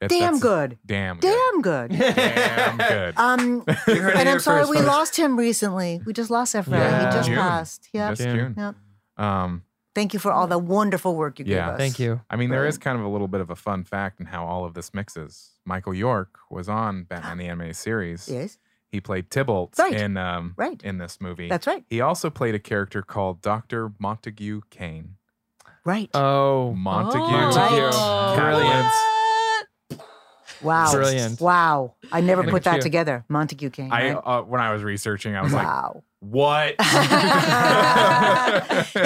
it's- Damn good. Damn good. Damn good. Damn good. Um, You heard it and I'm sorry we lost him recently. We just lost Efrain. Yeah. He just June. passed. Yep. Just June. June. Yep. Um, Thank you for all the wonderful work you Yeah. gave us. Yeah, thank you. I mean, there is kind of a little bit of a fun fact in how all of this mixes. Michael York was on Batman the Animated Series. Yes, He played Tybalt Right. in um Right. in this movie. that's right. he also played a character called Dr. Montague Kane. Right. Oh, Montague. Montague. Oh. Brilliant. wow. Brilliant. Wow. I never Look put that you. together. Montague King. I right? uh, when I was researching, I was like, wow. "What?" he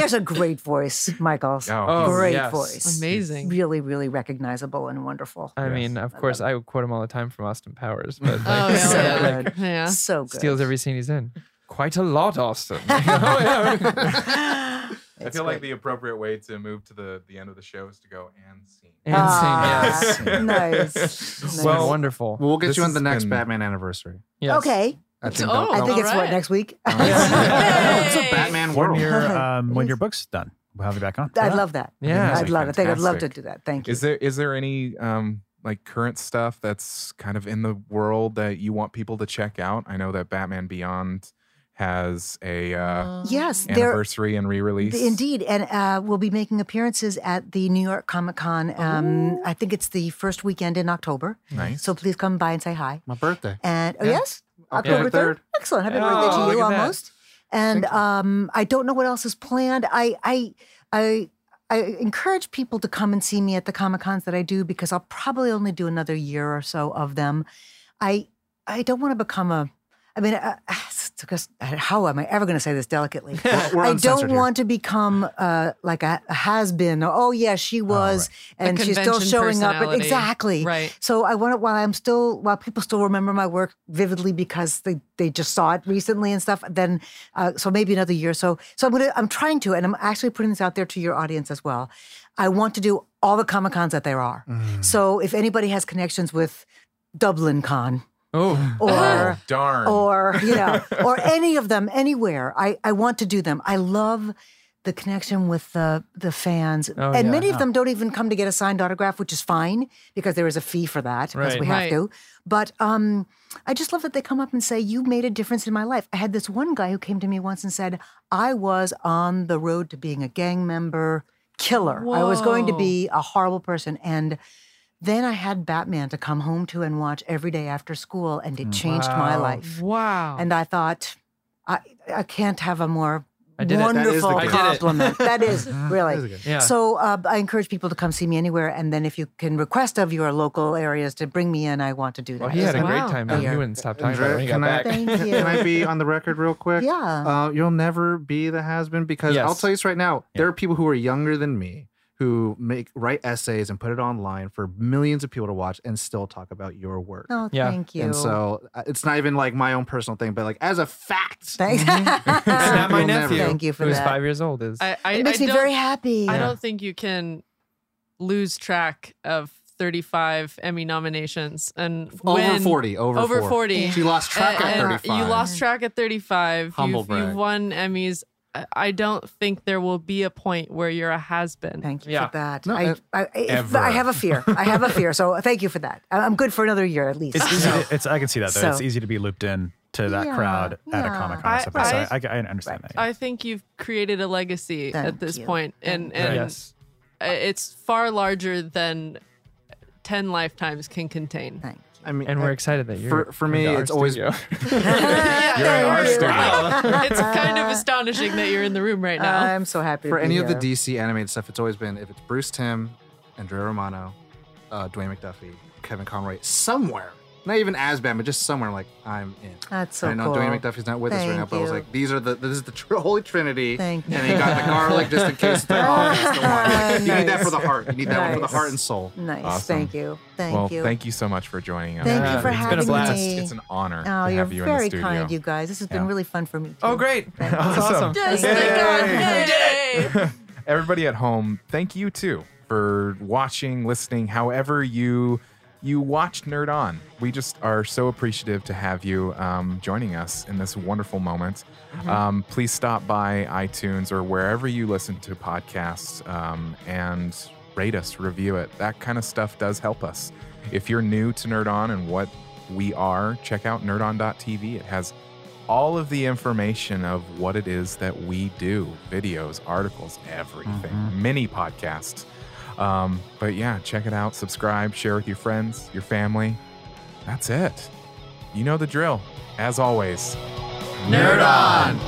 has a great voice, Michael. Oh, great yes. voice. Amazing. Really, really recognizable and wonderful. I Yes. mean, of I course, I would quote him all the time from Austin Powers, but like, Oh yeah, So yeah, good. like, yeah. So good. steals every scene he's in. Quite a lot, Austin. oh, yeah. I It's feel like the appropriate way to move to the the end of the show is to go and scene. And Ah, scene, yes. nice. nice. Well, wonderful. well we'll get This you on the next been- Batman anniversary Yes. okay. I think, Oh, they'll- I think all it's what next week. it's a Yay! Batman When world your um, when your book's done, we'll have you back on. I'd love that. Yeah. I'd love it. I think I'd love to do that. Thank you. Is there is there any um like current stuff that's kind of in the world that you want people to check out? I know that Batman Beyond has a uh, yes, there. anniversary and re-release. Indeed, and uh, we'll be making appearances at the New York Comic Con. Um, I think it's the first weekend in October. Nice. So please come by and say hi. my birthday And oh Yeah. yes, October October third. 3rd. Excellent. Happy Oh, birthday to look you at that. almost. And um, I don't know what else is planned. I I I. I encourage people to come and see me at the Comic Cons that I do because I'll probably only do another year or so of them. I I don't want to become a I mean, uh, how am I ever going to say this delicately? We're- we're I don't want to become uh, like a, a has been. Oh yeah, she was, and she's still showing up. Exactly, Right. So I want while I'm still while people still remember my work vividly because they they just saw it recently and stuff. Then uh, so maybe another year. So so I'm gonna I'm trying to, and I'm actually putting this out there to your audience as well. I want to do all the comic cons that there are. Mm. So if anybody has connections with Dublin Con Oh, or Oh, darn. or you know or any of them anywhere. I i want to do them. I love the connection with the the fans. Oh, and yeah. many of them don't even come to get a signed autograph which is fine because there is a fee for that because Right. we have Right. to. But um i just love that they come up and say you made a difference in my life. I had this one guy who came to me once and said i was on the road to being a gang member killer. I was going to be a horrible person. And then I had Batman to come home to and watch every day after school, and it changed my life. Wow. And I thought, I I can't have a more I did it. That is the wonderful gift. I compliment. That is That is really. good- yeah. So uh, I encourage people to come see me anywhere, and then if you can request of your local areas to bring me in, I want to do that. well, he had a So- great time. He wouldn't stop talking Andrea, about it when he can I- back. Thank you. Can I be on the record real quick? Yeah. Uh, you'll never be the has been because I'll tell you this right now. There are people who are younger than me who make write essays and put it online for millions of people to watch and still talk about your work. Oh, Yeah. thank you. And so uh, it's not even like my own personal thing, but like as a fact, Thanks. Snap my You'll never- nephew, Thank you for who's that. five years old, is I, I, it makes I me very happy. I don't think you can lose track of 35 Emmy nominations and over when- 40, over, over 40. 40. She lost track and- at and 35. You lost track at 35. Humble you've, brag. you've won Emmys. I- I don't think there will be a point where you're a has been. Thank you Yeah. for that. No, I, uh, I, Ever. I have a fear. I have a fear. So thank you for that. I- I'm good for another year at least. It's easy. To, it's I can see that though. it's easy to be looped in to that Yeah, crowd at a comic con. I- So I- I, I, understand that. yeah. I think you've created a legacy Thank at this you. point, and and yes. it's far larger than 10 lifetimes can contain. Thank you. I mean, And we're I- excited that you're for- for me, it's always- studio. You're in our Thank you. studio. it's kind of astonishing that you're in the room right now. I'm so happy for to be any of the. DC animated stuff, it's always been if it's Bruce Timm, Andrea Romano, uh, Dwayne McDuffie, Kevin Conroy, somewhere, not even as bad, but just somewhere, like I'm in. That's so I know cool. Dwayne McDuffie's not with us right now, Thank but I was like, these are the this is the tr- holy trinity. Thank you. And he got the garlic just in case. It's like, oh, that's the one. Like, you need that for the heart. You need that one for the heart and soul. Nice. Awesome. Thank you. Thank well, you. thank you so much for joining us. Thank Yeah, you for it's been a blast. me. It's an honor oh, to you're have you in the very kind, you guys. This has been Yeah. really fun for me. Oh, too. Oh, great. Thank. That's awesome. Just Yay. thank Yay. Everybody at home, thank you too for watching, listening, however you you watched Nerd On. We just are so appreciative to have you um, joining us in this wonderful moment. Um, please stop by iTunes or wherever you listen to podcasts um, and rate us, review it. That kind of stuff does help us. If you're new to Nerd On and what we are, check out nerdon.tv. It has all of the information of what it is that we do videos, articles, everything, mini podcasts. Um, but yeah, check it out, subscribe, share with your friends, your family. That's it. You know the drill. As always, Nerd on.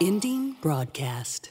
Ending broadcast.